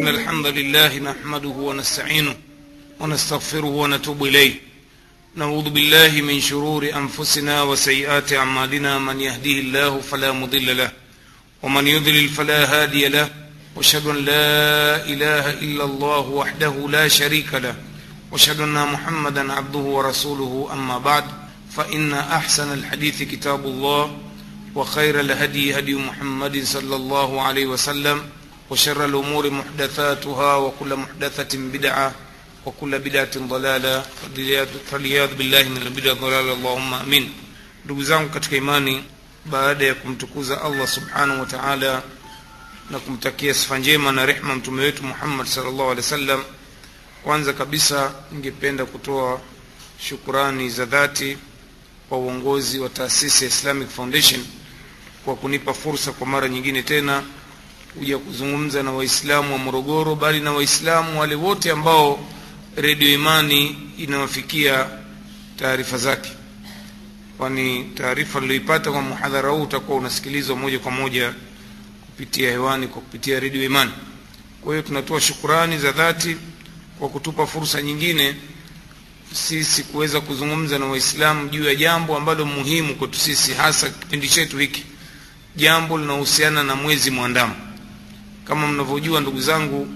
إن الحمد لله نحمده ونستعينه ونستغفره ونتوب إليه. نعوذ بالله من شرور أنفسنا وسيئات أعمالنا. من يهديه الله فلا مضل له ومن يضلل فلا هادي له. وأشهد أن لا إله إلا الله وحده لا شريك له. وأشهد أن محمدا عبده ورسوله. أما بعد فإن أحسن الحديث كتاب الله وخير الهدي هدي محمد صلى الله عليه وسلم. وشر الأمور محدثاتها وكل محدثة بدعة وكل بدعة ضلالة فالعياذ بالله من البدع ضلالة اللهم أمين ndugu zangu katika imani baada ya kumtukuza allah subhanahu wa taala na kumtakia sifa njema na rehma mtume wetu muhammad salllahu alehi wa sallam kwanza kabisa ningependa kutoa shukurani za dhati kwa uongozi wa taasisi ya islamic foundation kwa kunipa fursa kwa mara nyingine tena kuja kuzungumza na waislamu wa morogoro bali na waislamu wale wote ambao redio imani inawafikia taarifa zake. Kwani taarifa niliyoipata kwa muhadhara huu utakuwa unasikilizwa moja kwa moja kupitia hewani kwa kupitia redio imani. Kwa hiyo tunatoa shukurani za dhati kwa kutupa fursa nyingine sisi kuweza kuzungumza na waislamu juu ya jambo ambalo muhimu kwetu sisi hasa kipindi chetu hiki jambo linahusiana na mwezi mwandamo kama mnavyojua ndugu zangu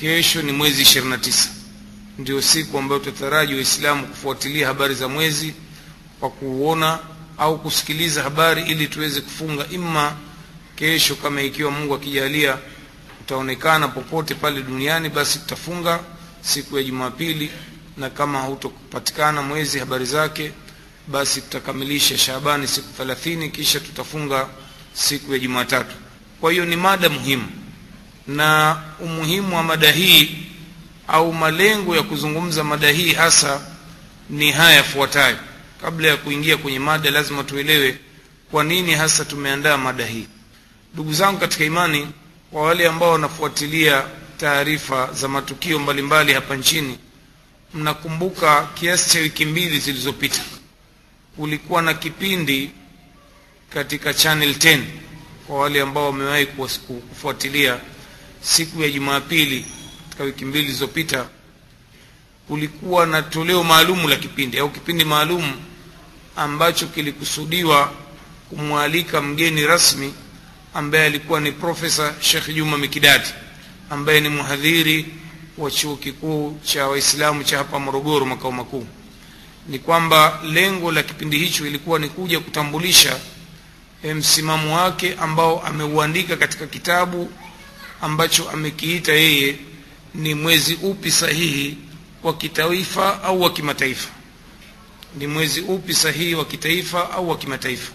kesho ni mwezi 29 ndio siku ambayo tutataraji waislamu kufuatilia habari za mwezi kwa kuona au kusikiliza habari ili tuweze kufunga. Imma kesho kama ikiwa mungu akijalia utaonekana popote pale duniani basi tutafunga siku ya jumapili. Na kama hutopatikana mwezi habari zake basi tutakamilisha shabani siku thelathini kisha tutafunga siku ya jumatatu kwa hiyo ni mada muhimu. Na umuhimu wa mada hii au malengo ya kuzungumza mada hii hasa ni haya yafuatayo. Kabla ya kuingia kwenye mada lazima tuelewe kwa nini hasa tumeandaa mada hii. Ndugu zangu katika imani kwa wale ambao wanafuatilia taarifa za matukio mbalimbali hapa nchini mnakumbuka kiasi cha wiki mbili zilizopita kulikuwa na kipindi katika channel 10 kwa wale ambao wamewahi kufuatilia siku ya jumapili katika wiki mbili zilizopita kulikuwa na toleo maalumu la kipindi au kipindi maalum ambacho kilikusudiwa kumwalika mgeni rasmi ambaye alikuwa ni profesa shekh juma mikidadi ambaye ni mhadhiri wa chuo kikuu cha waislamu cha hapa morogoro makao makuu. Ni kwamba lengo la kipindi hicho ilikuwa ni kuja kutambulisha msimamo wake ambao ameuandika katika kitabu ambacho amekiita yeye ni mwezi upi sahihi wa kitaifa au wa kimataifa. Ni mwezi upi sahihi wa kitaifa au wa kimataifa.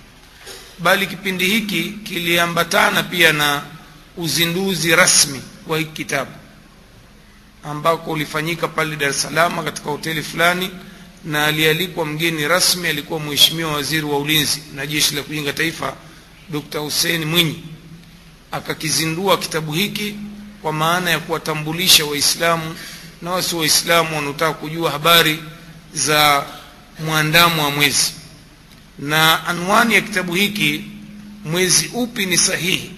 Bali kipindi hiki kiliambatana pia na uzinduzi rasmi wa hiki kitabu ambako ulifanyika pale dar es salaam katika hoteli fulani na alialikwa mgeni rasmi alikuwa mheshimiwa waziri wa ulinzi na jeshi la kujenga taifa Dkt. hussein mwinyi akakizindua kitabu hiki kwa maana ya kuwatambulisha waislamu na wasi waislamu wanaotaka kujua habari za mwandamo wa mwezi na anwani ya kitabu hiki mwezi upi ni sahihi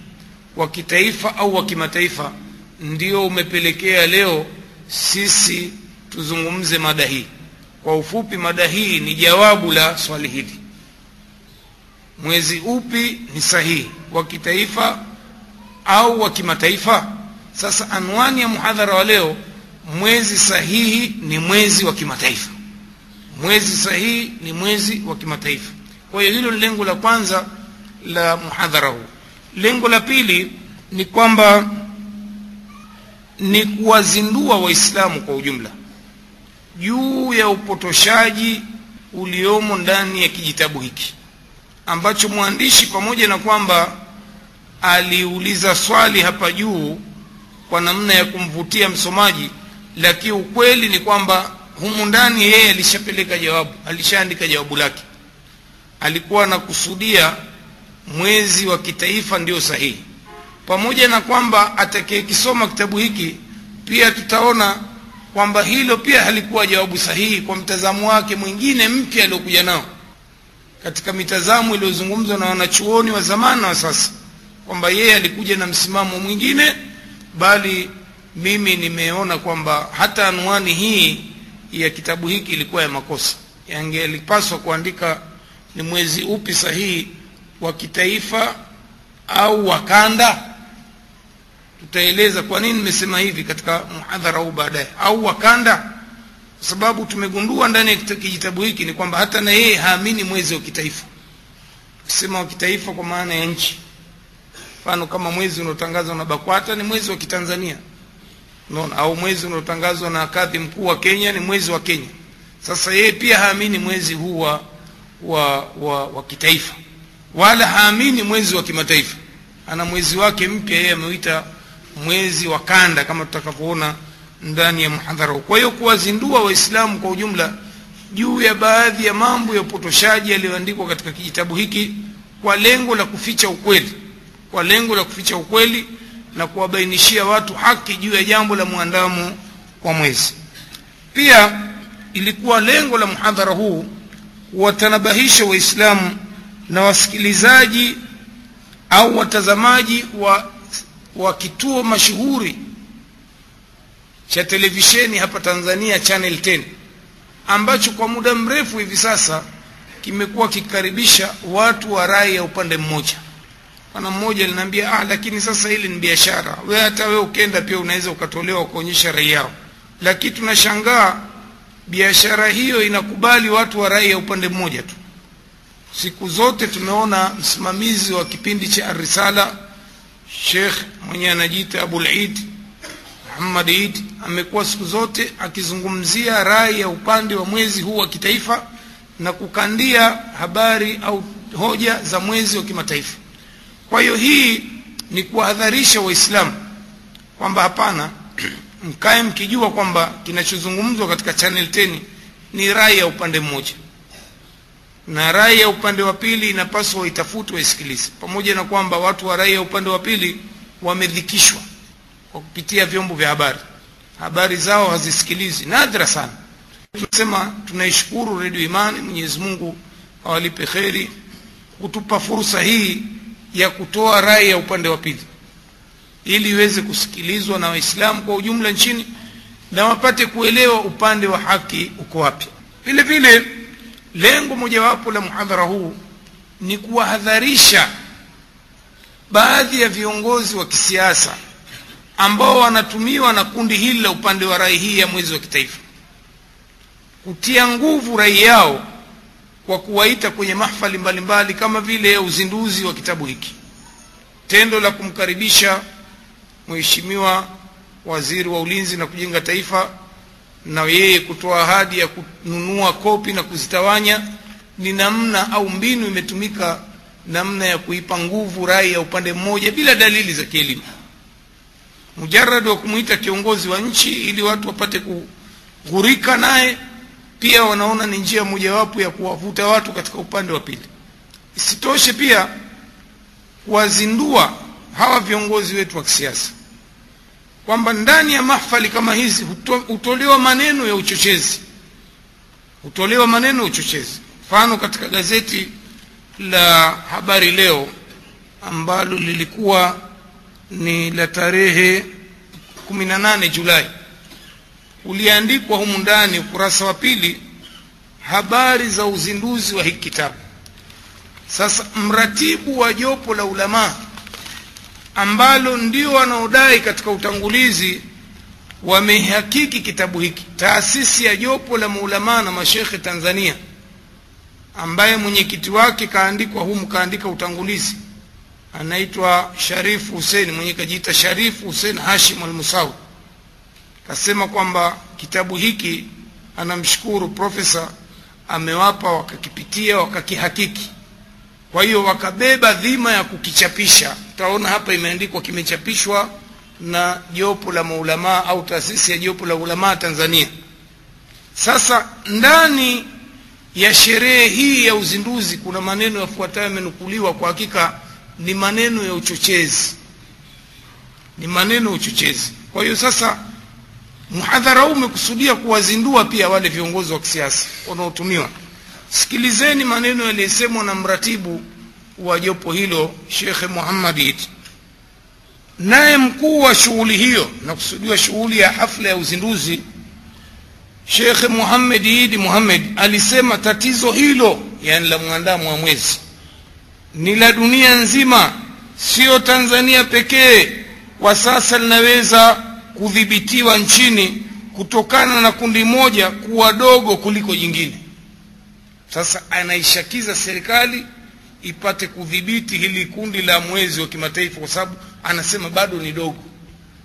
wa kitaifa au wa kimataifa ndio umepelekea leo sisi tuzungumze mada hii kwa ufupi mada hii ni jawabu la swali hili. Mwezi upi ni sahihi? Wa kitaifa au wa kimataifa? Sasa anwani ya muhadhara wa leo mwezi sahihi ni mwezi wa kimataifa. Mwezi sahihi ni mwezi wa kimataifa. Kwa hiyo hilo ni lengo la kwanza la muhadhara huu. Lengo la pili ni kwamba ni kuwazindua waislamu kwa ujumla juu ya upotoshaji uliomo ndani ya kijitabu hiki ambacho mwandishi pamoja na kwamba aliuliza swali hapa juu kwa namna ya kumvutia msomaji lakini ukweli ni kwamba humu ndani yeye alishapeleka jawabu alishaandika jawabu lake. Alikuwa anakusudia mwezi wa kitaifa ndio sahihi. Pamoja na kwamba atakayekisoma kitabu hiki pia tutaona kwamba hilo pia halikuwa jawabu sahihi kwa mtazamo wake mwingine mpya aliokuja nao. Katika mitazamo iliyozungumzwa na wanachuoni wa zamani wa sasa kwamba yeye alikuja na msimamo mwingine bali mimi nimeona kwamba hata anwani hii ya kitabu hiki ilikuwa ya makosa. Yangelipaswa kuandika ni mwezi upi sahihi wa kitaifa au wa kanda tutaeleza kwa nini nimesema hivi katika muhadhara huu baadaye. Au wakanda kwa sababu tumegundua ndani ya kijitabu hiki ni kwamba hata na yeye haamini mwezi wa kitaifa. Sema wa kitaifa kwa maana ya nchi. Mfano kama mwezi unaotangazwa na bakwata ni mwezi wa kitanzania. Unaona? Au mwezi unaotangazwa na kadhi mkuu wa kenya ni mwezi wa kenya. Sasa yeye pia haamini mwezi huu wa, wa, wa, wa kitaifa. Wala haamini mwezi wa kimataifa. Ana mwezi wake mpya yeye ameuita mwezi wa kanda kama tutakavyoona ndani ya muhadhara huu. Kwa hiyo kuwazindua waislamu kwa ujumla juu ya baadhi ya mambo ya upotoshaji yaliyoandikwa katika kijitabu hiki kwa lengo la kuficha ukweli kwa lengo la kuficha ukweli na kuwabainishia watu haki juu ya jambo la mwandamo kwa mwezi. Pia ilikuwa lengo la mhadhara huu kuwatanabahisha waislamu na wasikilizaji au watazamaji wa, wa kituo mashuhuri cha televisheni hapa tanzania channel 10 ambacho kwa muda mrefu hivi sasa kimekuwa kikikaribisha watu wa rai ya upande mmoja. Bwana mmoja aliniambia ah lakini sasa hili ni biashara. We hata we ukenda pia unaweza ukatolewa kuonyesha rai yao. Lakini tunashangaa biashara hiyo inakubali watu wa rai ya upande mmoja tu. Siku zote tumeona msimamizi wa kipindi cha arisala shekh mwenye anajiita abulid muhammad Eid amekuwa siku zote akizungumzia rai ya upande wa mwezi huu wa kitaifa na kukandia habari au hoja za mwezi wa kimataifa. Kwa hiyo hii ni kuwahadharisha waislamu kwamba hapana mkae mkijua kwamba kinachozungumzwa katika channel 10 ni rai ya upande mmoja na rai ya upande wa pili inapaswa waitafute isikilize pamoja na kwamba watu wa rai ya upande wa pili wamedhikishwa kwa kupitia vyombo vya habari. Habari zao hazisikilizi nadra sana. Tunasema tunaishukuru redio imani mwenyezi mungu awalipe kheri kutupa fursa hii ya kutoa rai ya upande wa pili. Ili iweze kusikilizwa na waislamu kwa ujumla nchini na wapate kuelewa upande wa haki uko wapi. Vile vile lengo mojawapo la muhadhara huu ni kuwahadharisha baadhi ya viongozi wa kisiasa ambao wanatumiwa na kundi hili la upande wa rai hii ya mwezi wa kitaifa. Kutia nguvu rai yao kwa kuwaita kwenye mahfali mbalimbali mbali, kama vile uzinduzi wa kitabu hiki. Tendo la kumkaribisha mheshimiwa waziri wa ulinzi na kujenga taifa na yeye kutoa ahadi ya kununua kopi na kuzitawanya ni namna au mbinu imetumika namna ya kuipa nguvu rai ya upande mmoja bila dalili za kielimu. Mujaradi wa kumwita kiongozi wa nchi ili watu wapate kughurika naye pia wanaona ni njia mojawapo ya kuwavuta watu katika upande wa pili. Isitoshe pia kuwazindua hawa viongozi wetu wa kisiasa kwamba ndani ya mahfali kama hizi hutolewa maneno ya uchochezi. Hutolewa maneno ya uchochezi. Mfano katika gazeti la habari leo ambalo lilikuwa ni la tarehe 18 julai. Uliandikwa humu ndani ukurasa wa pili habari za uzinduzi wa hiki kitabu. Sasa mratibu wa jopo la ulamaa ambalo ndio wanaodai katika utangulizi wamehakiki kitabu hiki. Taasisi ya jopo la maulamaa na mashekhe tanzania ambaye mwenyekiti wake kaandikwa humu kaandika utangulizi anaitwa sharifu husein mwenye kajiita sharifu husein hashim almusawi kasema kwamba kitabu hiki anamshukuru profesa amewapa wakakipitia wakakihakiki kwa hiyo wakabeba dhima ya kukichapisha. Utaona hapa imeandikwa kimechapishwa na jopo la maulamaa au taasisi ya jopo la ulamaa tanzania. Sasa ndani ya sherehe hii ya uzinduzi kuna maneno yafuatayo yamenukuliwa. Kwa hakika ni maneno ya uchochezi. Ni maneno ya uchochezi. Kwa hiyo sasa mhadhara huu umekusudia kuwazindua pia wale viongozi wa kisiasa wanaotumiwa sikilizeni maneno yaliyosemwa na mratibu wa jopo hilo shekhe muhammad idi naye mkuu wa shughuli hiyo nakusudiwa shughuli ya hafla ya uzinduzi shekhe muhamed idi muhamed alisema tatizo hilo yani la mwandamo wa mwezi ni la dunia nzima sio tanzania pekee. Kwa sasa linaweza kudhibitiwa nchini kutokana na kundi moja kuwa dogo kuliko jingine sasa anaishakiza serikali ipate kudhibiti hili kundi la mwezi wa kimataifa kwa sababu anasema bado ni dogo.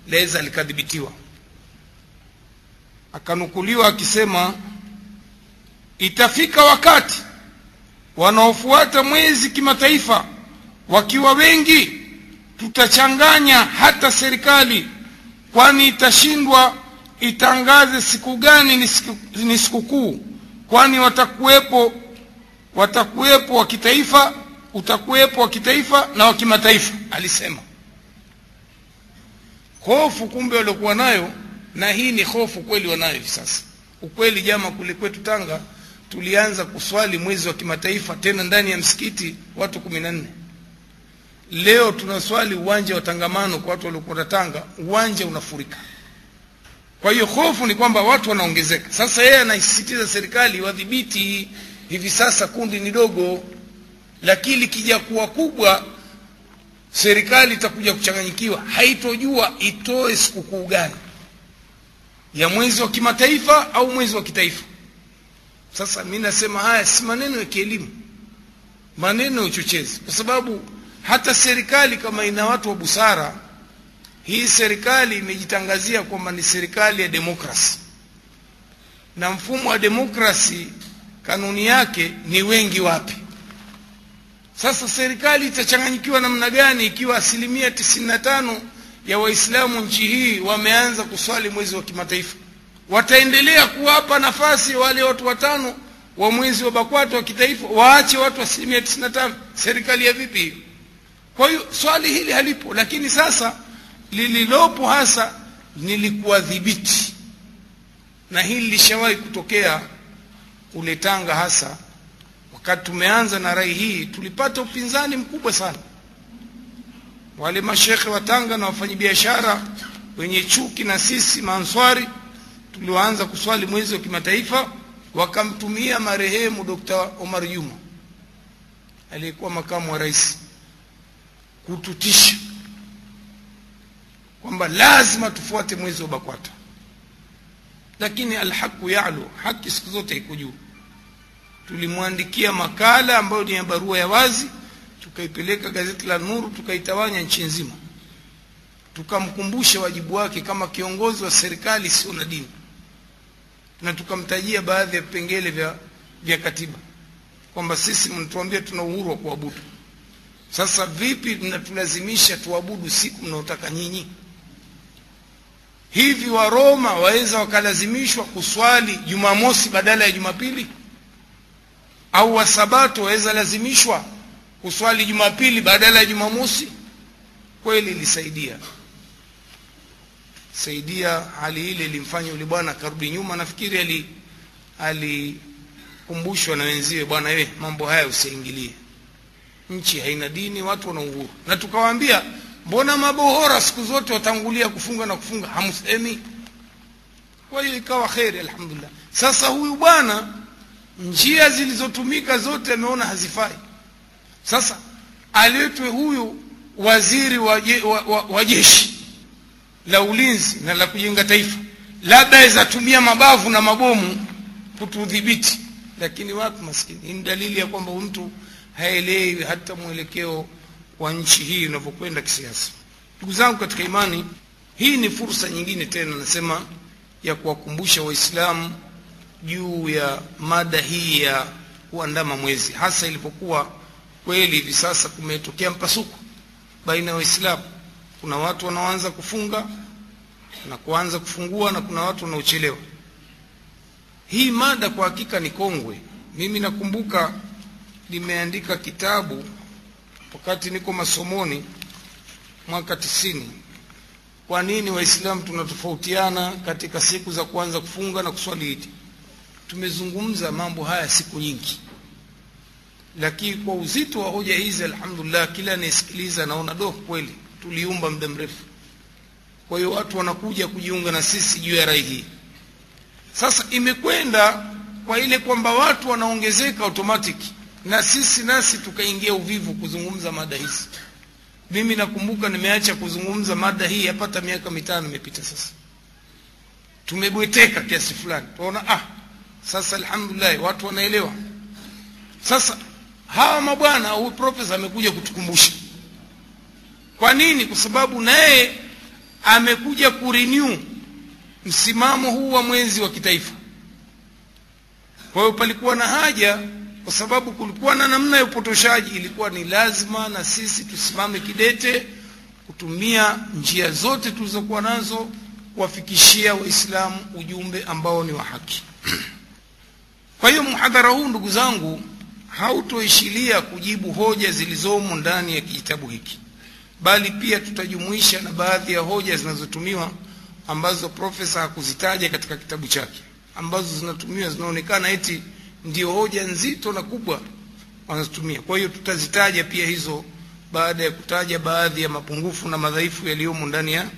Laweza likadhibitiwa. Akanukuliwa akisema itafika wakati wanaofuata mwezi kimataifa wakiwa wengi tutachanganya hata serikali kwani itashindwa itangaze siku gani ni siku, ni sikukuu kwani watakuwepo watakuwepo wa kitaifa utakuwepo wa kitaifa na wa kimataifa alisema. Hofu kumbe waliokuwa nayo na hii ni hofu kweli wanayo hivi sasa. Ukweli jama kule kwetu tanga tulianza kuswali mwezi wa kimataifa tena ndani ya msikiti watu kumi na nne. Leo tunaswali uwanja wa tangamano kwa watu waliokwenda tanga uwanja unafurika kwa hiyo hofu ni kwamba watu wanaongezeka. Sasa yeye anaisisitiza serikali wadhibiti hivi sasa kundi ni dogo lakini likija kuwa kubwa serikali itakuja kuchanganyikiwa. Haitojua itoe sikukuu gani. Ya mwezi wa kimataifa au mwezi wa kitaifa. Sasa mi nasema haya si maneno ya kielimu. Maneno ya uchochezi. Kwa sababu hata serikali kama ina watu wa busara hii serikali imejitangazia kwamba ni serikali ya demokrasi. Na mfumo wa demokrasi kanuni yake ni wengi wapi? Sasa serikali itachanganyikiwa namna gani ikiwa asilimia tisini na tano ya waislamu nchi hii wameanza kuswali mwezi wa kimataifa? Wataendelea kuwapa nafasi wale watu watano wa mwezi wa bakwato wa kitaifa waache watu asilimia tisini na tano? Serikali ya vipi hiyo? Kwa hiyo swali hili halipo lakini sasa lililopo hasa nilikuwadhibiti na hili lishawahi kutokea kule tanga hasa. Wakati tumeanza na rai hii tulipata upinzani mkubwa sana. Wale mashekhe wa tanga na wafanyabiashara wenye chuki na sisi manswari tulioanza kuswali mwezi wa kimataifa wakamtumia marehemu dr omar juma aliyekuwa makamu wa rais kututisha kwamba lazima tufuate mwezi wa bakwata. Lakini alhaqu yalu haki siku zote iko juu. Tulimwandikia makala ambayo ni ya barua ya wazi tukaipeleka gazeti la nuru tukaitawanya nchi nzima. Tukamkumbusha wajibu wake kama kiongozi wa serikali sio na dini. Na tukamtajia baadhi ya vipengele vya, vya katiba. Kwamba sisi mnatuambia tuna uhuru wa kuabudu. Sasa vipi mnatulazimisha tuabudu siku mnaotaka nyinyi hivi waroma waweza wakalazimishwa kuswali jumamosi badala ya jumapili? Au wasabato waweza lazimishwa kuswali jumapili badala ya jumamosi? Kweli ilisaidia. Saidia hali ile ilimfanya yule bwana akarudi nyuma. Nafikiri ali alikumbushwa na wenziwe bwana we mambo haya usiingilie. Nchi haina dini watu wana uhuru. Na tukawaambia mbona mabohora siku zote watangulia kufunga na kufunga? Hamsemi. Kwa hiyo ikawa kheri alhamdulillah. Sasa huyu bwana njia zilizotumika zote ameona hazifai. Sasa aletwe huyu waziri wa, wa, wa, wa jeshi la ulinzi na la kujenga taifa. Labda awezatumia mabavu na mabomu kutudhibiti. Lakini watu maskini? Hii ni dalili ya kwamba mtu haelewi hata mwelekeo wa nchi hii unavyokwenda kisiasa. Ndugu zangu katika imani hii ni fursa nyingine tena nasema ya kuwakumbusha waislamu juu ya mada hii ya kuandama mwezi. Hasa ilipokuwa kweli hivi sasa kumetokea mpasuko baina ya waislamu. Kuna watu wanaoanza kufunga na kuanza kufungua na kuna watu wanaochelewa. Hii mada kwa hakika ni kongwe. Mimi nakumbuka nimeandika kitabu wakati niko masomoni mwaka tisini kwa nini waislamu tunatofautiana katika siku za kuanza kufunga na kuswali idi? Tumezungumza mambo haya siku nyingi lakini kwa uzito wa hoja hizi alhamdulillah kila anayesikiliza anaona do kweli tuliumba muda mrefu. Kwa hiyo watu wanakuja kujiunga na sisi juu ya rai hii. Sasa imekwenda kwa ile kwamba watu wanaongezeka automatic na sisi nasi tukaingia uvivu kuzungumza mada hizi. Mimi nakumbuka nimeacha kuzungumza mada hii yapata miaka mitano imepita sasa. Tumebweteka kiasi fulani. Tunaona ah sasa alhamdulillah watu wanaelewa. Sasa hawa mabwana huyu profesa amekuja kutukumbusha. Kwa nini? Kwa sababu naye amekuja kurenew msimamo huu wa mwezi wa kitaifa. Kwa hiyo palikuwa na haja kwa sababu kulikuwa na namna ya upotoshaji. Ilikuwa ni lazima na sisi tusimame kidete kutumia njia zote tulizokuwa nazo kuwafikishia waislamu ujumbe ambao ni wa haki. Kwa hiyo mhadhara huu ndugu zangu hautoishilia kujibu hoja zilizomo ndani ya kitabu hiki. Bali pia tutajumuisha na baadhi ya hoja zinazotumiwa ambazo profesa hakuzitaja katika kitabu chake ambazo zinatumiwa zinaonekana eti ndio hoja nzito na kubwa wanazotumia. Kwa hiyo tutazitaja pia hizo baada ya kutaja baadhi ya mapungufu na madhaifu yaliyomo ndani ya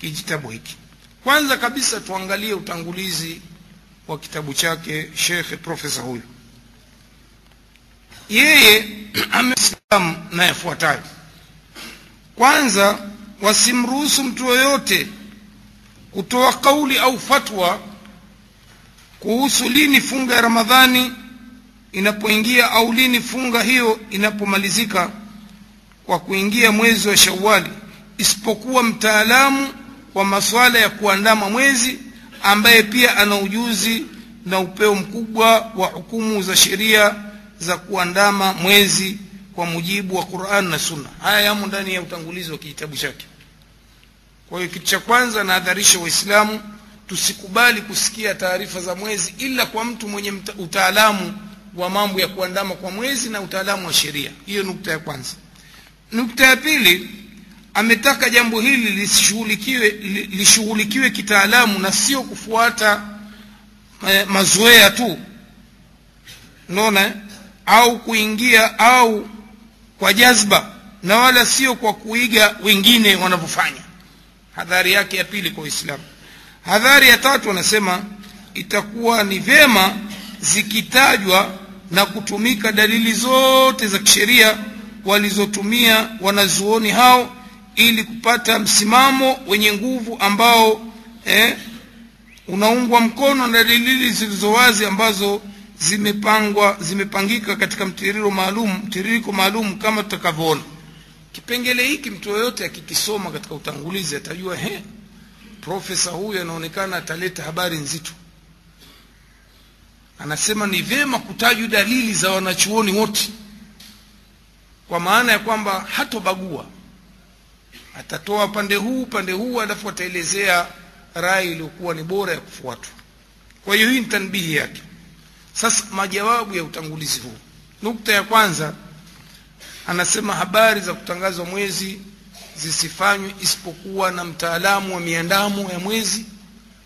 kijitabu hiki. Kwanza kabisa tuangalie utangulizi wa kitabu chake shekhe profesa huyu. Yeye ameislamu na yafuatayo. Kwanza wasimruhusu mtu yoyote kutoa kauli au fatwa kuhusu lini funga ya ramadhani inapoingia au lini funga hiyo inapomalizika kwa kuingia mwezi wa shawali isipokuwa mtaalamu wa masuala ya kuandama mwezi ambaye pia ana ujuzi na upeo mkubwa wa hukumu za sheria za kuandama mwezi kwa mujibu wa Qur'an na Sunna. Haya yamo ndani ya utangulizi wa kitabu chake. Kwa hiyo kitu cha kwanza nahadharisha Waislamu tusikubali kusikia taarifa za mwezi ila kwa mtu mwenye utaalamu wa mambo ya kuandama kwa mwezi na utaalamu wa sheria. Hiyo nukta ya kwanza. Nukta ya pili ametaka jambo hili lishughulikiwe lishughulikiwe kitaalamu na sio kufuata eh, mazoea tu. Unaona au kuingia au kwa jazba na wala sio kwa kuiga wengine wanavyofanya hadhari yake ya pili kwa Uislamu hadhari ya tatu anasema itakuwa ni vyema zikitajwa na kutumika dalili zote za kisheria walizotumia wanazuoni hao ili kupata msimamo wenye nguvu ambao eh, unaungwa mkono na dalili zilizo wazi ambazo zimepangwa zimepangika katika mtiririko maalum mtiririko maalum kama tutakavyoona. Kipengele hiki mtu yoyote akikisoma katika utangulizi atajua he profesa huyu anaonekana ataleta habari nzito. Anasema ni vyema kutajwa dalili za wanachuoni wote kwa maana ya kwamba hatobagua. Atatoa pande huu pande huu alafu ataelezea rai iliyokuwa ni bora ya kufuatwa. Kwa hiyo hii ni tanbihi yake. Sasa majawabu ya utangulizi huu. Nukta ya kwanza anasema habari za kutangazwa mwezi zisifanywe isipokuwa na mtaalamu wa miandamo ya mwezi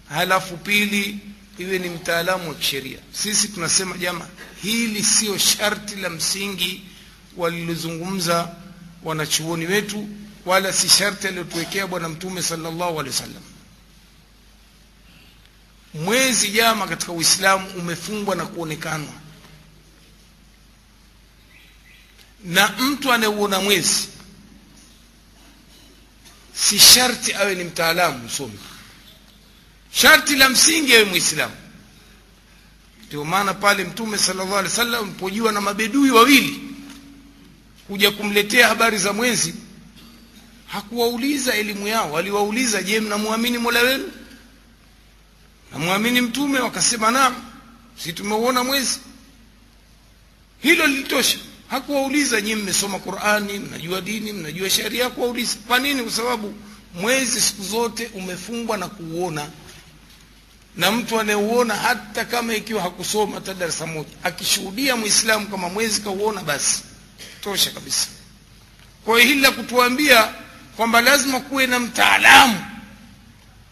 halafu pili iwe ni mtaalamu wa kisheria. Sisi tunasema jama hili sio sharti la msingi walilozungumza wanachuoni wetu wala si sharti aliyotuwekea bwana mtume sallallahu alaihi wasallam. Mwezi jama katika uislamu umefungwa na kuonekanwa. Na mtu anayeuona mwezi si sharti awe ni mtaalamu msomi. Sharti la msingi awe mwislamu ndio maana pale mtume sallallahu alaihi wasallam mpojua na mabedui wawili kuja kumletea habari za mwezi hakuwauliza elimu yao. Aliwauliza je mnamwamini mola wenu? Namwamini mtume wakasema naam si tumeuona mwezi. Hilo lilitosha hakuwauliza nyinyi mmesoma qurani mnajua dini mnajua sheria hakuwauliza. Kwa nini? Kwa sababu mwezi siku zote umefungwa na kuuona. Na mtu anayeuona hata kama ikiwa hakusoma hata darasa moja akishuhudia mwislamu kama mwezi kauona basi tosha kabisa. Kwa hiyo hili la kutuambia kwamba lazima kuwe na mtaalamu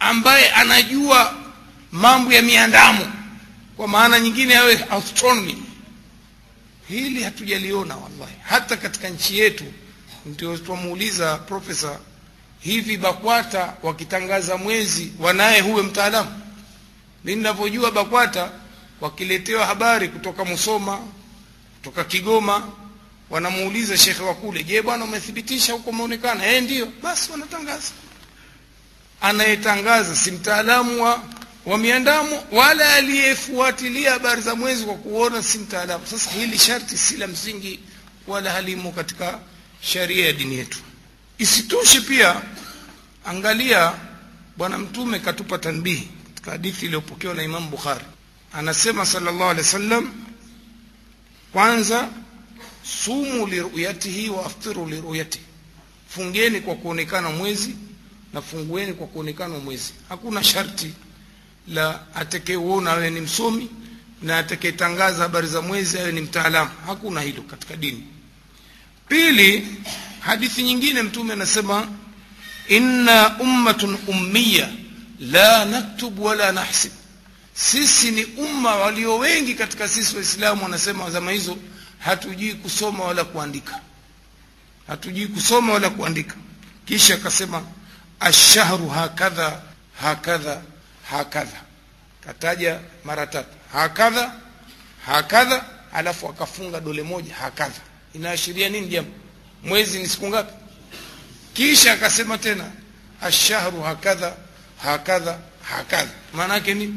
ambaye anajua mambo ya miandamo. Kwa maana nyingine awe astronomy hili hatujaliona wallahi. Hata katika nchi yetu ndio twamuuliza profesa hivi bakwata wakitangaza mwezi wanaye huwe mtaalamu? Mi ninavyojua bakwata wakiletewa habari kutoka musoma kutoka kigoma wanamuuliza shekhe wa kule je bwana umethibitisha huko umeonekana? Eh ndio. Basi wanatangaza. Anayetangaza si mtaalamu wa, wa miandamo wala aliyefuatilia habari za mwezi kwa kuona si mtaalamu. Sasa hili sharti si la msingi wala halimo katika sharia ya dini yetu. Isitoshe pia angalia bwana mtume katupa tanbihi katika hadithi iliyopokewa na imamu bukhari. Anasema sallallahu alaihi wasallam kwanza sumu liruyatihi wa aftiru liruyatihi fungeni kwa kuonekana mwezi na fungueni kwa kuonekana mwezi. Hakuna sharti la atakayeuona awe ni msomi na atakayetangaza habari za mwezi awe ni mtaalamu. Hakuna hilo katika dini. Pili hadithi nyingine mtume anasema inna ummatun ummiya la naktub wala nahsib. Sisi ni umma walio wengi katika sisi waislamu wanasema zama hizo hatujui kusoma wala kuandika. Hatujui kusoma wala kuandika. Kisha akasema ashahru hakadha hakadha hakadha. Kataja mara tatu. Hakadha hakadha alafu akafunga dole moja hakadha. Inaashiria nini jambo? Mwezi ni siku ngapi? Kisha akasema tena ashahru hakadha hakadha hakadha. Maana yake ni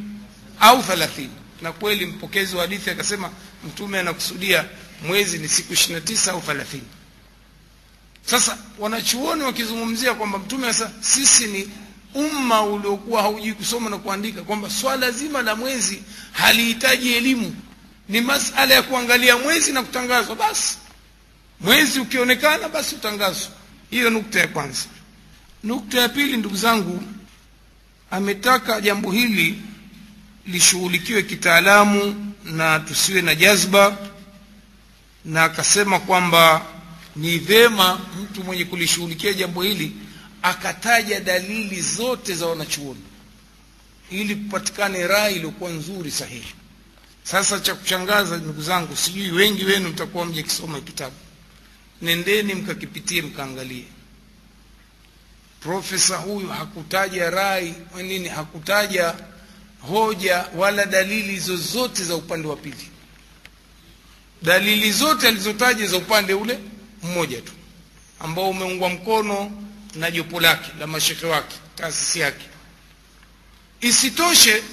au thalathini. Na kweli mpokezi wa hadithi akasema mtume anakusudia mwezi ni siku ishiri na tisa au thelathini sasa wanachuoni wakizungumzia kwamba mtume sasa sisi ni umma uliokuwa haujui kusoma na kuandika kwamba swala zima la mwezi halihitaji elimu. Ni masala ya kuangalia mwezi na kutangazwa. Basi mwezi ukionekana basi utangazwa hiyo nukta ya kwanza. Nukta ya pili ndugu zangu ametaka jambo hili lishughulikiwe kitaalamu na tusiwe na jazba na akasema kwamba ni vema mtu mwenye kulishughulikia jambo hili akataja dalili zote za wanachuoni ili kupatikane rai iliyokuwa nzuri sahihi. Sasa cha kushangaza ndugu zangu sijui wengi wenu mtakuwa mje kisoma kitabu. Nendeni mkakipitie mkaangalie. Profesa huyu hakutaja rai nini hakutaja hoja wala dalili zozote za upande wa pili. Dalili zote alizotaja za upande ule mmoja tu ambao umeungwa mkono na jopo lake la mashekhe wake taasisi yake. Isitoshe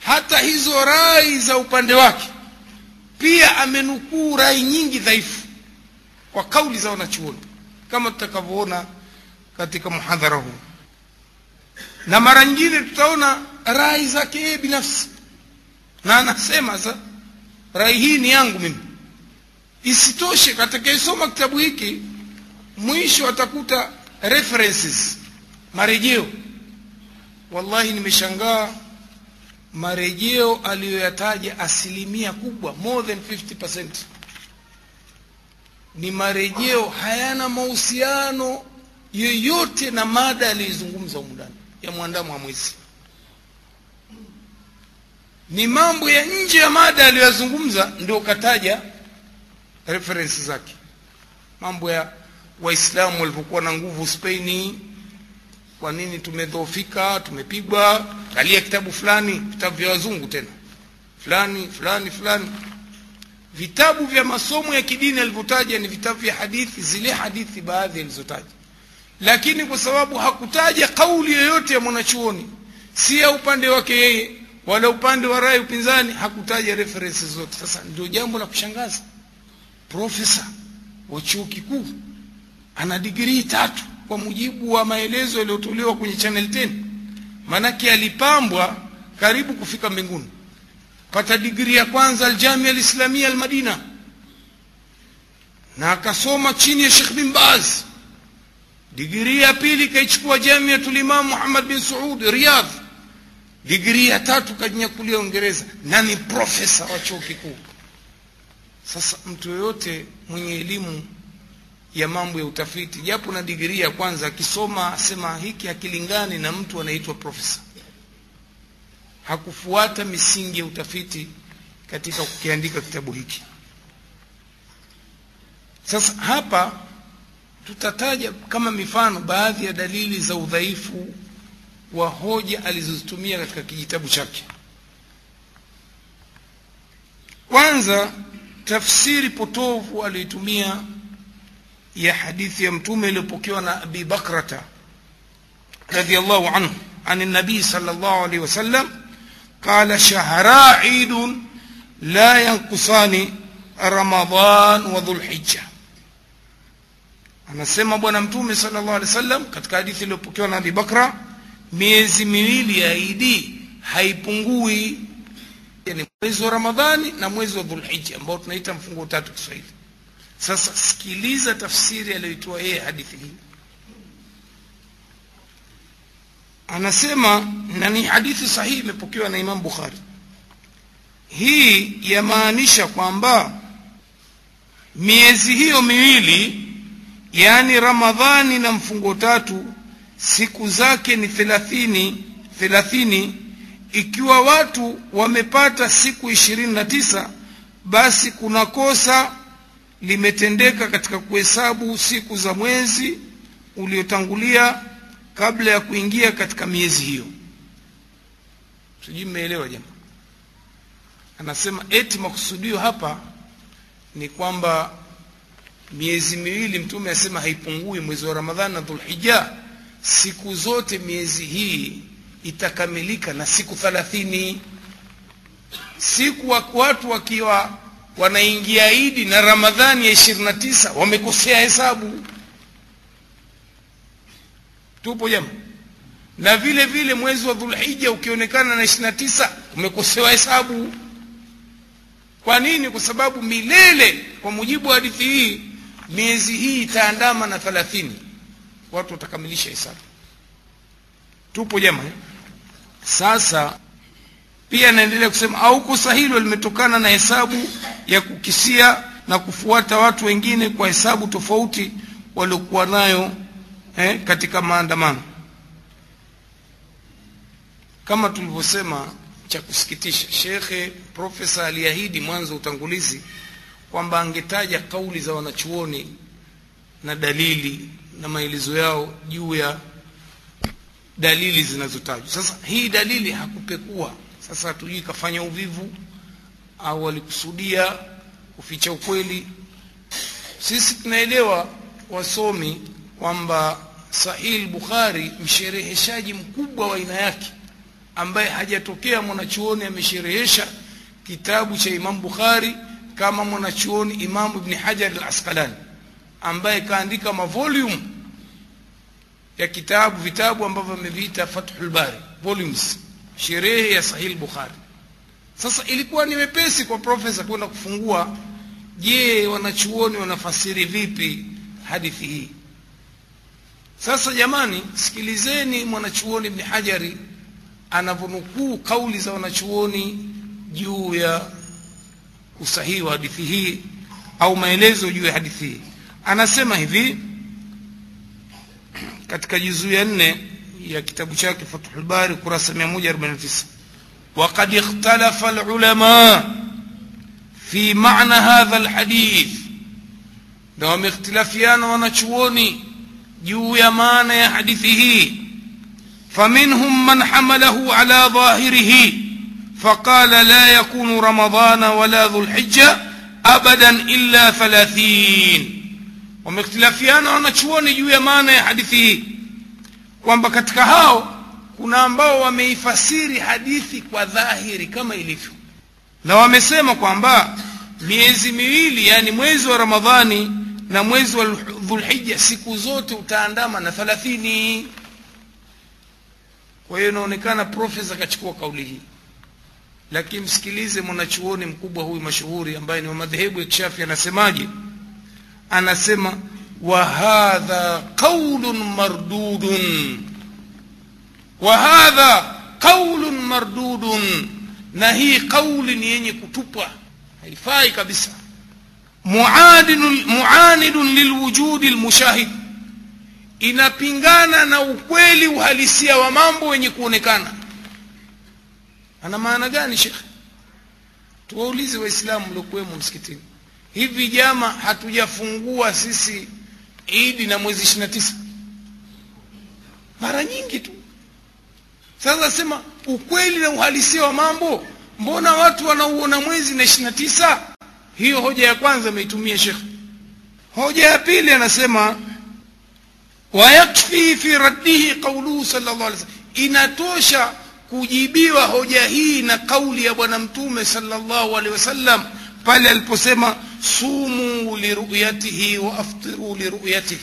hata hizo rai za upande wake pia amenukuu rai nyingi dhaifu kwa kauli za wanachuoni kama tutakavyoona katika muhadhara huu. Na mara nyingine tutaona rai zake yeye binafsi. Na anasema sa rai hii ni yangu mimi. Isitoshe katakayesoma kitabu hiki mwisho atakuta references marejeo. Wallahi nimeshangaa marejeo aliyoyataja asilimia kubwa more than 50 ni marejeo hayana mahusiano yoyote na mada aliyoizungumza humu ndani ya mwandamo wa mwezi. Ni mambo ya nje ya mada aliyoyazungumza ndio kataja referensi zake. Mambo ya waislamu walivyokuwa na nguvu spaini kwa nini tumedhoofika tumepigwa? Kalia kitabu fulani vitabu vya wazungu tena. Fulani fulani fulani. Vitabu vya masomo ya kidini alivyotaja ni vitabu vya hadithi zile hadithi baadhi alizotaja. Lakini kwa sababu hakutaja kauli yoyote ya mwanachuoni si ya upande wake yeye wala upande wa rai upinzani hakutaja referensi zote. Sasa ndio jambo la kushangaza. Profesa wa chuo kikuu ana digrii tatu kwa mujibu wa maelezo yaliyotolewa kwenye channel 10 manake alipambwa karibu kufika mbinguni. Pata digrii ya kwanza aljamia alislamia almadina. Na akasoma chini ya shekh bin baz. Digrii ya pili kaichukua jamiatul imam muhammad bin saud riyadh. Digrii ya tatu kajinyakulia uingereza. Na ni profesa wa chuo kikuu. Sasa mtu yoyote mwenye elimu ya mambo ya utafiti. Japo na digrii ya kwanza akisoma asema hiki hakilingani na mtu anaitwa profesa. Hakufuata misingi ya utafiti katika kukiandika kitabu hiki. Sasa hapa tutataja kama mifano baadhi ya dalili za udhaifu wa hoja alizozitumia katika kijitabu chake. Kwanza tafsiri potovu aliyoitumia ya hadithi ya mtume iliyopokewa na abi bakrata radiallahu anhu عن النبي صلى الله عليه وسلم قال شهرا عيد لا ينقصان رمضان وذو الحجة anasema bwana mtume sallallahu alaihi wasallam katika hadithi iliyopokewa na Abi Bakra miezi miwili ya Idi haipungui yani mwezi wa Ramadhani na mwezi wa Dhulhijja ambao tunaita mfungo tatu Kiswahili sasa sikiliza tafsiri aliyoitoa yeye hadithi hii. Anasema na ni hadithi sahihi imepokewa na Imam Bukhari. Hii yamaanisha kwamba miezi hiyo miwili yaani Ramadhani na mfungo tatu siku zake ni thelathini thelathini. Ikiwa watu wamepata siku ishirini na tisa basi kuna kosa limetendeka katika kuhesabu siku za mwezi uliotangulia kabla ya kuingia katika miezi hiyo. Sijui mmeelewa jamaa anasema eti makusudio hapa ni kwamba miezi miwili mtume asema haipungui mwezi wa ramadhani na dhulhija siku zote miezi hii itakamilika na siku thalathini. Siku watu wakiwa wanaingia idi na ramadhani ya ishirini na tisa wamekosea hesabu. Tupo jama na vile vile mwezi wa dhulhija ukionekana na ishirini na tisa umekosewa hesabu. Kwa nini? Kwa sababu milele kwa mujibu wa hadithi hii miezi hii itaandama na thalathini. Watu watakamilisha hesabu. Tupo jama sasa pia naendelea kusema au kosa hilo limetokana na hesabu ya kukisia na kufuata watu wengine kwa hesabu tofauti waliokuwa nayo eh, katika maandamano. Kama tulivyosema cha kusikitisha shekhe profesa aliahidi mwanzo utangulizi kwamba angetaja kauli za wanachuoni na dalili na maelezo yao juu ya dalili zinazotajwa. Sasa hii dalili hakupekua sasa hatujui kafanya uvivu au alikusudia kuficha ukweli. Sisi tunaelewa wasomi kwamba sahih bukhari mshereheshaji mkubwa wa aina yake ambaye hajatokea mwanachuoni amesherehesha kitabu cha imam bukhari kama mwanachuoni imamu ibni hajar al asqalani ambaye kaandika mavolume ya kitabu vitabu ambavyo ameviita fathul volumes sherehe ya sahih bukhari. Sasa ilikuwa ni wepesi kwa profesa kwenda kufungua. Je wanachuoni wanafasiri vipi hadithi hii? Sasa jamani sikilizeni mwanachuoni Ibn hajari anavyonukuu kauli za wanachuoni juu ya usahihi wa hadithi hii au maelezo juu ya hadithi hii. Anasema hivi katika juzuu ya nne ya kitabu chake fathul bari kurasa 149 وقد اختلف العلماء في معنى هذا الحديث na wameikhtilafiana wanachuoni juu ya maana ya hadithi hii فمنهم من حمله على ظاهره فقال لا يكون رمضان ولا ذو الحجة أبدا إلا ثلاثين juu ya maana ya hadithi hii kwamba katika hao kuna ambao wameifasiri hadithi kwa dhahiri kama ilivyo. Na wamesema kwamba miezi miwili yani mwezi wa ramadhani na mwezi wa dhulhija siku zote utaandama na thalathini. Kwa hiyo inaonekana profesa akachukua kauli hii. Lakini msikilize mwanachuoni mkubwa huyu mashuhuri ambaye ni wa madhehebu ya kishafi anasemaje? Anasema qaulun mardudun. Wa hadha qaulun mardudun. Na hii kauli ni yenye kutupwa. Haifai kabisa. Muanidun lilwujudi lmushahid inapingana na ukweli uhalisia wa mambo wenye kuonekana. Ana maana gani shekhe tuwaulize waislamu mliokuwemo msikitini. Hivi jama hatujafungua sisi idi na mwezi ishirini na tisa. Mara nyingi tu. Sasa sema ukweli na uhalisia wa mambo mbona watu wanauona mwezi na ishirini na tisa? Hiyo hoja ya kwanza ameitumia shekh hoja ya pili anasema wayakfi fi raddihi qauluhu sallallahu alaihi inatosha kujibiwa hoja hii na kauli ya bwana mtume sallallahu alaihi wasallam pale aliposema sumu liruyatihi wa aftiru liruyatihi.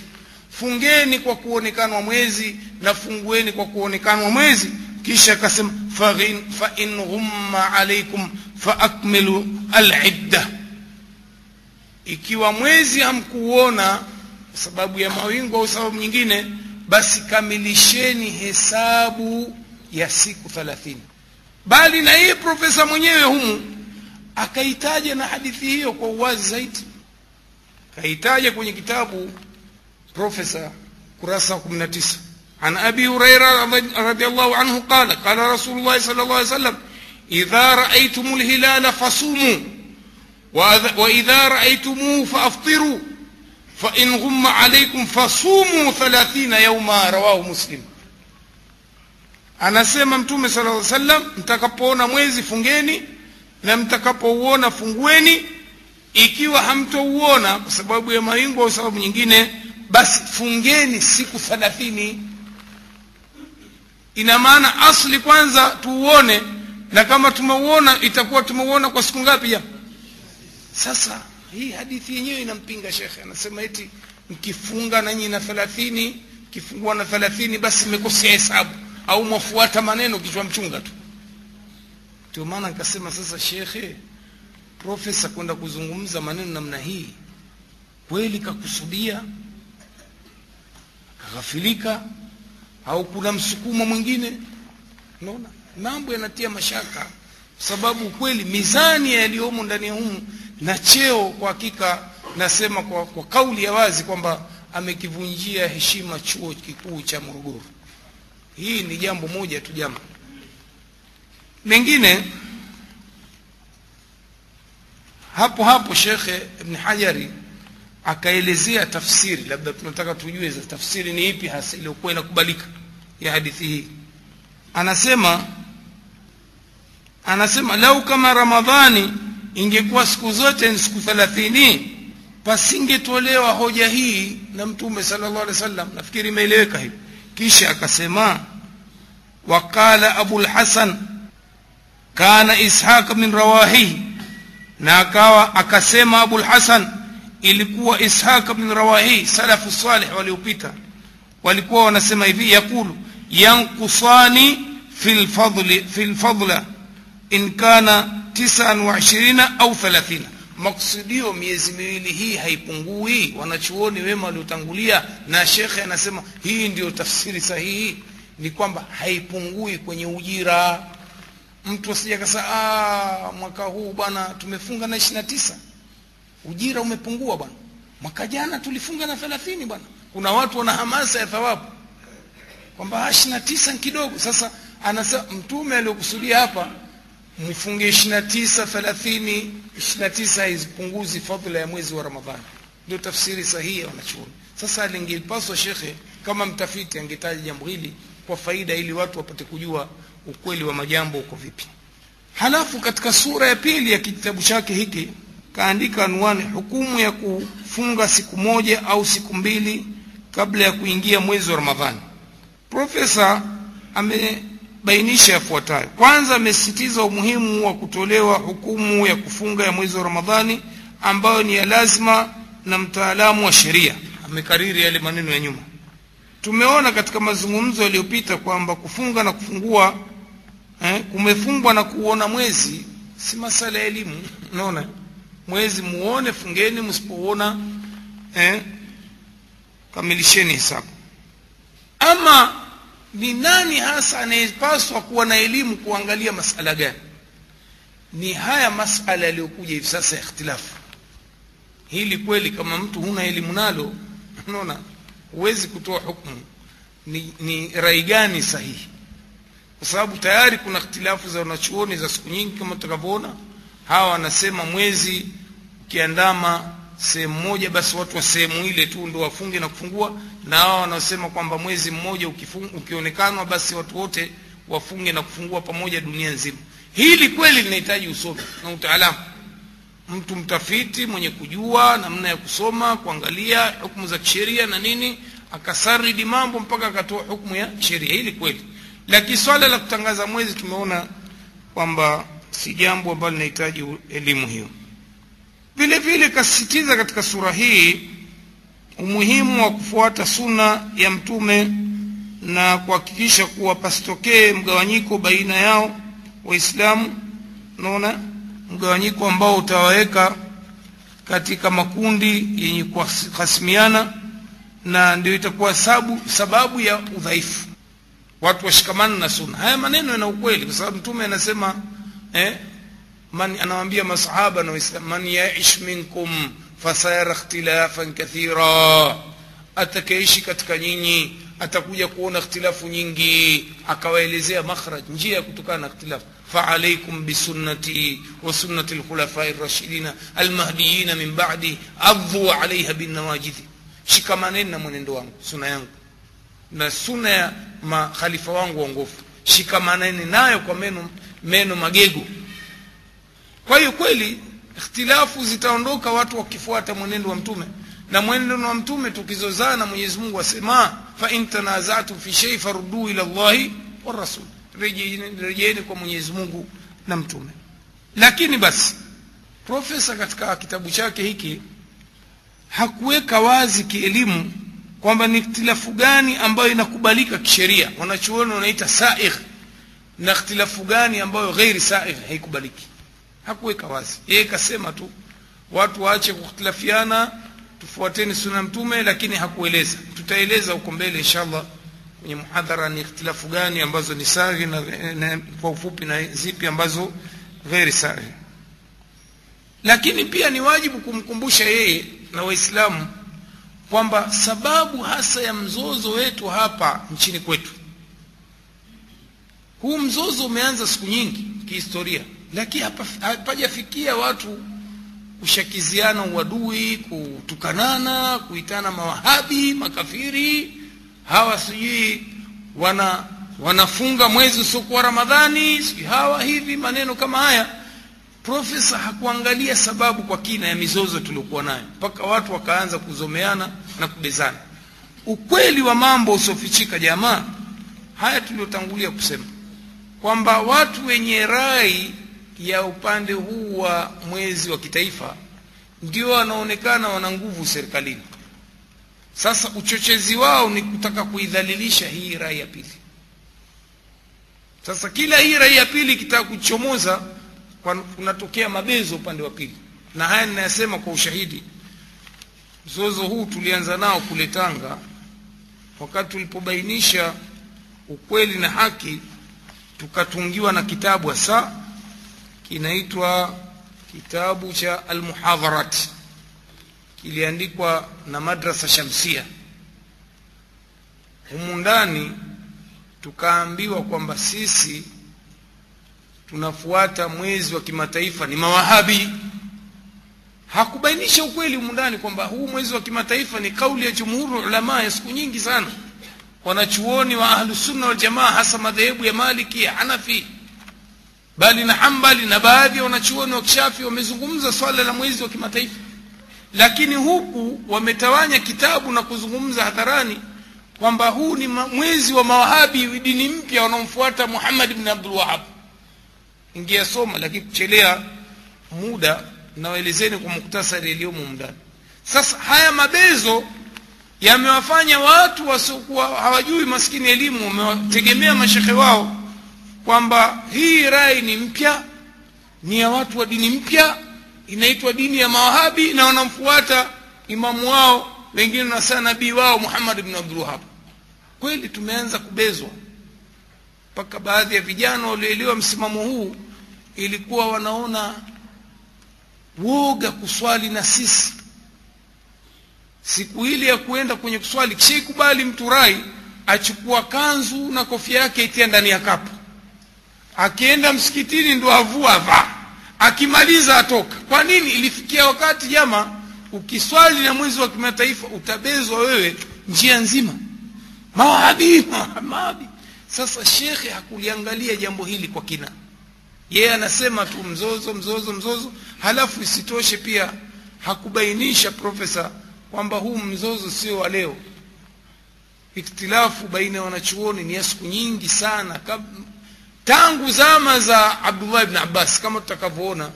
Fungeni kwa kuonekanwa mwezi na fungueni kwa kuonekanwa mwezi. Kisha akasema fa in ghumma alaikum faakmilu alidda. Ikiwa mwezi hamkuona kwa sababu ya mawingu au sababu nyingine basi kamilisheni hesabu ya siku thalathini. Bali na yeye profesa mwenyewe humu akaitaja na hadithi hiyo kwa uwazi zaidi. Kaitaja kwenye kitabu profesa kurasa 19 عن أبي هريرة رضي الله عنه قال قال رسول الله صلى الله عليه وسلم إذا رأيتم الهلال فصوموا وإذا رأيتموه فأفطروا فإن غم عليكم فصوموا ثلاثين يوما رواه مسلم anasema mtume sala llaw sallam mtakapoona mwezi fungeni na mtakapouona fungueni. Ikiwa hamtouona kwa sababu ya mawingu au sababu nyingine basi fungeni siku thalathini. Ina maana asli kwanza tuuone na kama tumeuona itakuwa tumeuona kwa siku ngapi ya? Sasa hii hadithi yenyewe inampinga shekhe. Anasema eti mkifunga nanyi na thelathini mkifungua na thelathini basi mmekosea hesabu au mwafuata maneno kichwa mchunga tu ndio maana nikasema sasa shekhe profesa kwenda kuzungumza maneno namna hii kweli kakusudia kaghafilika au kuna msukumo mwingine? Unaona mambo yanatia mashaka kwa sababu kweli mizani yaliyomo ndani ya humu na cheo kwa hakika nasema kwa, kwa kauli ya wazi kwamba amekivunjia heshima chuo kikuu cha morogoro. Hii ni jambo moja tu jama mengine hapo hapo shekhe ibn hajari akaelezea tafsiri labda tunataka tujue tafsiri ni ipi hasa iliyokuwa inakubalika ya hadithi hii. Anasema anasema lau kama ramadhani ingekuwa siku zote ni siku thalathini pasingetolewa hoja hii na mtume sallallahu alaihi wasallam. Nafikiri imeeleweka hivi. Kisha akasema waqala abulhasan kana ishaq min rawahihi. Na akawa akasema abulhasan ilikuwa ishaq bin rawahi salafu salih waliopita. Walikuwa wanasema hivi yakulu yankusani fi lfadla in kana tisan wa ishirina au thalathina. Maksudio miezi miwili hii haipungui. Wanachuoni wema waliotangulia na shekhe anasema hii ndio tafsiri sahihi. Ni kwamba haipungui kwenye ujira mtu asija kasa mwaka huu bwana tumefunga na ishiri na tisa. Ujira umepungua bwana. Mwaka jana tulifunga na thelathini bwana. Kuna watu wana hamasa ya thawabu. Kwamba ishiri na tisa kidogo. Sasa anasema mtume aliyokusudia hapa mfunge ishiri na tisa thelathini ishiri na tisa haizipunguzi fadhila ya mwezi wa ramadhani. Ndio tafsiri sahihi ya wanachuoni. Sasa alingepaswa shekhe kama mtafiti angetaja jambo hili kwa faida ili watu wapate kujua ukweli wa majambo uko vipi? Halafu katika sura ya pili ya kitabu chake hiki kaandika anwani hukumu ya kufunga siku moja au siku mbili kabla ya kuingia mwezi wa ramadhani. Profesa amebainisha yafuatayo. Kwanza amesisitiza umuhimu wa kutolewa hukumu ya kufunga ya mwezi wa ramadhani ambayo ni ya lazima na mtaalamu wa sheria. Amekariri yale maneno ya nyuma. Tumeona katika mazungumzo yaliyopita kwamba kufunga na kufungua eh, kumefungwa na kuona mwezi si masala ya elimu unaona? Mwezi muone fungeni msipoona eh, kamilisheni hesabu. Ama ni nani hasa anayepaswa kuwa na elimu kuangalia masala gani? Ni haya masala yaliyokuja hivi sasa ya ikhtilafu. Hili kweli kama mtu huna elimu nalo unaona huwezi kutoa hukumu. Ni, ni rai gani sahihi kwa sababu tayari kuna ikhtilafu za wanachuoni za siku nyingi kama tutakavyoona. Hawa wanasema mwezi ukiandama sehemu moja basi watu wa sehemu ile tu ndio wafunge na kufungua. Na hawa wanaosema kwamba mwezi mmoja ukionekanwa basi watu wote wafunge na kufungua pamoja dunia nzima. Hili kweli linahitaji usomi na utaalamu. Mtu mtafiti mwenye kujua namna ya kusoma kuangalia hukumu za kisheria na nini akasaridi mambo mpaka akatoa hukumu ya sheria. Hili kweli lakini swala la kutangaza mwezi tumeona kwamba si jambo ambalo linahitaji elimu hiyo. Vile vile kasisitiza katika sura hii umuhimu wa kufuata suna ya mtume na kuhakikisha kuwa pasitokee mgawanyiko baina yao waislamu naona mgawanyiko ambao utawaweka katika makundi yenye kuhasimiana na ndio itakuwa sababu, sababu ya udhaifu watu washikamana na sunna haya maneno yana ukweli kwa sababu mtume anasema eh, man anawaambia masahaba na waislamu man yaish minkum fasayara ikhtilafan kathira atakaishi katika nyinyi atakuja kuona ikhtilafu nyingi akawaelezea makhraj njia ya kutokana na ikhtilafu فعليكم بسنتي وسنة الخلفاء الراشدين المهديين من بعدي عضوا عليها بالنواجذ shikamaneni na mwenendo wangu suna yangu na suna ya makhalifa wangu waongofu shikamaneni nayo kwa meno, meno magego kwa hiyo kweli ikhtilafu zitaondoka watu wakifuata mwenendo wa mtume. Na mwenendo wa mtume tukizozana mwenyezi mungu asema fa in fi shei faruduu ila llahi warasul rejeeni kwa mwenyezi mungu na mtume. Lakini basi profesa katika kitabu chake hiki hakuweka wazi kielimu kwamba ni ikhtilafu gani ambayo inakubalika kisheria? Wanachuoni wanaita saigh na ikhtilafu gani ambayo ghairi saigh haikubaliki? Hakuweka wazi. Yeye kasema tu watu waache kukhtilafiana tufuateni suna mtume lakini hakueleza. Tutaeleza huko mbele inshallah kwenye muhadhara ni ikhtilafu gani ambazo ni saghi na, na kwa ufupi na zipi ambazo ghairi saghi lakini pia ni wajibu kumkumbusha yeye na waislamu kwamba sababu hasa ya mzozo wetu hapa nchini kwetu. Huu mzozo umeanza siku nyingi kihistoria lakini hapajafikia watu kushakiziana uadui kutukanana kuitana mawahabi makafiri. Hawa sijui wana wanafunga mwezi usiokuwa ramadhani sijui hawa hivi maneno kama haya profesa hakuangalia sababu kwa kina ya mizozo tuliokuwa nayo mpaka watu wakaanza kuzomeana na kubezana. Ukweli wa mambo usiofichika jamaa haya tuliotangulia kusema kwamba watu wenye rai ya upande huu wa mwezi wa kitaifa ndio wanaonekana wana nguvu serikalini. Sasa uchochezi wao ni kutaka kuidhalilisha hii rai ya pili. Sasa kila hii rai ya pili ikitaka kuchomoza kunatokea mabezo upande wa pili. Na haya ninayasema kwa ushahidi. Mzozo huu tulianza nao kule tanga wakati tulipobainisha ukweli na haki tukatungiwa na kitabu hasa kinaitwa kitabu cha almuhadharat. Kiliandikwa na madrasa shamsia. Humu ndani tukaambiwa kwamba sisi tunafuata mwezi wa kimataifa ni mawahabi. Hakubainisha ukweli umundani kwamba huu mwezi wa kimataifa ni kauli ya jumhuru ulama ya siku nyingi sana. Wanachuoni wa ahlusunna waljamaa hasa madhehebu ya maliki ya hanafi. Bali na hambali na baadhi ya wanachuoni wa kishafi wamezungumza swala la mwezi wa kimataifa. Lakini huku wametawanya kitabu na kuzungumza hadharani kwamba huu ni mwezi wa mawahabi dini mpya wanaomfuata muhammad bni abdul wahab soma, lakini kuchelea muda nawaelezeni kwa muktasari iliyomo mndani sasa haya mabezo yamewafanya watu wasiokuwa hawajui maskini elimu wamewategemea mashehe wao kwamba hii rai ni mpya ni ya watu wa dini mpya inaitwa dini ya mawahabi na wanamfuata imamu wao wengine nasaa nabii wao muhammad bn abdulwahab kweli tumeanza kubezwa mpaka baadhi ya vijana walioelewa msimamo huu ilikuwa wanaona woga kuswali na sisi. Siku ile ya kuenda kwenye kuswali kishaikubali mtu rai achukua kanzu na kofia yake itia ndani ya kapu. Akienda msikitini ndo avua avaa. Akimaliza atoka. Kwa nini? Ilifikia wakati jama ukiswali na mwezi wa kimataifa utabezwa wewe njia nzima. Mawahabi mawahabi. Sasa shekhe hakuliangalia jambo hili kwa kina yeye anasema tu mzozo mzozo mzozo. Halafu isitoshe pia hakubainisha profesa kwamba huu mzozo sio wa leo. Ikhtilafu baina ya wanachuoni ni ya siku nyingi sana. Tangu zama za abdullah ibn abbas kama tutakavyoona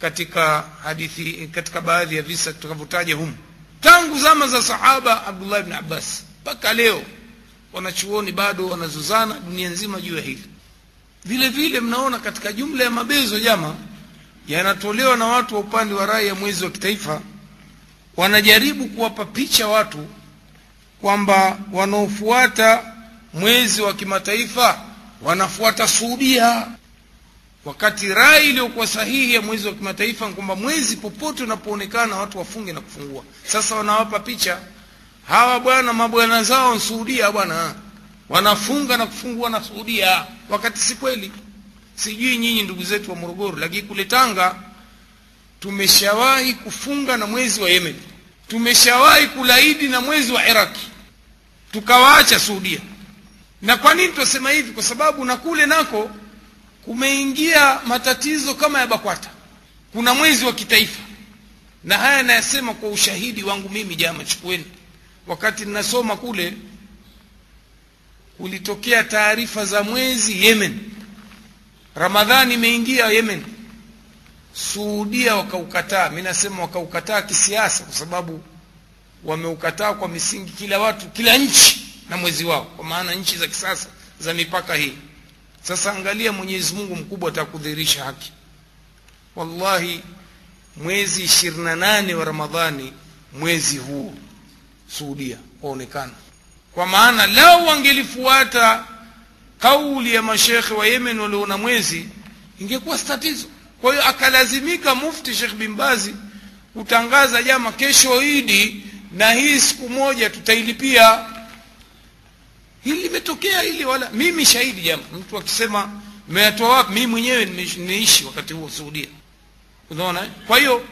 katika hadithi katika baadhi ya visa tutakavyotaja humu. Tangu zama za sahaba abdullah ibn abbas mpaka leo wanachuoni bado wanazozana dunia nzima juu ya hili vile vile mnaona katika jumla ya mabezo jama yanatolewa na watu wa upande wa rai ya mwezi wa kitaifa. Wanajaribu kuwapa picha watu kwamba wanaofuata mwezi wa kimataifa wanafuata suudia wakati rai iliyokuwa sahihi ya mwezi wa kimataifa ni kwamba mwezi popote unapoonekana watu wafunge na kufungua. Sasa wanawapa picha. Hawa bwana mabwana zao suudia bwana wanafunga na kufungua na suudia wakati si kweli. Sijui nyinyi ndugu zetu wa morogoro lakini kule tanga tumeshawahi kufunga na mwezi wa yemen. Tumeshawahi kulaidi na mwezi wa iraki tukawaacha Saudia. na kwa nini tunasema hivi? Kwa sababu na kule nako kumeingia matatizo kama ya bakwata. Kuna mwezi wa kitaifa. Na haya nayasema kwa ushahidi wangu mimi jamaa, chukueni. Wakati ninasoma kule kulitokea taarifa za mwezi yemen. Ramadhani imeingia yemen. Suudia wakaukataa. Mi nasema wakaukataa kisiasa kwa sababu wameukataa kwa misingi kila watu kila nchi na mwezi wao. Kwa maana nchi za kisasa za mipaka hii. Sasa angalia mwenyezi mungu mkubwa atakudhihirisha haki. Wallahi mwezi ishirini na nane wa ramadhani mwezi huo suudia waonekana kwa maana lau wangelifuata kauli ya mashekhe wa yemen waliona mwezi ingekuwa tatizo. Kwa hiyo akalazimika mufti shekh bimbazi kutangaza jama kesho idi na hii siku moja tutailipia. Hili limetokea hili wala mimi shahidi jama mtu akisema mmeyatoa wapi? Mimi mwenyewe nimeishi wakati huo suudia unaona? Kwa hiyo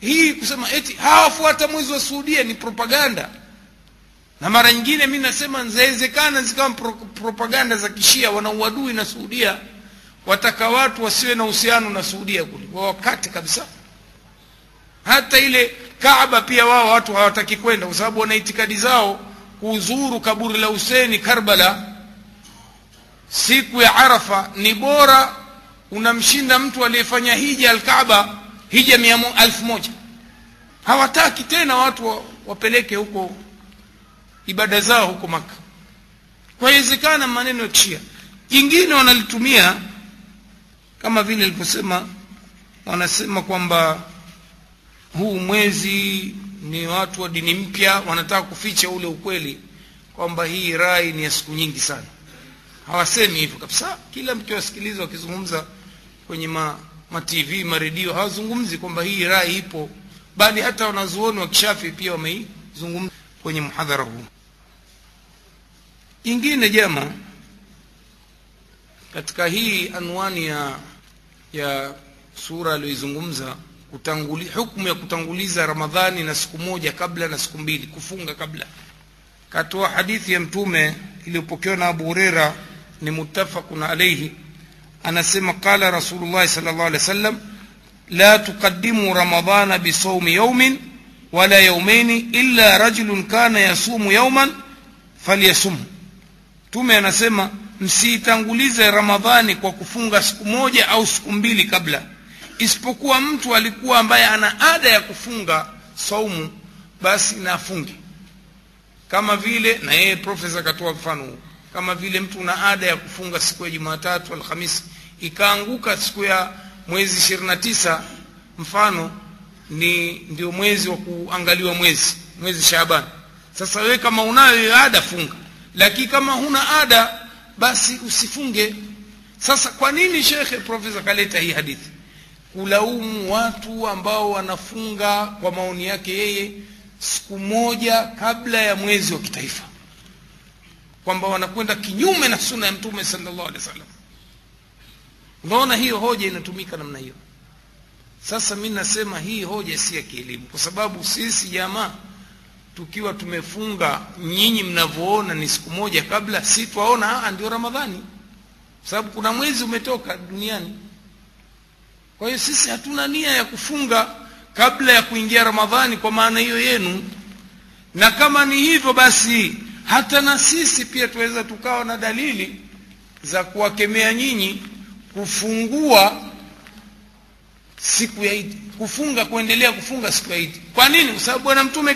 hii kusema eti hawafuata mwezi wa suudia ni propaganda na mara nyingine mi nasema zawezekana zikawa pro, propaganda za kishia wana uadui na suudia wataka watu wasiwe na uhusiano na suudia kule. Wa wakati kabisa. Hata ile kaaba pia wao watu hawataki kwenda kwa sababu wana itikadi zao kuzuru kaburi la huseni karbala. Siku ya arafa ni bora unamshinda mtu aliyefanya hija alkaaba hija elfu moja. Hawataki tena watu wapeleke huko ibada zao huko maka kwawezekana maneno ya kishia jingine wanalitumia kama vile ilivyosema wanasema kwamba huu mwezi ni watu wa dini mpya wanataka kuficha ule ukweli kwamba hii rai ni ya siku nyingi sana. Hawasemi hivyo kabisa. Kila mkiwasikiliza wakizungumza kwenye ma, ma tv maredio hawazungumzi kwamba hii rai ipo. Bali hata wanazuoni wa kishafi pia wameizungumza kwenye mhadhara huu. Ingine jama katika hii anwani ya ya sura aliyoizungumza kutanguli hukumu ya kutanguliza ramadhani na siku moja kabla na siku mbili kufunga kabla. Katoa hadithi ya mtume iliyopokewa na abu hureira ni muttafaqun alaihi anasema qala Rasulullah sal llah alih wa sallam la tuqadimu ramadhana bisaumi yaumin wala yaumaini illa rajulun kana yasumu yauman falyasumhu mtume anasema msiitangulize ramadhani kwa kufunga siku moja au siku mbili kabla. Isipokuwa mtu alikuwa ambaye ana ada ya kufunga saumu basi na kama vile na yeye profesa akatoa mfano huu kama vile mtu una ada ya kufunga siku ya jumatatu alhamisi ikaanguka siku ya mwezi ishirini na tisa mfano ni ndio mwezi wa kuangaliwa mwezi mwezi Shaaban. sasa wewe kama unayo ada funga. Lakini kama huna ada basi usifunge. Sasa kwa nini shekhe profesa kaleta hii hadithi? Kulaumu watu ambao wanafunga kwa maoni yake yeye siku moja kabla ya mwezi wa kitaifa. Kwamba wanakwenda kinyume na suna ya mtume sallallahu alaihi wasallam. Unaona hiyo hoja inatumika namna hiyo sasa mi nasema hii hoja si ya kielimu. Kwa sababu sisi jamaa tukiwa tumefunga nyinyi mnavyoona ni siku moja kabla si twaona ndio ramadhani. Kwa sababu kuna mwezi umetoka duniani. Kwa hiyo sisi hatuna nia ya kufunga kabla ya kuingia ramadhani kwa maana hiyo yenu. Na kama ni hivyo basi hata na sisi pia tuweza tukawa na dalili za kuwakemea nyinyi kufungua siku ya idi. Kufunga kuendelea kufunga siku ya idi. Kwa nini? Kwa sababu bwana mtume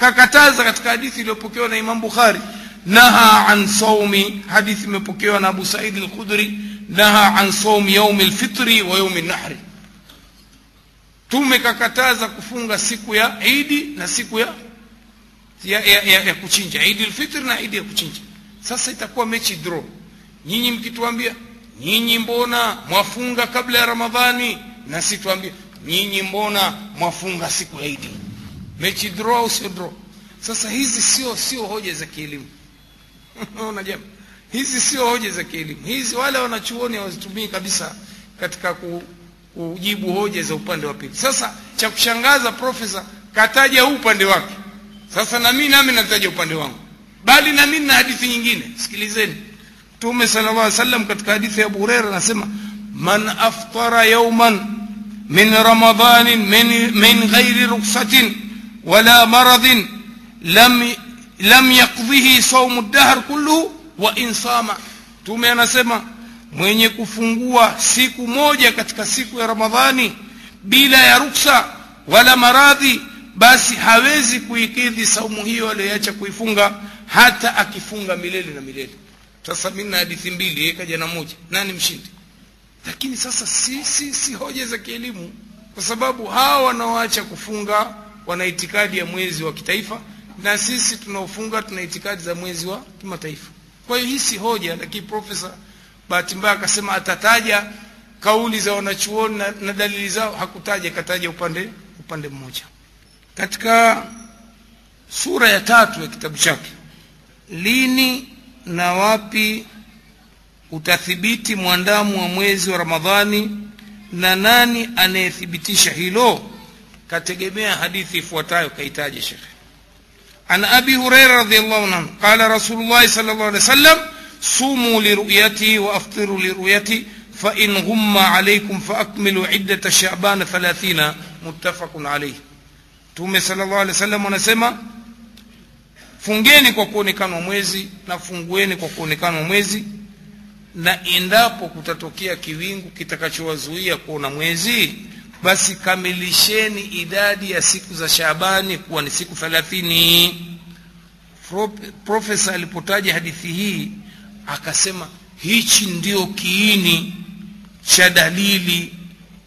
kakataza katika hadithi iliyopokewa na imam bukhari naha an saumi hadithi imepokewa na abu said al-khudri naha an saumi yaumi lfitri wa yaumi nahri tume kakataza kufunga siku ya idi na siku ya ya, ya, ya, ya kuchinja. Idi lfitri na idi ya kuchinja. Sasa itakuwa mechi draw. Nyinyi mkituambia nyinyi mbona mwafunga kabla ya ramadhani na si tuambie nyinyi mbona mwafunga siku ya idi? Mechi draw au sio draw? Sasa hizi sio sio hoja za kielimu. Unaona jamaa hizi sio hoja za kielimu. Hizi wale wanachuoni hawazitumii kabisa katika ku, kujibu hoja za upande wa pili. Sasa cha kushangaza profesa kataja huu upande wake. Sasa na mimi nami nataja upande wangu. Bali na mimi na hadithi nyingine. Sikilizeni. Mtume sallallahu alaihi wasallam katika hadithi ya Abu Hurairah anasema man aftara yawman min رمضان min, من ghairi ruksatin wala maradhin lam لم يقضه صوم الدهر كله وإن صام. mtume anasema mwenye kufungua siku moja katika siku ya ramadhani bila ya ruksa wala maradhi basi hawezi kuikidhi saumu hiyo aliyoacha kuifunga hata akifunga milele na milele. Sasa mimi na hadithi mbili yeye kaja nani mshindi lakini sasa si, si, si hoja za kielimu. Kwa sababu hawa wanaoacha kufunga wana itikadi ya mwezi wa kitaifa na sisi tunaofunga tuna itikadi za mwezi wa kimataifa. Kwa hiyo hii si hoja lakini profesa bahati mbaya akasema atataja kauli za wanachuoni na, na dalili zao. Hakutaja kataja upande upande mmoja. Katika sura ya tatu ya kitabu chake lini na wapi utathibiti mwandamu wa mwezi wa Ramadhani, na nani anayethibitisha hilo? Kategemea hadithi ifuatayo, kahitaji shekhe. An abi Huraira radhiyallahu anhu qala Rasulullahi sallallahu alaihi wasallam sumu liruyati wa aftiru liruyati fa in ghumma alaykum fa akmilu iddata Shaban 30 muttafaqun alayh. Mtume sallallahu alaihi wasallam anasema fungeni kwa kuonekana mwezi na fungueni kwa kuonekana mwezi na endapo kutatokea kiwingu kitakachowazuia kuona mwezi basi kamilisheni idadi ya siku za Shaabani kuwa ni siku thelathini. Profesa alipotaja hadithi hii akasema hichi ndio kiini cha dalili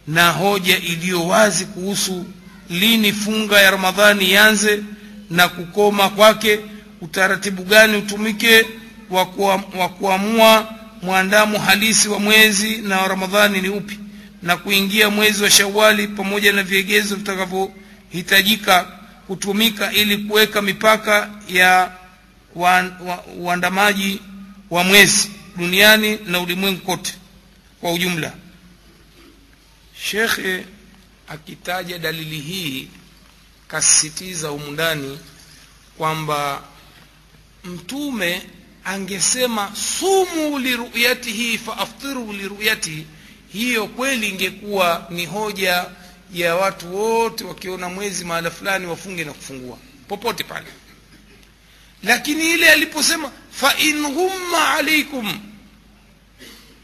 na hoja iliyo wazi kuhusu lini funga ya Ramadhani ianze na kukoma kwake, utaratibu gani utumike wa kuamua mwandamo halisi wa mwezi na wa Ramadhani ni upi na kuingia mwezi wa Shawali pamoja na vigezo vitakavyohitajika kutumika ili kuweka mipaka ya uandamaji wa, wa mwezi duniani na ulimwengu kote kwa ujumla. Shekhe akitaja dalili hii kasisitiza umundani kwamba Mtume angesema sumu liruyatihi faaftiru liruyatihi hiyo kweli ingekuwa ni hoja ya watu wote wakiona mwezi mahala fulani wafunge na kufungua popote pale. Lakini ile aliposema fa in alaikum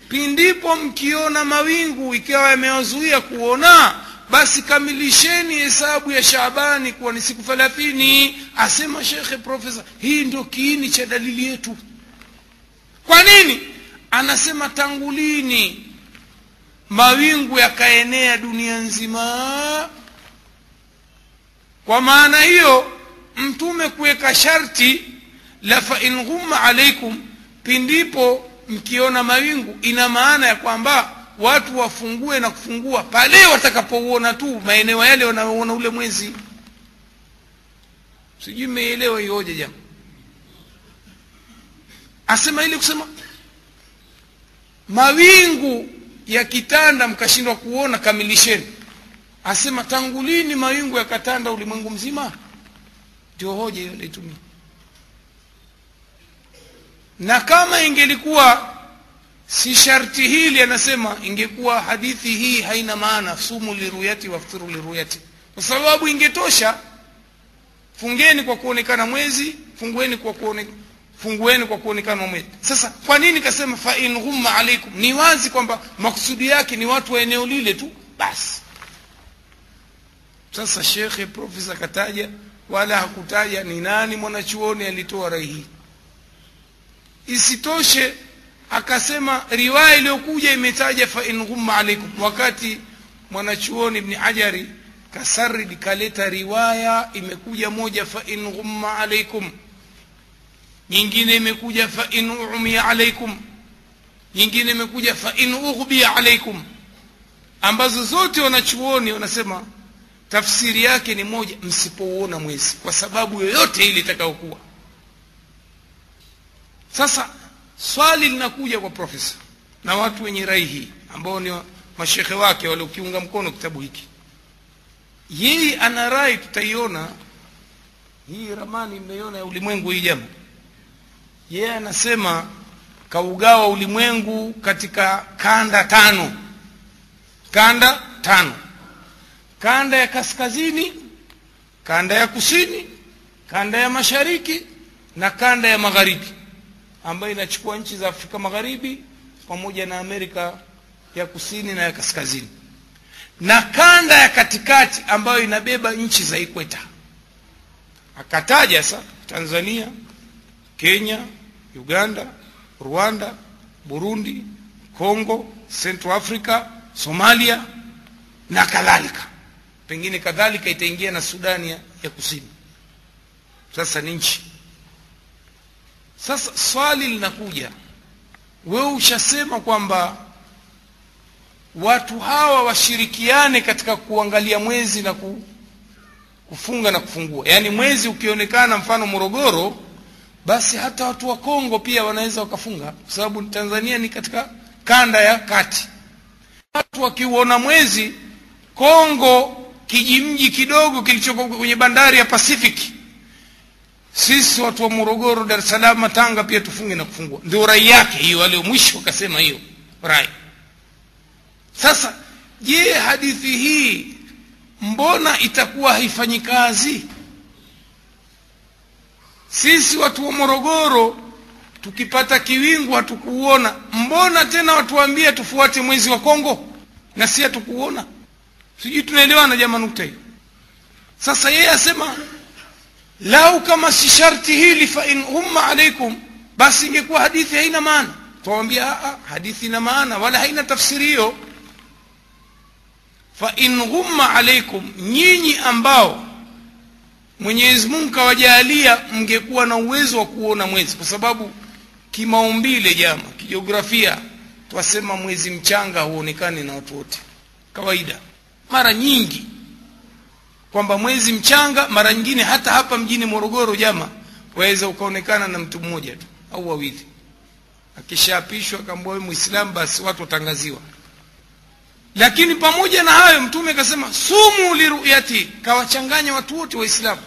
pindipo mkiona mawingu ikawa yamewazuia kuona basi kamilisheni hesabu ya Shaabani kuwa ni siku thelathini asema shekhe profesa. Hii ndio kiini cha dalili yetu. Kwa nini? Anasema tangulini mawingu yakaenea dunia nzima? Kwa maana hiyo mtume kuweka sharti la fa in ghumma alaikum pindipo mkiona mawingu ina maana ya kwamba watu wafungue na kufungua pale watakapouona tu maeneo yale wanaoona ule mwezi. Sijui mmeelewa hiyo hoja jamaa asema ili kusema mawingu ya kitanda mkashindwa kuona kamilisheni. Asema tangu lini mawingu yakatanda ulimwengu mzima? Ndio hoja hiyo naitumia na kama ingelikuwa si sharti hili anasema ingekuwa hadithi hii haina maana sumu liruyati waftiru liruyati. Kwa sababu ingetosha fungeni kwa kuonekana mwezi fungueni kwa kuonekana fungueni kwa kuonekana mwezi. Sasa kwa nini kasema fa in ghumma alaikum ni wazi kwamba makusudi yake ni watu wa eneo lile tu basi. Sasa shekhe profesa kataja wala hakutaja ni nani mwanachuoni alitoa rai hii. Isitoshe akasema riwaya iliyokuja imetaja fa in ghumma alaikum wakati mwanachuoni ibni hajari kasarid kaleta riwaya imekuja moja fa in ghumma alaikum nyingine imekuja fa in umia alaikum nyingine imekuja fa in ughbiya alaikum ambazo zote wanachuoni wanasema tafsiri yake ni moja msipouona mwezi kwa sababu yoyote ile itakayokuwa. Sasa swali linakuja kwa profesa na watu wenye rai hii ambao ni mashekhe wake waliokiunga mkono kitabu hiki. Yeye ana rai tutaiona. Hii ramani mnaiona ya ulimwengu hii jama yeye anasema kaugawa ulimwengu katika kanda tano. Kanda tano. Kanda ya kaskazini kanda ya kusini kanda ya mashariki na kanda ya magharibi ambayo inachukua nchi za afrika magharibi pamoja na amerika ya kusini na ya kaskazini. Na kanda ya katikati ambayo inabeba nchi za ikweta. Akataja sa tanzania kenya uganda rwanda burundi congo central africa somalia na kadhalika. Pengine kadhalika itaingia na sudani ya kusini. Sasa ni nchi sasa swali linakuja. Wewe ushasema kwamba watu hawa washirikiane katika kuangalia mwezi na ku, kufunga na kufungua. Yaani mwezi ukionekana mfano morogoro basi hata watu wa kongo pia wanaweza wakafunga. Kwa sababu tanzania ni katika kanda ya kati. Watu wakiuona mwezi kongo kijimji kidogo kilichoko kwenye bandari ya pacific sisi watu wa morogoro dar es salaam tanga pia tufunge na kufungua. Ndio rai yake hiyo alio mwisho wakasema hiyo rai. Sasa je hadithi hii mbona itakuwa haifanyi kazi? Sisi watu wa morogoro tukipata kiwingu hatukuuona. Mbona tena watuambie tufuate mwezi wa kongo? Na si hatukuuona? Sijui tunaelewana jama nukta hiyo. Sasa yeye asema lau kama si sharti hili fa in umma alaikum basi ingekuwa hadithi haina maana. Twawambia hadithi ina maana wala haina tafsiri hiyo. Fa in ghumma alaikum nyinyi ambao mwenyezi mungu kawajalia mngekuwa na uwezo wa kuona mwezi. Kwa sababu kimaumbile jama kijiografia twasema mwezi mchanga huonekani na watu wote. Kawaida. Mara nyingi kwamba mwezi mchanga mara nyingine hata hapa mjini morogoro jama waweza ukaonekana na mtu mmoja tu au wawili. Akishaapishwa kambwa we mwislamu basi watu watangaziwa. Lakini pamoja na hayo mtume akasema sumu liruyati kawachanganya watu wote waislamu.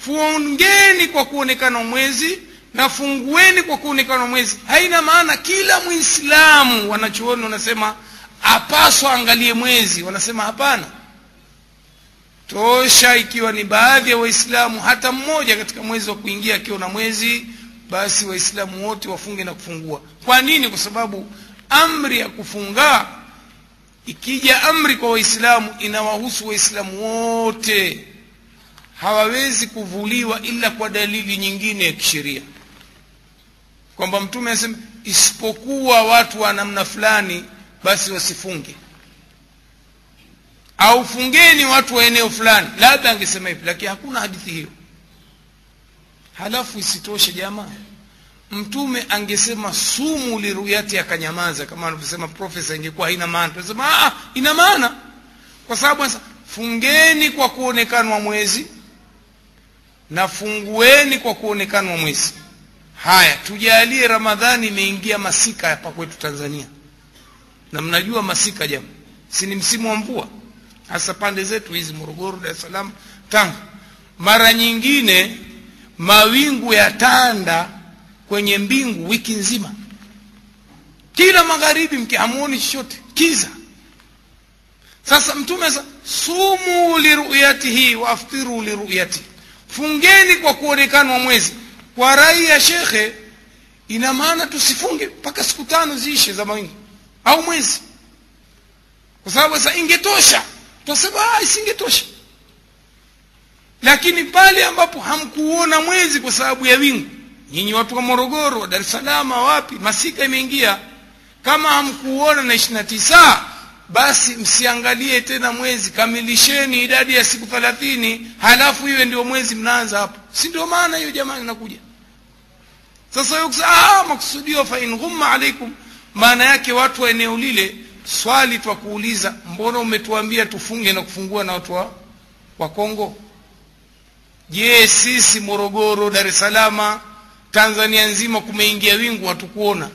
Fungeni kwa kuonekana mwezi na fungueni kwa kuonekana mwezi. Haina maana kila mwislamu wanachuoni wanasema apaswa angalie mwezi. Wanasema hapana tosha ikiwa ni baadhi ya waislamu hata mmoja katika mwezi wa kuingia akiwa na mwezi basi waislamu wote wafunge na kufungua. Kwa nini? Kwa sababu amri ya kufunga ikija amri kwa waislamu inawahusu waislamu wote. Hawawezi kuvuliwa ila kwa dalili nyingine ya kisheria. Kwamba mtume anasema isipokuwa watu wa namna fulani basi wasifunge au fungeni watu wa eneo fulani labda angesema hivi lakini hakuna hadithi hiyo. Halafu isitoshe jamaa mtume angesema sumu liruyati akanyamaza kama anavyosema profesa ingekuwa haina maana. Tunasema ina maana. Kwa sababu fungeni kwa kuonekanwa mwezi na fungueni kwa kuonekanwa mwezi. Haya tujalie ramadhani imeingia masika hapa kwetu tanzania. Na mnajua masika jama si ni msimu wa mvua hasa pande zetu hizi morogoro dar es salaam tanga. Mara nyingine mawingu yatanda kwenye mbingu wiki nzima. Kila magharibi mkihamuoni chochote. Kiza. Sasa mtume sa sumu liruyatihi waaftiru liruyatihi fungeni kwa kuonekana mwezi. Kwa rai ya shekhe ina maana tusifunge mpaka siku tano ziishe za mawingu. Au mwezi. Kwa sababu sasa ingetosha tutasema isingetosha. Lakini pale ambapo hamkuona mwezi kwa sababu ya wingu nyinyi watu wa morogoro wa dar es salaam wapi masika imeingia. Kama hamkuona na ishirina tisa basi msiangalie tena mwezi kamilisheni idadi ya siku thalathini, halafu iwe ndio mwezi mnaanza hapo. Si ndio maana hiyo jamani inakuja? Sasa makusudio fa alaikum maana yake watu wa eneo lile swali twakuuliza, mbona umetuambia tufunge na kufungua na watu wa, kongo? Je sisi morogoro dar es salama tanzania nzima kumeingia wingu hatukuona?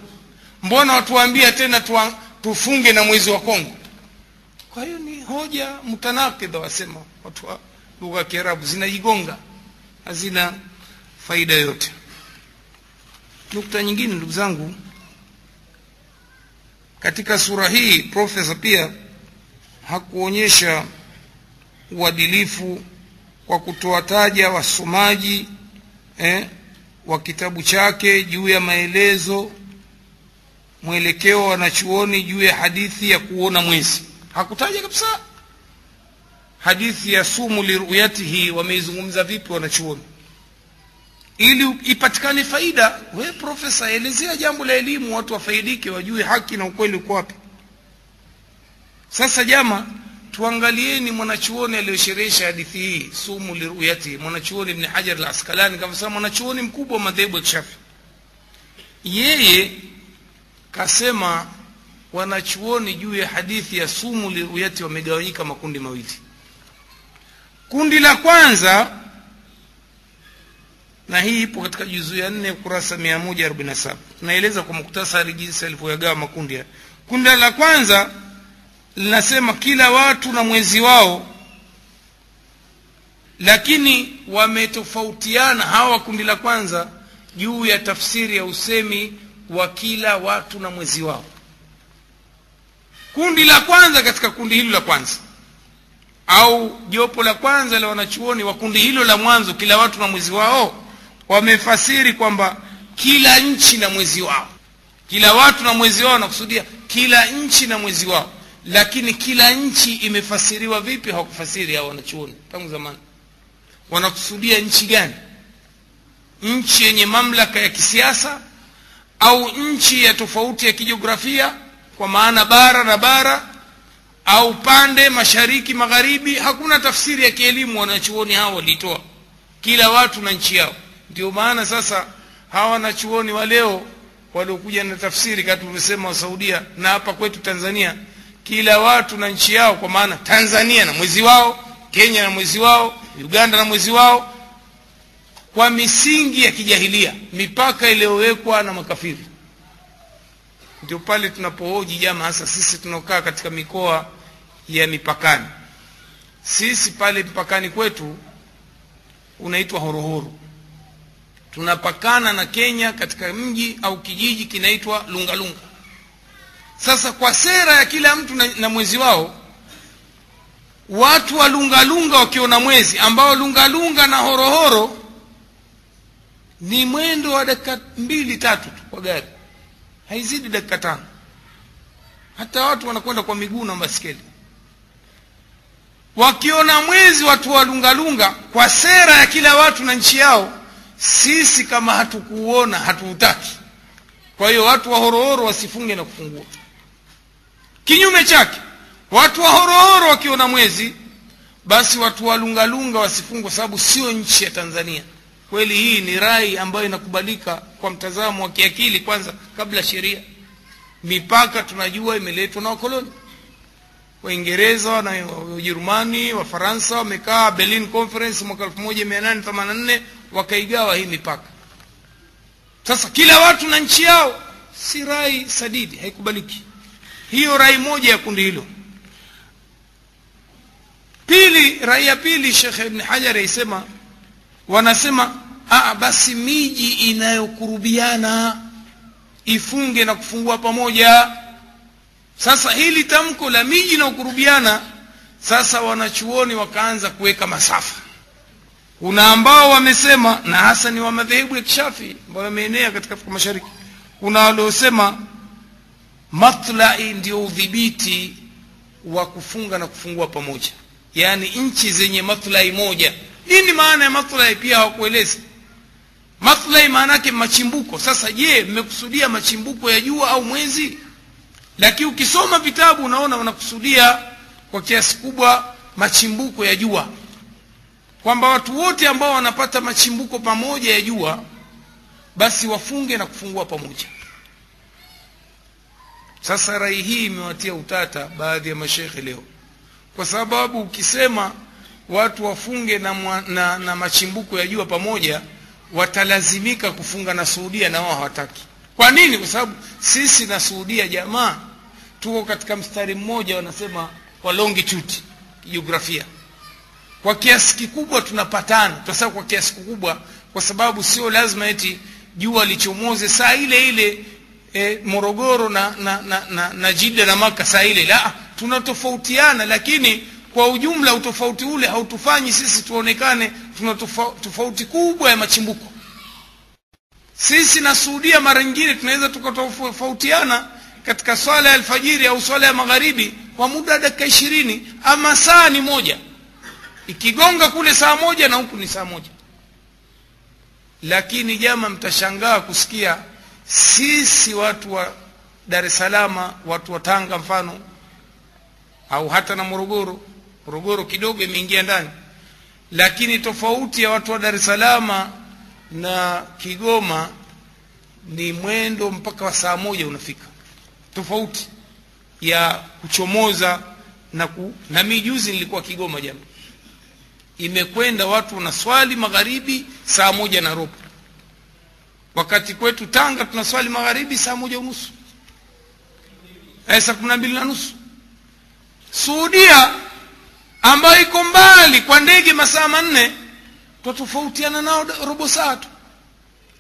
Mbona watuambia tena tuwa, tufunge na mwezi wa kongo? Kwa hiyo ni hoja mtanakidha, wasema watu wa lugha ya kiarabu zinajigonga hazina faida yote. Nukta nyingine ndugu zangu katika sura hii profesa pia hakuonyesha uadilifu kwa kutoataja wasomaji eh, wa kitabu chake juu ya maelezo mwelekeo wa wanachuoni juu ya hadithi ya kuona mwezi. Hakutaja kabisa hadithi ya sumu liruyatihi wameizungumza vipi wanachuoni ili ipatikane faida. We profesa elezea jambo la elimu watu wafaidike wajue haki na ukweli uko wapi. Sasa jama tuangalieni mwanachuoni aliyosherehesha hadithi hii sumu liruyati mwanachuoni ibn hajar al askalani kasema mwanachuoni mkubwa wa madhehebu ya kishafi. Yeye kasema wanachuoni juu ya hadithi ya sumu liruyati wamegawanyika makundi mawili. Kundi la kwanza na hii ipo katika juzu ya nne kurasa mia moja arobaini na saba. Tunaeleza kwa muktasari jinsi alivyoyagawa makundi kundi la kwanza linasema kila watu na mwezi wao lakini wametofautiana hawa kundi la kwanza juu ya tafsiri ya usemi wa kila watu na mwezi wao. Kundi la kwanza katika kundi hilo la kwanza au jopo la kwanza la wanachuoni wa kundi hilo la mwanzo kila watu na mwezi wao wamefasiri kwamba kila nchi na mwezi wao. Kila watu na mwezi wao nakusudia kila nchi na mwezi wao. Lakini kila nchi imefasiriwa vipi? Hawakufasiri hao wanachuoni tangu zamani. Wanakusudia nchi gani? Nchi yenye mamlaka ya kisiasa au nchi ya tofauti ya kijiografia kwa maana bara na bara au pande mashariki magharibi? Hakuna tafsiri ya kielimu wanachuoni hao walitoa. Kila watu na nchi yao ndio maana sasa hawa wanachuoni wa leo waliokuja na tafsiri kati tulivyosema wa saudia na hapa kwetu tanzania kila watu na nchi yao kwa maana tanzania na mwezi wao kenya na mwezi wao uganda na mwezi wao kwa misingi ya kijahilia mipaka iliyowekwa na makafiri. Ndio pale tunapohoji jama hasa sisi tunaokaa katika mikoa ya mipakani. Sisi pale mpakani kwetu unaitwa horohoro tunapakana na kenya katika mji au kijiji kinaitwa lungalunga. Sasa kwa sera ya kila mtu na, na mwezi wao watu wa lungalunga wakiona mwezi ambao lungalunga na horohoro ni mwendo wa dakika mbili tatu tu kwa gari. Haizidi dakika tano. Hata watu wanakwenda kwa miguu na basikeli. wakiona mwezi watu wa lungalunga kwa sera ya kila watu na nchi yao sisi kama hatukuuona hatuutaki. Kwa hiyo watu wa horohoro wasifunge na kufungua. Kinyume chake watu wa horohoro wakiona mwezi basi watu wa lungalunga wasifunge kwa sababu sio nchi ya tanzania. Kweli hii ni rai ambayo inakubalika kwa mtazamo wa kiakili kwanza kabla sheria. Mipaka tunajua imeletwa na wakoloni. Waingereza na ujerumani wafaransa wamekaa berlin conference mwaka 1884 wakaigawa hii mipaka. Sasa kila watu na nchi yao si rai sadidi haikubaliki. Hiyo rai moja ya kundi hilo. Pili rai ya pili shekhe ibn hajar aisema wanasema aa, basi miji inayokurubiana ifunge na kufungua pamoja. Sasa hili tamko la miji inayokurubiana sasa wanachuoni wakaanza kuweka masafa kuna ambao wamesema na hasa ni wa madhehebu ya kishafi ambayo yameenea katika afrika mashariki. Kuna waliosema matlai ndio udhibiti wa kufunga na kufungua pamoja. Yaani nchi zenye matlai moja. Nini maana ya matlai? Pia hawakueleza matlai maana yake machimbuko. Sasa je mmekusudia machimbuko ya jua au mwezi? Lakini ukisoma vitabu unaona wanakusudia kwa kiasi kubwa machimbuko ya jua kwamba watu wote ambao wanapata machimbuko pamoja ya jua basi wafunge na kufungua pamoja. Sasa rai hii imewatia utata baadhi ya mashekhe leo. Kwa sababu ukisema watu wafunge na, mwa, na, na machimbuko ya jua pamoja watalazimika kufunga na suudia na wao hawataki. Kwa nini? Kwa sababu sisi na suudia jamaa tuko katika mstari mmoja wanasema kwa longitude jiografia kwa kiasi kikubwa tunapatana. Tunasema kwa kiasi kikubwa kwa sababu sio lazima eti jua lichomoze saa ile ile e, morogoro na, na, na, na, na jida na maka saa ile la tunatofautiana lakini kwa ujumla utofauti ule hautufanyi sisi tuonekane tuna tofauti kubwa ya machimbuko. Sisi na suudia mara nyingine tunaweza tukatofautiana katika swala ya alfajiri au swala ya magharibi kwa muda wa dakika ishirini ama saa ni moja ikigonga kule saa moja na huku ni saa moja. Lakini jama mtashangaa kusikia sisi watu wa dar es salama watu wa tanga mfano au hata na morogoro. Morogoro kidogo imeingia ndani. Lakini tofauti ya watu wa dar es salama na kigoma ni mwendo mpaka wa saa moja unafika. Tofauti ya kuchomoza na ku, na mi juzi nilikuwa kigoma jama imekwenda watu wanaswali magharibi saa moja na robo. Wakati kwetu tanga tunaswali magharibi saa moja unusu. Eh, saa kumi na mbili na nusu. Suudia ambayo iko mbali kwa ndege masaa manne twatofautiana nao robo saa tu.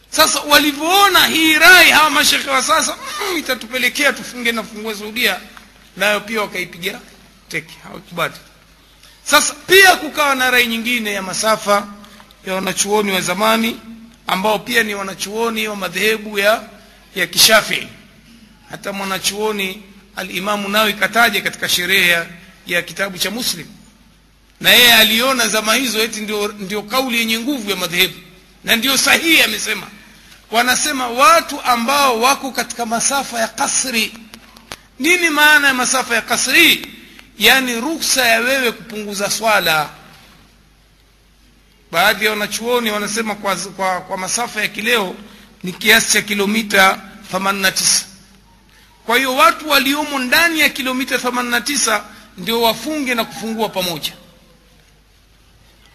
Sasa walivyoona hii rai hawa mashekhe wa sasa mm, itatupelekea tufunge na fungue Saudia, nayo pia wakaipiga teke. Hawakubali sasa pia kukawa na rai nyingine ya masafa ya wanachuoni wa zamani ambao pia ni wanachuoni wa madhehebu ya ya kishafii hata mwanachuoni alimamu nao kataja katika sherehe ya, ya kitabu cha muslim. Na yeye aliona zama hizo eti ndio, ndio kauli yenye nguvu ya madhehebu. Na ndio sahihi amesema. Wanasema watu ambao wako katika masafa ya kasri. Nini maana ya masafa ya kasri yaani ruksa ya wewe kupunguza swala. Baadhi ya wanachuoni wanasema kwa, kwa, kwa masafa ya kileo ni kiasi cha kilomita 89 kwa hiyo watu waliomo ndani ya kilomita 89 ndio wafunge na kufungua pamoja.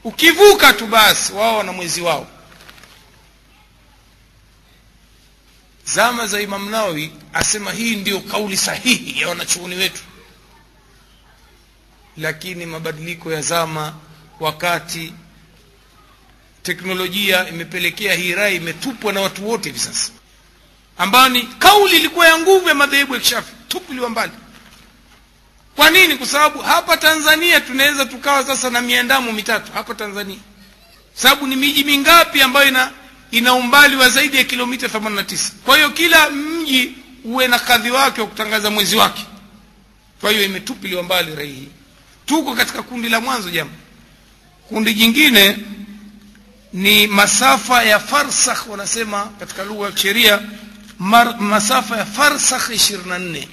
Ukivuka tu basi wao na mwezi wao. Zama za imam nawawi asema hii ndio kauli sahihi ya wanachuoni wetu lakini mabadiliko ya zama wakati teknolojia imepelekea hii rai imetupwa na watu wote hivi sasa. Ambayo ni kauli ilikuwa ya nguvu ya madhehebu ya kishafi tupiliwa mbali. Kwa nini? Kwa sababu hapa tanzania tunaweza tukawa sasa na miandamo mitatu hapa tanzania. Sababu ni miji mingapi ambayo ina ina umbali wa zaidi ya kilomita 89 kwa hiyo kila mji uwe na kadhi wake wa kutangaza mwezi wake. Kwa hiyo imetupiliwa mbali rai hii tuko katika kundi la mwanzo jama kundi jingine ni masafa ya farsakh wanasema katika lugha ya kisheria masafa ya farsakh 24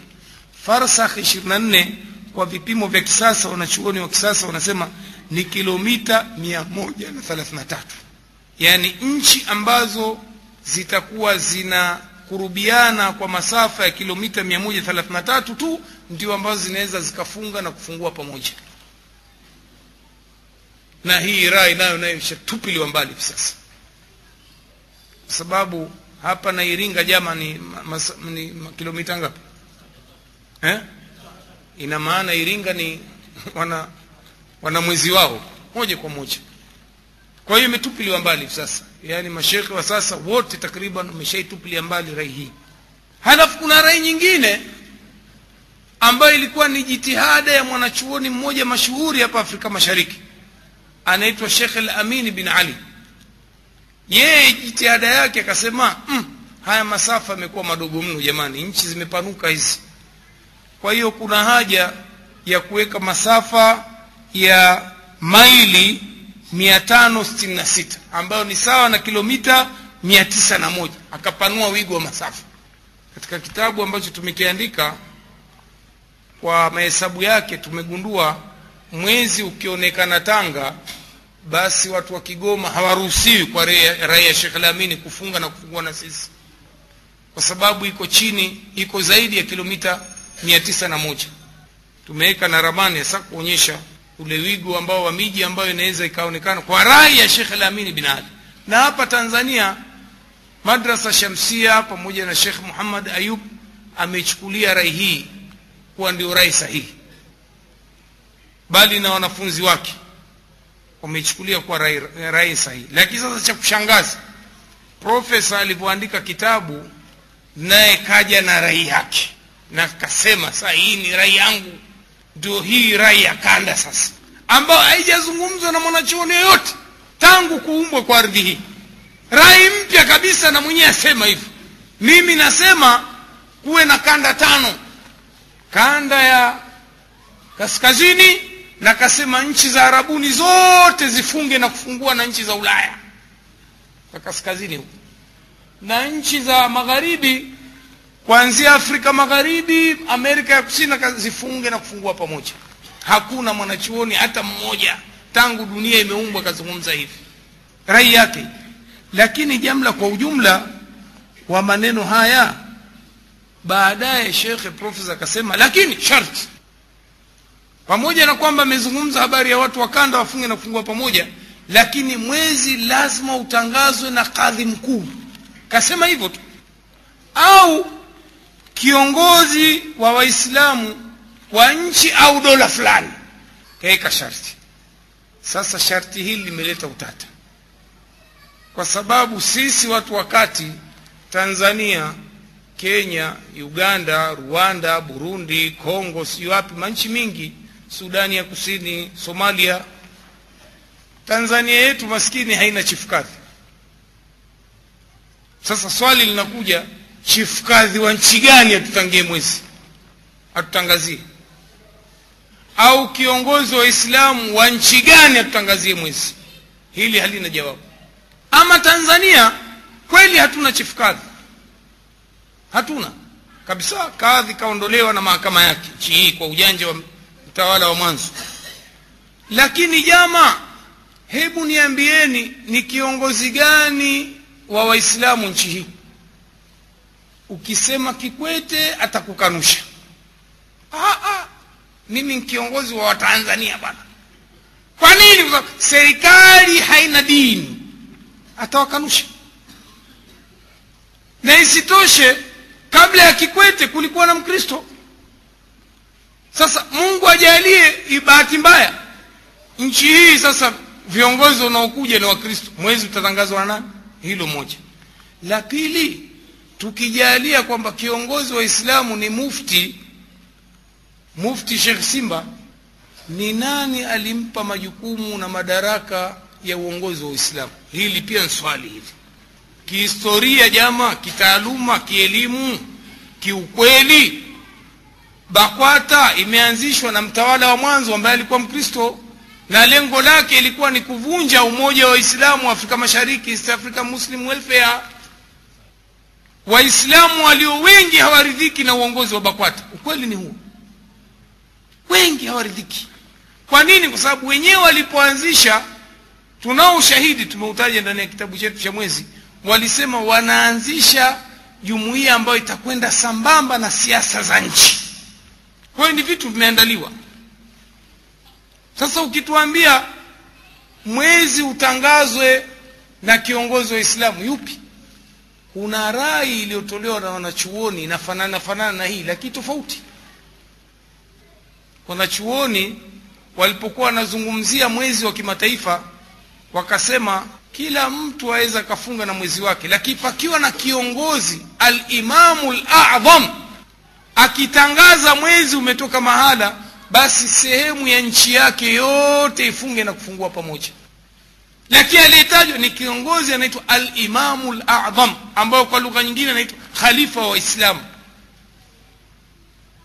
farsakh 24 kwa vipimo vya kisasa wanachuoni wa kisasa wanasema ni kilomita 133 yaani nchi ambazo zitakuwa zinakurubiana kwa masafa ya kilomita 133 tu ndio ambazo zinaweza zikafunga na kufungua pamoja. Na hii rai nayo nayo ishatupiliwa mbali sasa. Kwa sababu hapa na iringa jama ni, mas, ni kilomita ngapi? Eh? ina maana iringa ni wana wana mwezi wao moja kwa moja. Kwa hiyo imetupiliwa mbali sasa. Yaani mashekhe wa sasa wote takriban wameshaitupilia mbali rai hii. Halafu kuna rai nyingine ambayo ilikuwa ni jitihada ya mwanachuoni mmoja mashuhuri hapa afrika mashariki. Anaitwa shekh al amin bin ali. Yeye jitihada yake akasema mm, haya masafa yamekuwa madogo mno jamani nchi zimepanuka hizi. Kwa hiyo kuna haja ya kuweka masafa ya maili 566 ambayo ni sawa na kilomita 901 akapanua wigo wa masafa. Katika kitabu ambacho tumekiandika kwa mahesabu yake tumegundua mwezi ukionekana tanga basi watu wa kigoma hawaruhusiwi kwa raia ya shekh lamini kufunga na kufungua na sisi. Kwa sababu iko chini iko zaidi ya kilomita mia tisa na moja. Tumeweka na ramani hasa kuonyesha ule wigo ambao wa miji ambayo inaweza ikaonekana kwa rai ya Sheikh lamini bin ali. Na hapa tanzania madrasa shamsia pamoja na Sheikh muhammad ayub amechukulia rai hii kuwa ndio rai sahihi. Bali na wanafunzi wake wameichukulia kuwa rai, rai sahihi. Lakini sasa cha kushangaza profesa alivyoandika kitabu naye kaja na rai yake. Na kasema saa hii ni rai yangu. Ndio hii rai ya kanda sasa ambayo haijazungumzwa na mwanachuoni yoyote tangu kuumbwa kwa ardhi hii. Rai mpya kabisa na mwenyewe asema hivyo. Mimi nasema kuwe na kanda tano kanda ya kaskazini na kasema nchi za arabuni zote zifunge na kufungua na nchi za ulaya. Kwa kaskazini huko. Na nchi za magharibi kuanzia afrika magharibi amerika ya kusini zifunge na kufungua pamoja. Hakuna mwanachuoni hata mmoja tangu dunia imeumbwa kazungumza hivi. Rai yake. Lakini jamla kwa ujumla wa maneno haya baadaye shekhe profesa akasema lakini sharti. Pamoja na kwamba amezungumza habari ya watu wa kanda wafunge na kufungua pamoja lakini mwezi lazima utangazwe na kadhi mkuu. Kasema hivyo tu. Au kiongozi wa waislamu wa nchi au dola fulani. Kaweka sharti. Sasa sharti hili limeleta utata. Kwa sababu sisi watu wakati tanzania kenya uganda rwanda burundi Kongo, si wapi manchi mingi sudani ya kusini somalia. Tanzania yetu maskini haina chifukadhi sasa swali linakuja chifukadhi wa nchi gani atutangie mwezi? Atutangazie. Au kiongozi wa islamu wa nchi gani atutangazie mwezi? Hili halina jawabu. Ama tanzania kweli hatuna chifukadhi hatuna. Kabisa kadhi kaondolewa na mahakama yake. Nchi hii kwa ujanja wa mtawala wa mwanzo. Lakini jama hebu niambieni ni kiongozi gani wa waislamu nchi hii? Ukisema kikwete atakukanusha. Ah, mimi ni kiongozi wa watanzania bwana. Kwa nini? Serikali haina dini. Atawakanusha. Na isitoshe kabla ya kikwete kulikuwa na mkristo. Sasa mungu ajalie bahati mbaya nchi hii sasa viongozi wanaokuja ni wakristo. Mwezi utatangazwa na nani? Hilo moja. La pili tukijalia kwamba kiongozi wa islamu ni mufti mufti shekh simba ni nani alimpa majukumu na madaraka ya uongozi wa uislamu? Hili pia ni swali hivi kihistoria jama kitaaluma kielimu kiukweli bakwata imeanzishwa na mtawala wa mwanzo ambaye alikuwa mkristo na lengo lake ilikuwa ni kuvunja umoja wa waislamu wa afrika mashariki east africa muslim welfare. Waislamu walio wengi hawaridhiki na uongozi wa bakwata. Ukweli ni huo. Wengi hawaridhiki. Kwa nini? Kwa sababu wenyewe walipoanzisha tunao ushahidi tumeutaja ndani ya kitabu chetu cha mwezi walisema wanaanzisha jumuiya ambayo itakwenda sambamba na siasa za nchi. Kwa hiyo ni vitu vimeandaliwa. Sasa ukituambia mwezi utangazwe na kiongozi wa Uislamu, yupi? Kuna rai iliyotolewa na wanachuoni inafanana fanana na hii lakini tofauti. Wanachuoni walipokuwa wanazungumzia mwezi wa kimataifa wakasema kila mtu aweza akafunga na mwezi wake lakini pakiwa na kiongozi alimamu ladham akitangaza mwezi umetoka mahala basi sehemu ya nchi yake yote ifunge na kufungua pamoja. Lakini aliyetajwa ni kiongozi anaitwa alimamu ladham ambayo kwa lugha nyingine anaitwa khalifa wa islamu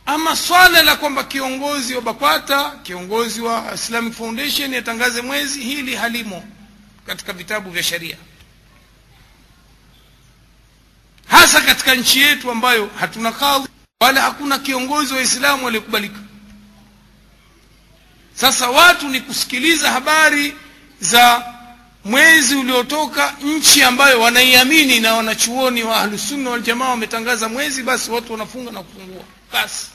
ama swala la kwamba kiongozi wa bakwata kiongozi wa islamic foundation yatangaze mwezi hili halimo katika vitabu vya sharia hasa katika nchi yetu ambayo hatuna kadhi wala hakuna kiongozi wa islamu aliyekubalika. Sasa watu ni kusikiliza habari za mwezi uliotoka nchi ambayo wanaiamini na wanachuoni wa ahlusunna waljamaa wametangaza mwezi basi watu wanafunga na kufungua. Basi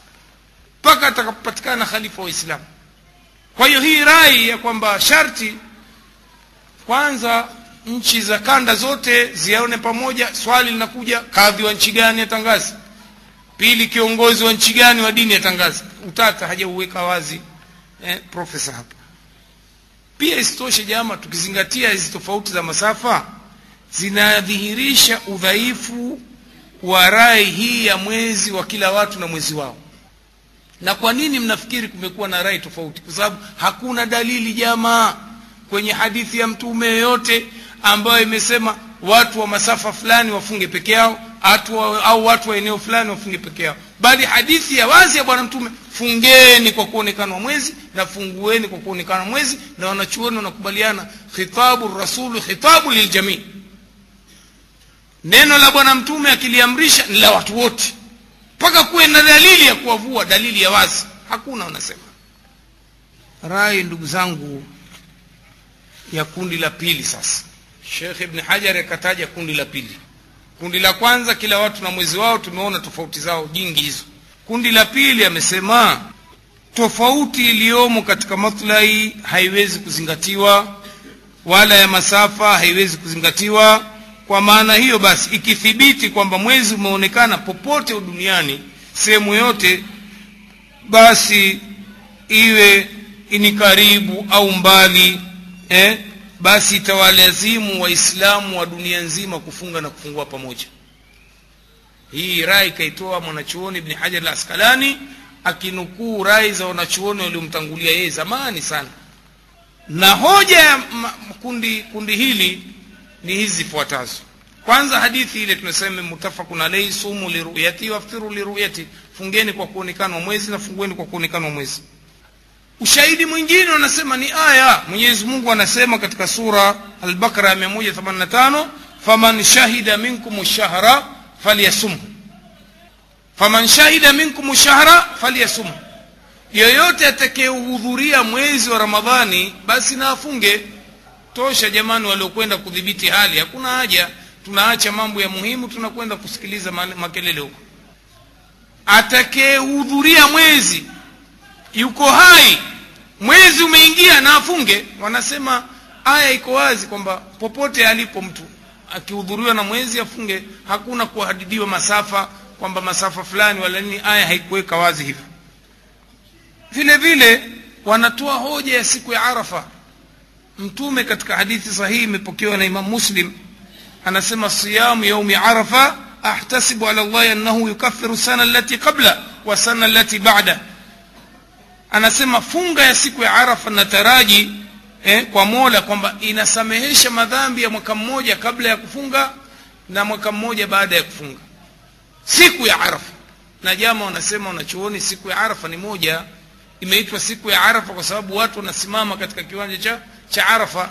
mpaka atakapopatikana khalifa wa islamu. Kwa hiyo hii rai ya kwamba sharti kwanza nchi za kanda zote ziaone pamoja swali linakuja kadhi wa nchi gani atangaze? Pili kiongozi wa nchi gani wa dini atangaze? Utata hajauweka wazi. Eh, profesa hapa. Pia isitoshe jama tukizingatia hizi tofauti za masafa zinadhihirisha udhaifu wa rai hii ya mwezi wa kila watu na mwezi wao. Na kwa nini mnafikiri kumekuwa na rai tofauti? Kwa sababu hakuna dalili jamaa kwenye hadithi ya mtume yoyote ambayo imesema watu wa masafa fulani wafunge peke yao atu au watu wa eneo fulani wafunge peke yao. Bali hadithi ya wazi ya bwana mtume fungeni kwa kuonekana mwezi na fungueni kwa kuonekana mwezi na wanachuoni wanakubaliana khitabu rasulu khitabu liljamii neno la bwana mtume akiliamrisha ni la watu wote. Mpaka kuwe na dalili ya kuwavua dalili ya wazi. Hakuna wanasema. Rai ndugu zangu ya kundi la pili sasa. Shekh ibni hajar akataja kundi la pili. Kundi la kwanza kila watu na mwezi wao tumeona tofauti zao nyingi hizo. Kundi la pili amesema tofauti iliyomo katika maslahi haiwezi kuzingatiwa wala ya masafa haiwezi kuzingatiwa. Kwa maana hiyo basi ikithibiti kwamba mwezi umeonekana popote duniani sehemu yote basi iwe ni karibu au mbali eh, basi itawalazimu waislamu wa dunia nzima kufunga na kufungua pamoja. Hii rai ikaitoa mwanachuoni ibni hajar al askalani akinukuu rai za wanachuoni waliomtangulia yeye zamani sana. Na hoja ya kundi, kundi hili ni hizi zifuatazo kwanza hadithi ile tunasema mutafakun alaihi sumu liruyati waftiru liruyati fungeni kwa kuonekana wa mwezi na fungueni kwa kuonekana wa mwezi ushahidi mwingine wanasema ni aya. Mwenyezi mungu anasema katika sura albakara ya 185 faman shahida minkum shahra falyasumhu. Faman shahida minkum shahra falyasumhu. Yoyote atakayehudhuria mwezi wa ramadhani basi na afunge. Tosha jamani waliokwenda kudhibiti hali hakuna haja. Tunaacha mambo ya muhimu tunakwenda kusikiliza makelele huko. Atakayehudhuria mwezi yuko hai. Mwezi umeingia na afunge. Wanasema aya iko wazi kwamba popote alipo mtu akihudhuriwa na mwezi afunge hakuna kuhadidiwa masafa kwamba masafa fulani wala nini aya haikuweka wazi hivyo. Vile vile wanatoa hoja ya siku ya arafa. Mtume katika hadithi sahihi imepokewa na imam muslim. Anasema siyamu yaumi arafa ahtasibu ala llahi annahu yukaffiru sana allati qabla wa sana allati ba'da anasema funga ya siku ya arafa nataraji eh, kwa mola kwamba inasamehesha madhambi ya mwaka mmoja kabla ya kufunga na mwaka mmoja baada ya kufunga. Siku ya arafa. Na jama wanasema wanachuoni siku ya arafa ni moja. Imeitwa siku ya arafa kwa sababu watu wanasimama katika kiwanja cha, cha arafa.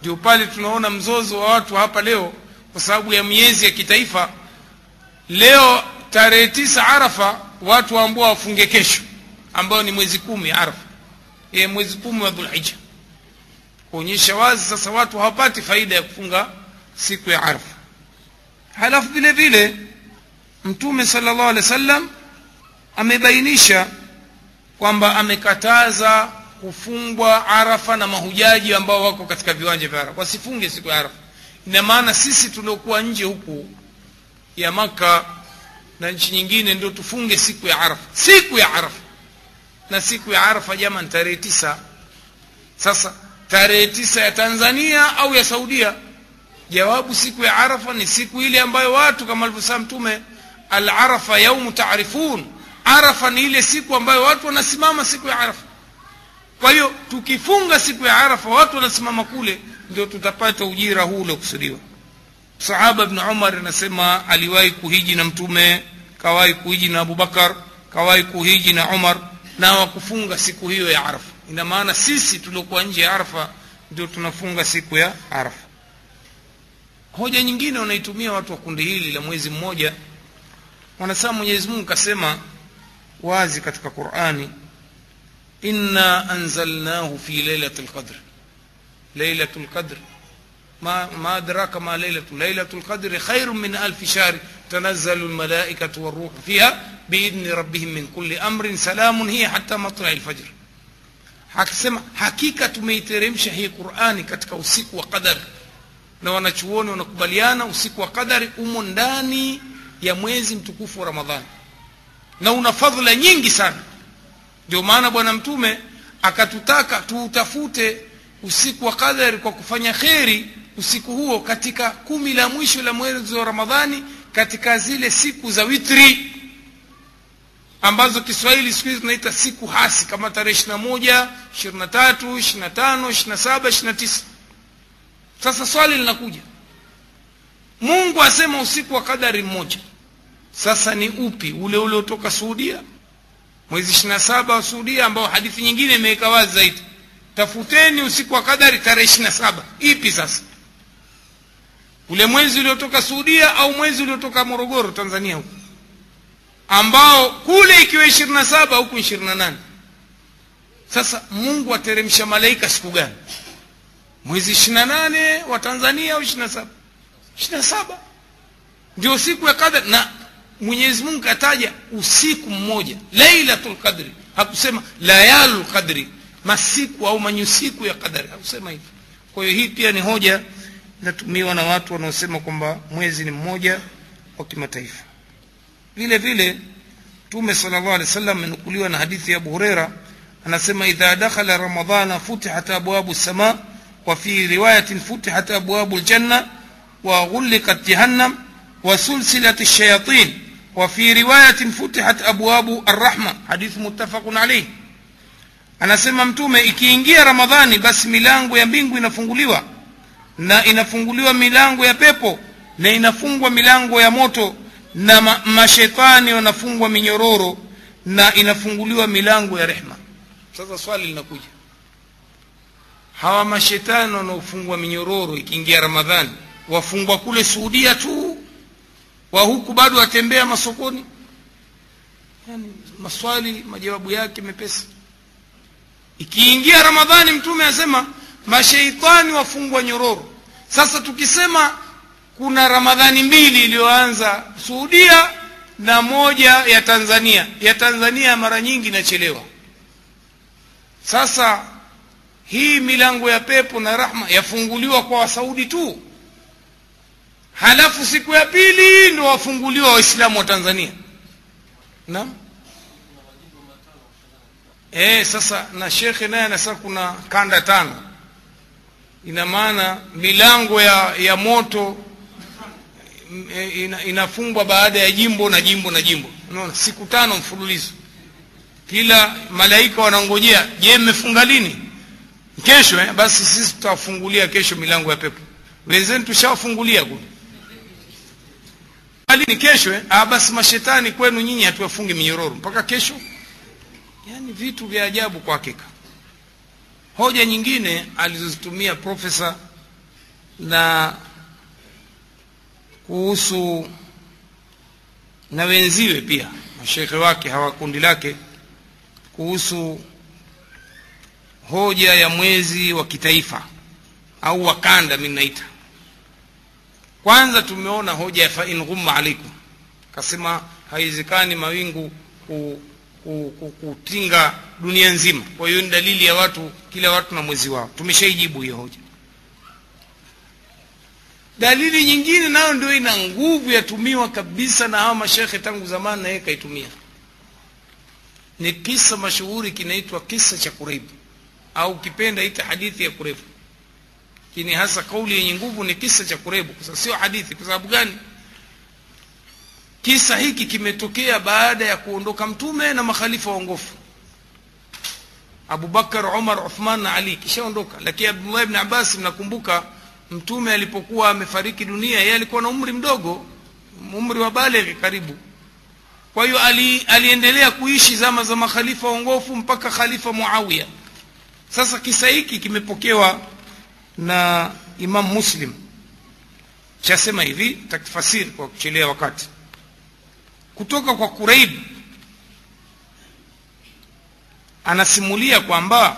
Ndio pale tunaona mzozo wa watu hapa leo kwa sababu ya miezi ya kitaifa. Leo tarehe tisa arafa watu waambua wafunge kesho ambayo ni mwezi kumi arafa. E, mwezi kumi wa dhulhija kuonyesha wazi sasa watu hawapati faida ya kufunga siku ya arafa. Halafu vile vile mtume sala llahu alehi amebainisha kwamba amekataza kufungwa arafa na mahujaji ambao wako katika viwanja vya arafa. Wasifunge siku ya arafa. Ina maana sisi tuliokuwa nje huku ya maka na nchi nyingine ndio tufunge siku ya arafa. Siku ya arafa na siku ya arafa jama ni tarehe tisa. Sasa tarehe tisa ya tanzania au ya saudia? Jawabu siku ya arafa ni siku ile ambayo watu kama alivyosema mtume alarafa yaumu taarifun arafa ni ile siku ambayo watu wanasimama siku ya arafa. Kwa hiyo tukifunga siku ya arafa watu wanasimama kule ndio tutapata ujira huu uliokusudiwa. Sahaba bni umar anasema aliwahi kuhiji na mtume kawahi kuhiji na abubakar kawahi kuhiji na umar na wakufunga siku hiyo ya arafa ina maana sisi tuliokuwa nje ya arafa ndio tunafunga siku ya arafa hoja nyingine wanaitumia watu wa kundi hili la mwezi mmoja wanasema mwenyezi mungu kasema wazi katika qurani inna anzalnahu fi lailati lqadr lailatu lqadr ما ما أدراك ما ليلة ليلة القدر خير من ألف شهر تنزل الملائكة والروح فيها biidhni rabbihim min kulli amrin salamun hiya hata matlai lfajr akasema hakika tumeiteremsha hii qurani katika usiku wa qadari na wanachuoni wanakubaliana usiku wa qadari umo ndani ya mwezi mtukufu wa ramadhani na una fadhila nyingi sana ndio maana bwana mtume akatutaka tuutafute usiku wa qadari kwa kufanya kheri usiku huo katika kumi la mwisho la mwezi wa ramadhani katika zile siku za witri ambazo kiswahili siku hizi tunaita siku hasi kama tarehe ishiri na moja ishirini na tatu ishiri na tano ishiri na saba ishiri na tisa. Sasa swali linakuja. Mungu asema usiku wa kadari mmoja. Sasa ni upi ule uliotoka suudia mwezi ishiri na saba wa suudia ambao hadithi nyingine imeweka wazi zaidi. Tafuteni usiku wa kadari tarehe ishiri na saba. Ipi sasa? Ule mwezi uliotoka suudia au mwezi uliotoka morogoro tanzania huku ambao kule ikiwa ishirini na saba huku ishirini na nane. Sasa mungu ateremsha malaika siku gani? Mwezi ishirini na nane wa tanzania au ishirini na saba? Ishirini na saba. Ndio siku ya kadri na mwenyezi mungu kataja usiku mmoja lailatul qadri hakusema layalu qadri masiku au manyusiku ya qadari hakusema hivyo. Kwa hiyo hii pia ni hoja inatumiwa na watu wanaosema kwamba mwezi ni mmoja wa kimataifa vile vile mtume sala llahu alehi wa sallam amenukuliwa na hadithi ya abu hureira anasema idha dakhala ramadana futihat abwabu lsama wa fi riwayatin futihat abwabu ljanna wa ghulikat jahannam wa sulsilat lshayatin wa fi riwayatin futihat abwabu arrahma hadithi muttafaqun alaih anasema mtume ikiingia ramadhani basi milango ya mbingu inafunguliwa na inafunguliwa milango ya pepo na inafungwa milango ya moto na ma mashetani wanafungwa minyororo na inafunguliwa milango ya rehma sasa swali linakuja. Hawa mashetani wanaofungwa minyororo ikiingia ramadhani wafungwa kule suudia tu? Wa huku bado watembea masokoni? Yani maswali majawabu yake mepesi. Ikiingia ramadhani mtume asema masheitani wafungwa nyororo. Sasa tukisema kuna ramadhani mbili iliyoanza suudia na moja ya tanzania. Ya tanzania mara nyingi inachelewa. Sasa hii milango ya pepo na rahma yafunguliwa kwa wasaudi tu. Halafu siku ya pili ndo wafunguliwa waislamu wa tanzania. Naam. E, sasa na shekhe naye anasema kuna kanda tano. Ina maana milango ya, ya moto ina, inafungwa baada ya jimbo na jimbo na jimbo. Unaona siku tano mfululizo. Kila malaika wanangojea je mmefunga lini? Kesho eh? basi sisi tutawafungulia kesho milango ya pepo. Wenzeni tushawafungulia kule. Kesho eh? ah, basi mashetani kwenu nyinyi hatuwafungi minyororo. Mpaka kesho? Yaani vitu vya ajabu kwa hakika. Hoja nyingine alizozitumia profesa na kuhusu na wenziwe pia mashekhe wake hawa kundi lake kuhusu hoja ya mwezi wa kitaifa au wakanda mi naita. Kwanza tumeona hoja ya fain ghumma alaikum kasema haiwezekani mawingu ku, ku, ku, kutinga dunia nzima. Kwa hiyo ni dalili ya watu kila watu na mwezi wao. Tumeshaijibu hiyo hoja dalili nyingine nayo ndio ina nguvu yatumiwa kabisa na hawa mashekhe tangu zamani na yeye kaitumia. Ni kisa mashuhuri kinaitwa kisa cha kureibu au ukipenda ita hadithi ya kurebu lakini hasa kauli yenye nguvu ni kisa cha kurebu kwa sababu sio hadithi. Kwa sababu gani? Kisa hiki kimetokea baada ya kuondoka mtume na makhalifa waongofu abubakar umar uthman na ali. Kishaondoka. Lakini abdullah ibn abbas mnakumbuka mtume alipokuwa amefariki dunia yeye alikuwa na umri mdogo umri wa baleghi karibu. Kwa hiyo ali, aliendelea kuishi zama za makhalifa waongofu mpaka khalifa muawiya. Sasa kisa hiki kimepokewa na imam muslim. Chasema hivi takifasiri kwa kuchelea wakati. Kutoka kwa kuraib anasimulia kwamba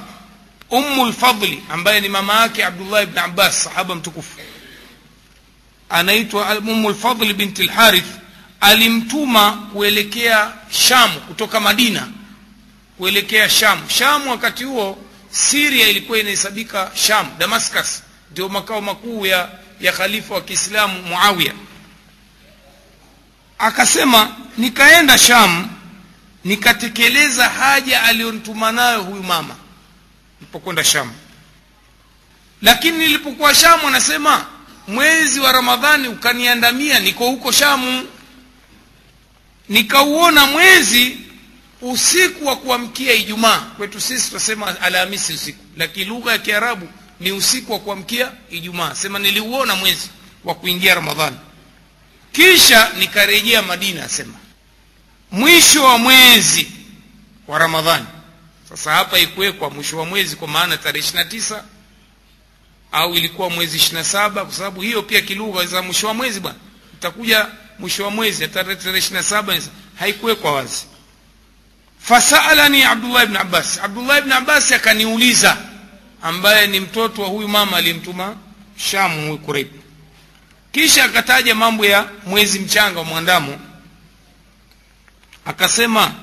ummu ambaye ni mama yake abdullah ibn abbas sahaba mtukufu. Anaitwa ummu lfadli binti lharith alimtuma kuelekea shamu kutoka madina kuelekea shamu. Shamu wakati huo siria ilikuwa inahesabika sham damascus. Ndio makao makuu ya, ya khalifa wa kiislamu muawiya. Akasema nikaenda sham nikatekeleza haja aliyonituma nayo huyu mama nilipokwenda shamu. Lakini nilipokuwa shamu anasema mwezi wa ramadhani ukaniandamia niko huko shamu. Nikauona mwezi usiku wa kuamkia ijumaa. Kwetu sisi tunasema alhamisi usiku lakini lugha ya kiarabu ni usiku wa kuamkia ijumaa. Sema niliuona mwezi wa kuingia ramadhani. Kisha nikarejea madina asema mwisho wa mwezi wa ramadhani sasa hapa ikuwekwa mwisho wa mwezi kwa maana tarehe ishirina tisa au ilikuwa mwezi ishirina saba kwa sababu hiyo pia kilugha za mwisho wa mwezi bwana. Utakuja mwisho wa mwezi tarehe ishirina saba haikuwekwa wazi. Fasalani abdullah ibn abbas. Abdullah ibn abbas akaniuliza ambaye ni mtoto wa huyu mama aliyemtuma shamu huyu kisha akataja mambo ya mwezi mchanga wa mwandamo akasema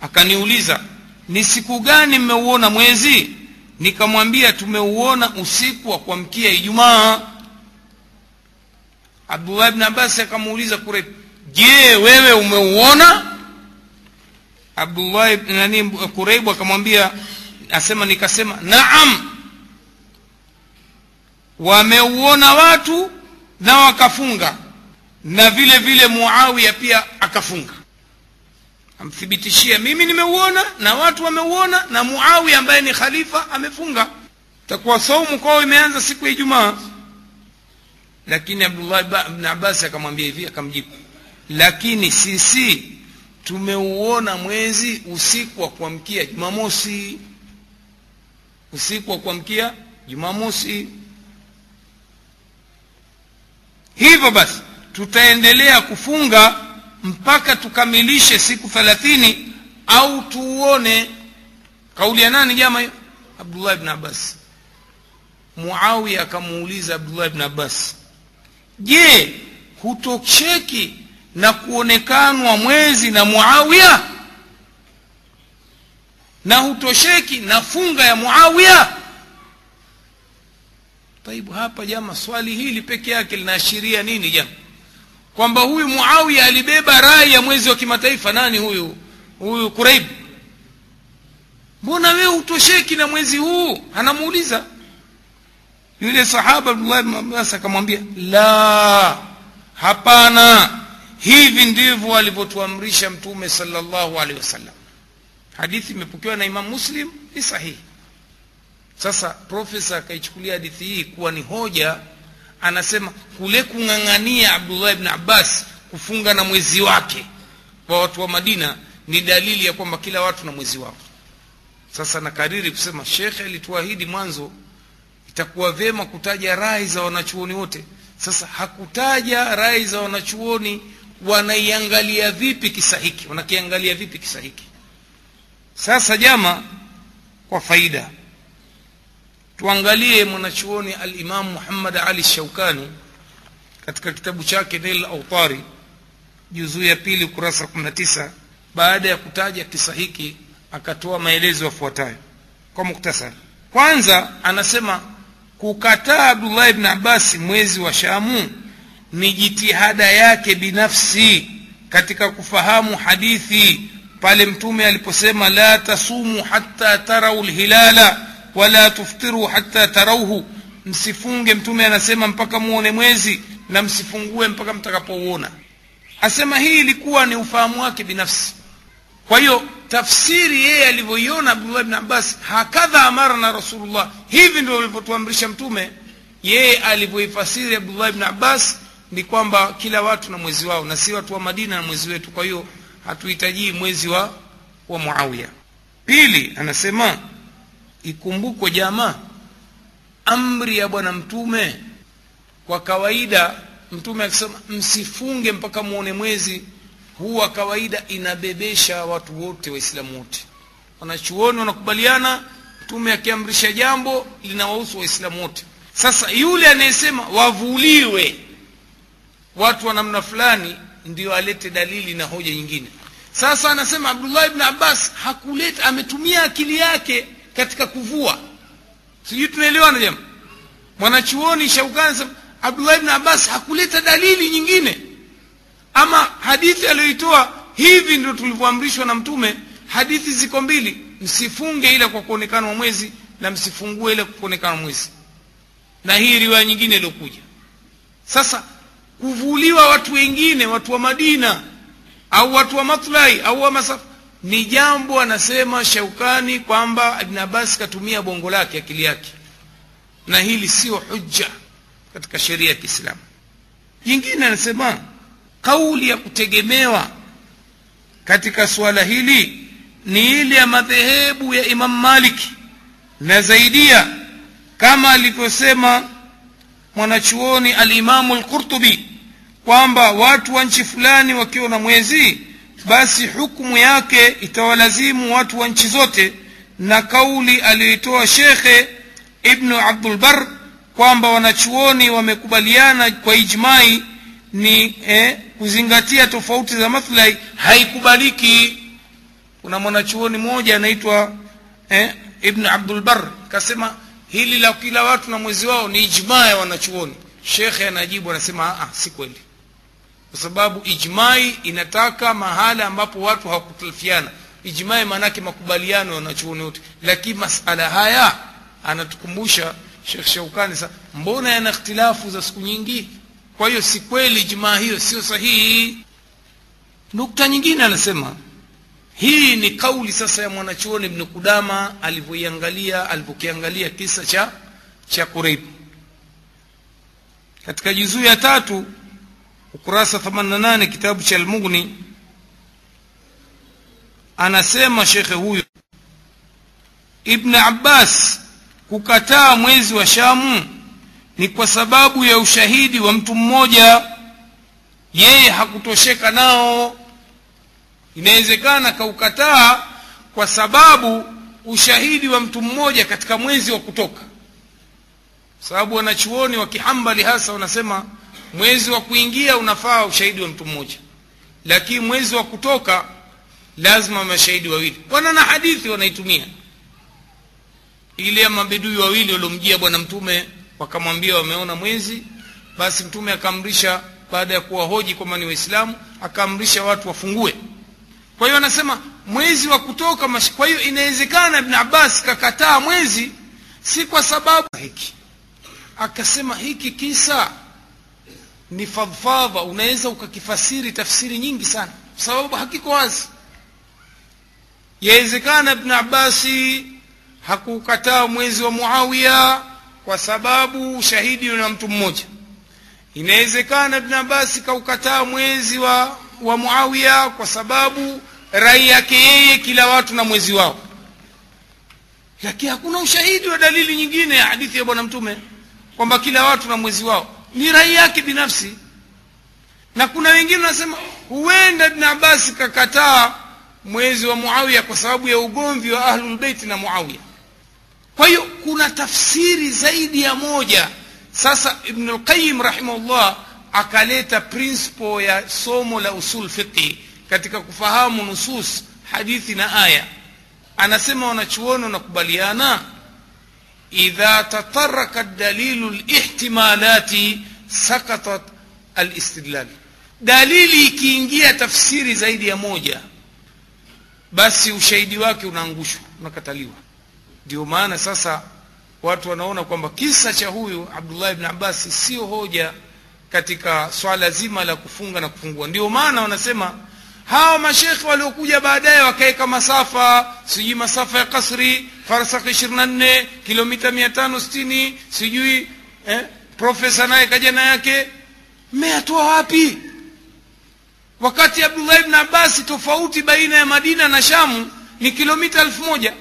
akaniuliza ni siku gani mmeuona mwezi? Nikamwambia tumeuona usiku wa kuamkia ijumaa. Abdullah bni abbasi akamuuliza kureib je wewe umeuona? Abdullah nani kureibu akamwambia asema nikasema naam. Wameuona watu na wakafunga na vile vile muawiya pia akafunga amthibitishia mimi nimeuona na watu wameuona na muawi ambaye ni khalifa amefunga. Takuwa saumu kwao imeanza siku ya ijumaa. Lakini abdullah bn abbas akamwambia hivi akamjibu. Lakini sisi tumeuona mwezi usiku wa kuamkia jumamosi. Usiku wa kuamkia jumamosi. Hivyo basi tutaendelea kufunga mpaka tukamilishe siku thelathini au tuuone. Kauli ya nani jama hiyo? Abdullah ibn abbas. Muawiya akamuuliza abdullah ibn abbas je hutosheki na kuonekanwa mwezi na muawiya? Na hutosheki na funga ya muawiya? Taibu hapa jama swali hili peke yake linaashiria nini jama kwamba huyu muawiya alibeba rai ya mwezi wa kimataifa. Nani huyu? Huyu kureib mbona wewe hutosheki na mwezi huu? Anamuuliza. Yule sahaba abdullah ibn abbas akamwambia la hapana. Hivi ndivyo alivyotuamrisha mtume salllahu alehi wasallam. Hadithi imepokewa na imam muslim ni sahihi. Sasa profesa akaichukulia hadithi hii kuwa ni hoja anasema kule kung'ang'ania abdullah ibn abbas kufunga na mwezi wake kwa watu wa madina ni dalili ya kwamba kila watu na mwezi wao. Sasa nakariri kusema shekhe alituahidi mwanzo itakuwa vyema kutaja rai za wanachuoni wote. Sasa hakutaja rai za wanachuoni wanaiangalia vipi kisa hiki wanakiangalia vipi kisa hiki. Sasa jama kwa faida tuangalie mwanachuoni alimamu muhammad ali shaukani katika kitabu chake nail autari juzuu ya pili ukurasa 19 baada ya kutaja kisa hiki akatoa maelezo yafuatayo kwa muktasari. Kwanza anasema kukataa abdullahi ibn abbasi mwezi wa shamu ni jitihada yake binafsi katika kufahamu hadithi pale mtume aliposema la tasumu hatta tarau lhilala wala tuftiru hatta tarauhu msifunge mtume anasema mpaka muone mwezi na msifungue mpaka mtakapouona asema hii ilikuwa ni ufahamu wake binafsi. Kwa hiyo tafsiri yeye alivyoiona abdullah bni abbas hakadha amarana rasulullah. Hivi ndio alivyotuamrisha mtume yeye alivyoifasiri abdullah bni abbas ni kwamba kila watu na mwezi wao na si watu wa madina na mwezi wetu. Kwa hiyo hatuhitajii mwezi wa wa muawiya. Pili anasema ikumbukwe jamaa amri ya bwana mtume kwa kawaida mtume akisema msifunge mpaka muone mwezi huwa kawaida inabebesha watu wote waislamu wote. Wanachuoni wanakubaliana mtume akiamrisha jambo linawahusu waislamu wote. Sasa yule anayesema wavuliwe watu wa namna fulani ndio alete dalili na hoja nyingine. Sasa anasema abdullah ibn abbas hakuleta ametumia akili yake katika kuvua. Sijui tunaelewana jama? Mwanachuoni shaukani abdullah ibn abbas hakuleta dalili nyingine. Ama hadithi aliyoitoa hivi ndio tulivyoamrishwa na mtume hadithi ziko mbili. Msifunge ila kwa kuonekana mwezi na msifungue ila kwa kuonekana mwezi. Na hii riwaya nyingine iliyokuja. Sasa kuvuliwa watu wengine watu wa madina au watu wa matlai au wa masafa ni jambo anasema shaukani kwamba ibn abbas katumia bongo lake akili yake. Na hili sio hujja katika sheria ya kiislamu. Jingine anasema kauli ya kutegemewa katika suala hili ni ile ya madhehebu ya imam maliki na zaidia kama alivyosema mwanachuoni alimamu lqurtubi kwamba watu wa nchi fulani wakiwa na mwezi basi hukumu yake itawalazimu watu wa nchi zote na kauli aliyoitoa shekhe ibnu abdulbar kwamba wanachuoni wamekubaliana kwa ijmai ni eh, kuzingatia tofauti za maslahi haikubaliki. Kuna mwanachuoni mmoja anaitwa eh, ibnu abdulbar kasema hili la kila watu na mwezi wao ni ijmaa ya wanachuoni. Shekhe anajibu anasema ah, si kweli kwa sababu ijmai inataka mahala ambapo watu hawakutalifiana. Ijmai maanake makubaliano wanachuoni wote. Lakini masala haya anatukumbusha shekh shaukani sa mbona yana ikhtilafu za siku nyingi? Kwa hiyo si kweli ijmaa hiyo sio sahihi. Nukta nyingine anasema hii ni kauli sasa ya mwanachuoni ibnu kudama alivyoiangalia alivyokiangalia kisa cha cha kureib katika juzuu ya tatu ukurasa 88 kitabu cha almughni. Anasema shekhe huyu ibn abbas kukataa mwezi wa shamu ni kwa sababu ya ushahidi wa mtu mmoja. Yeye hakutosheka nao. Inawezekana kaukataa kwa sababu ushahidi wa mtu mmoja katika mwezi wa kutoka. Sababu wanachuoni wa kihambali hasa wanasema mwezi wa kuingia unafaa ushahidi wa mtu mmoja lakini mwezi wa kutoka lazima mashahidi wawili. Wana na hadithi wanaitumia. Ile mabedui wawili waliomjia bwana mtume wakamwambia wameona mwezi basi mtume akaamrisha baada ya kuwahoji kwamba ni waislamu akaamrisha watu wafungue. Kwa hiyo anasema mwezi wa kutoka mash... kwa hiyo inawezekana ibn abbas kakataa mwezi si kwa sababu hiki. Akasema hiki kisa ni fadhfadha unaweza ukakifasiri tafsiri nyingi sana. Kwa sababu hakiko wazi. Yawezekana ibn abasi hakukataa mwezi wa muawiya kwa sababu shahidi na mtu mmoja. Inawezekana ibn abasi kaukataa mwezi wa, wa muawiya kwa sababu rai yake yeye kila watu na mwezi wao. Lakini hakuna ushahidi wa dalili nyingine ya hadithi ya bwana mtume kwamba kila watu na mwezi wao ni rai yake binafsi. Na kuna wengine wanasema huenda ibn abbas kakataa mwezi wa muawiya kwa sababu ya ugomvi wa ahlulbeiti na muawiya. Kwa hiyo kuna tafsiri zaidi ya moja. Sasa ibn lqayim rahimahullah akaleta principle ya somo la usul fiqhi katika kufahamu nusus hadithi na aya. Anasema wanachuoni wanakubaliana idha tataraka dalilu lihtimalati sakatat alistidlal dalili ikiingia tafsiri zaidi ya moja basi ushahidi wake unaangushwa unakataliwa ndio maana sasa watu wanaona kwamba kisa cha huyu abdullah ibn abbasi sio hoja katika swala zima la kufunga na kufungua ndio maana wanasema hawa mashekhe waliokuja baadaye wakaweka masafa sijui masafa ya kasri farsakh 24 kilomita 560 sijui eh, profesa naye kaja na yake. Mmeyatoa wapi? Wakati abdullah ibn abasi tofauti baina ya madina na shamu ni kilomita elfu moja.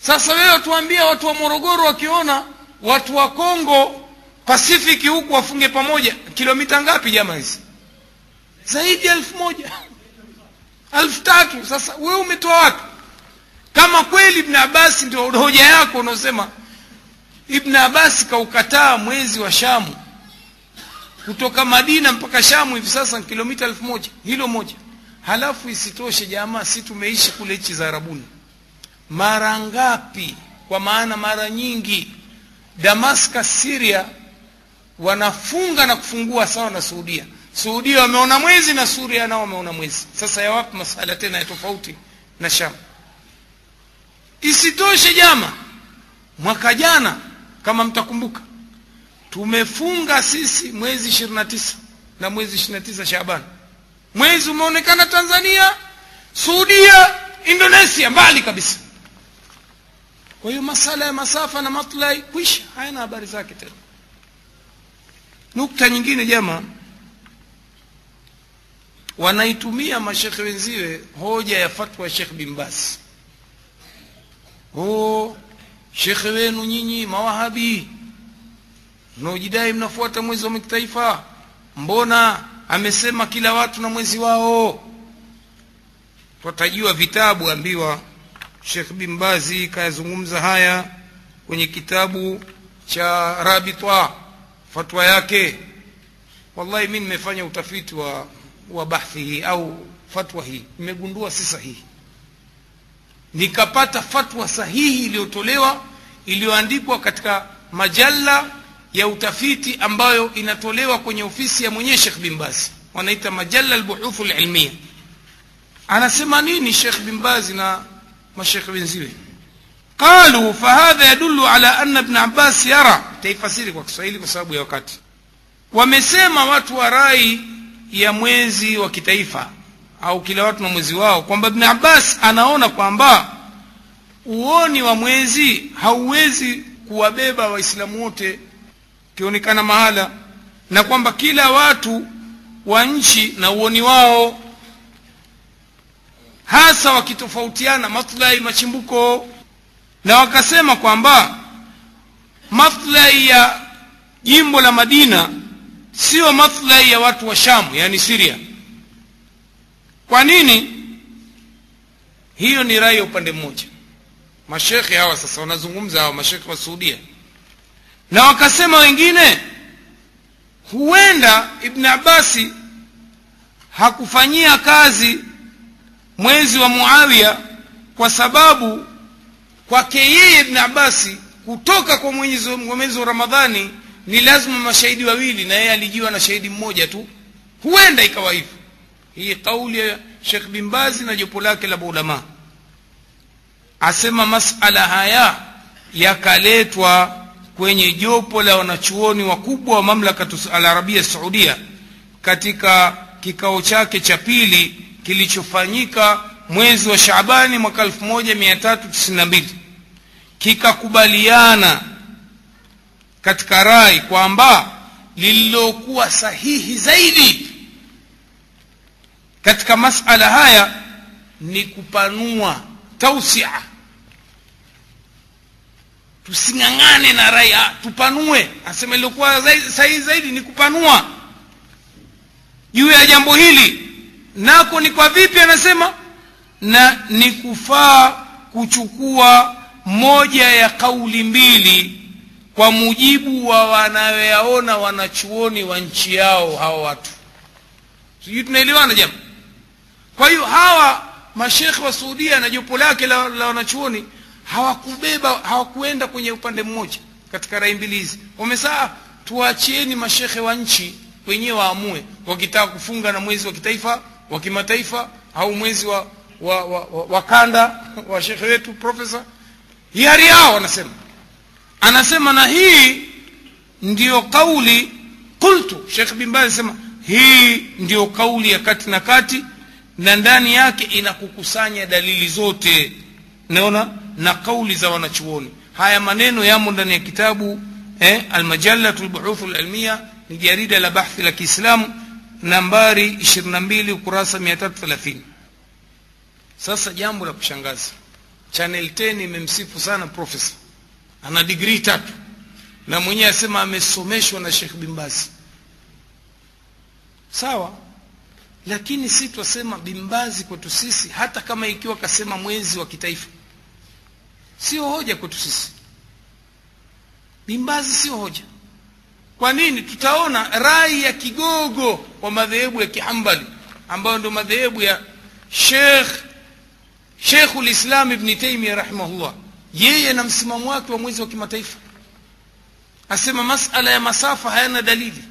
Sasa wewe watuambia watu wa morogoro wakiona watu wa kongo pasifiki huku wafunge pamoja. Kilomita ngapi jama hizi? Zaidi ya elfu moja elfu tatu sasa wewe umetoa wapi? Kama kweli ibn abasi ndio hoja yako unaosema ibn abasi kaukataa mwezi wa shamu. Kutoka madina mpaka shamu hivi sasa kilomita elfu moja. Hilo moja. Halafu isitoshe jamaa si tumeishi kule nchi za arabuni. Mara ngapi? Kwa maana mara nyingi damascus syria wanafunga na kufungua sawa na suudia suudia wameona mwezi na suria nao wameona mwezi. Sasa yawapi masala tena ya tofauti na sham? Isitoshe jama mwaka jana kama mtakumbuka tumefunga sisi mwezi 29 na mwezi 29 shaban mwezi umeonekana tanzania suudia indonesia mbali kabisa. Kwa hiyo masala ya masafa na matlai kwisha hayana habari zake tena. Nukta nyingine jama wanaitumia mashekhe wenziwe hoja ya fatwa ya shekh bin oh shekhe wenu nyinyi mawahabi mnaojidai mnafuata mwezi wa kitaifa mbona amesema kila watu na mwezi wao? Twatajiwa vitabu ambiwa shekh bin bazi kayazungumza haya kwenye kitabu cha rabita fatwa yake. Wallahi mi nimefanya utafiti wa wa bahthi hii au fatwa hii nimegundua si sahihi. Nikapata fatwa sahihi iliyotolewa iliyoandikwa katika majalla ya utafiti ambayo inatolewa kwenye ofisi ya mwenyewe shekh bin wanaita majalla albuhuthu lilmia anasema nini shekh bin na mashekhe wenziwe? Qalu fahadha yadullu ala anna ibn abbas yara. Taifasiri kwa kiswahili kwa sababu ya wakati. Wamesema watu wa rai ya mwezi wa kitaifa au kila watu na mwezi wao kwamba ibn abbas anaona kwamba uoni wa mwezi hauwezi kuwabeba waislamu wote ukionekana mahala na kwamba kila watu wa nchi na uoni wao hasa wakitofautiana maslahi machimbuko na wakasema kwamba maslahi ya jimbo la madina sio maslahi ya watu wa shamu yani siria kwa nini? Hiyo ni rai ya upande mmoja. Mashekhe hawa sasa wanazungumza hawa mashekhe wa suudia na wakasema wengine huenda ibn abasi hakufanyia kazi mwezi wa muawiya kwa sababu kwake yeye ibn abasi kutoka kwa mwezi wa ramadhani ni lazima mashahidi wawili na yeye alijiwa na shahidi mmoja tu. Huenda ikawa hivyo. Hii kauli ya shekh bin bazi na jopo lake la maulamaa asema masala haya yakaletwa kwenye jopo la wanachuoni wakubwa wa mamlaka alarabia saudia katika kikao chake cha pili kilichofanyika mwezi wa shabani mwaka 1392 kikakubaliana katika rai kwamba lililokuwa sahihi zaidi katika masala haya ni kupanua tausia. Tusing'ang'ane na rai tupanue. Asema iliokuwa sahihi zaidi ni kupanua. Juu ya jambo hili nako ni kwa vipi anasema? Na ni kufaa kuchukua moja ya kauli mbili kwa mujibu wa wanayoyaona wanachuoni wa nchi yao hawa watu. Sijui tunaelewana jama kwa hiyo hawa mashekhe wa suudia na jopo lake la, la wanachuoni hawakubeba hawakuenda kwenye upande mmoja katika rai mbili hizi. Wamesaa tuwachieni mashekhe wa nchi wenyewe waamue wakitaka kufunga na mwezi wa kitaifa wa kimataifa au mwezi wa, wa, wa, wa, wa kanda wa shekhe wetu profesa hiari yao wanasema anasema na hii ndiyo kauli. Qultu shekh bin baz anasema hii ndiyo kauli ya kati na kati na ndani yake inakukusanya dalili zote. Naona na kauli za wanachuoni. Haya maneno yamo ndani ya kitabu eh, almajalatu lbuhuthu lalmia ni jarida la bahthi la kiislamu nambari 22 ukurasa 330 sasa jambo la kushangaza chanel 10 imemsifu sana profesa ana digrii tatu. Na mwenyewe asema amesomeshwa na shekh bimbazi sawa? Lakini si twasema bimbazi kwetu sisi hata kama ikiwa kasema mwezi wa kitaifa. Sio hoja kwetu sisi. Bimbazi sio hoja. Kwa nini? Tutaona rai ya kigogo wa madhehebu ya kihambali ambayo ndio madhehebu ya shekhu lislam ibni taimia rahimahullah yeye na msimamo wake wa mwezi wa kimataifa. Asema masala ya masafa hayana dalili.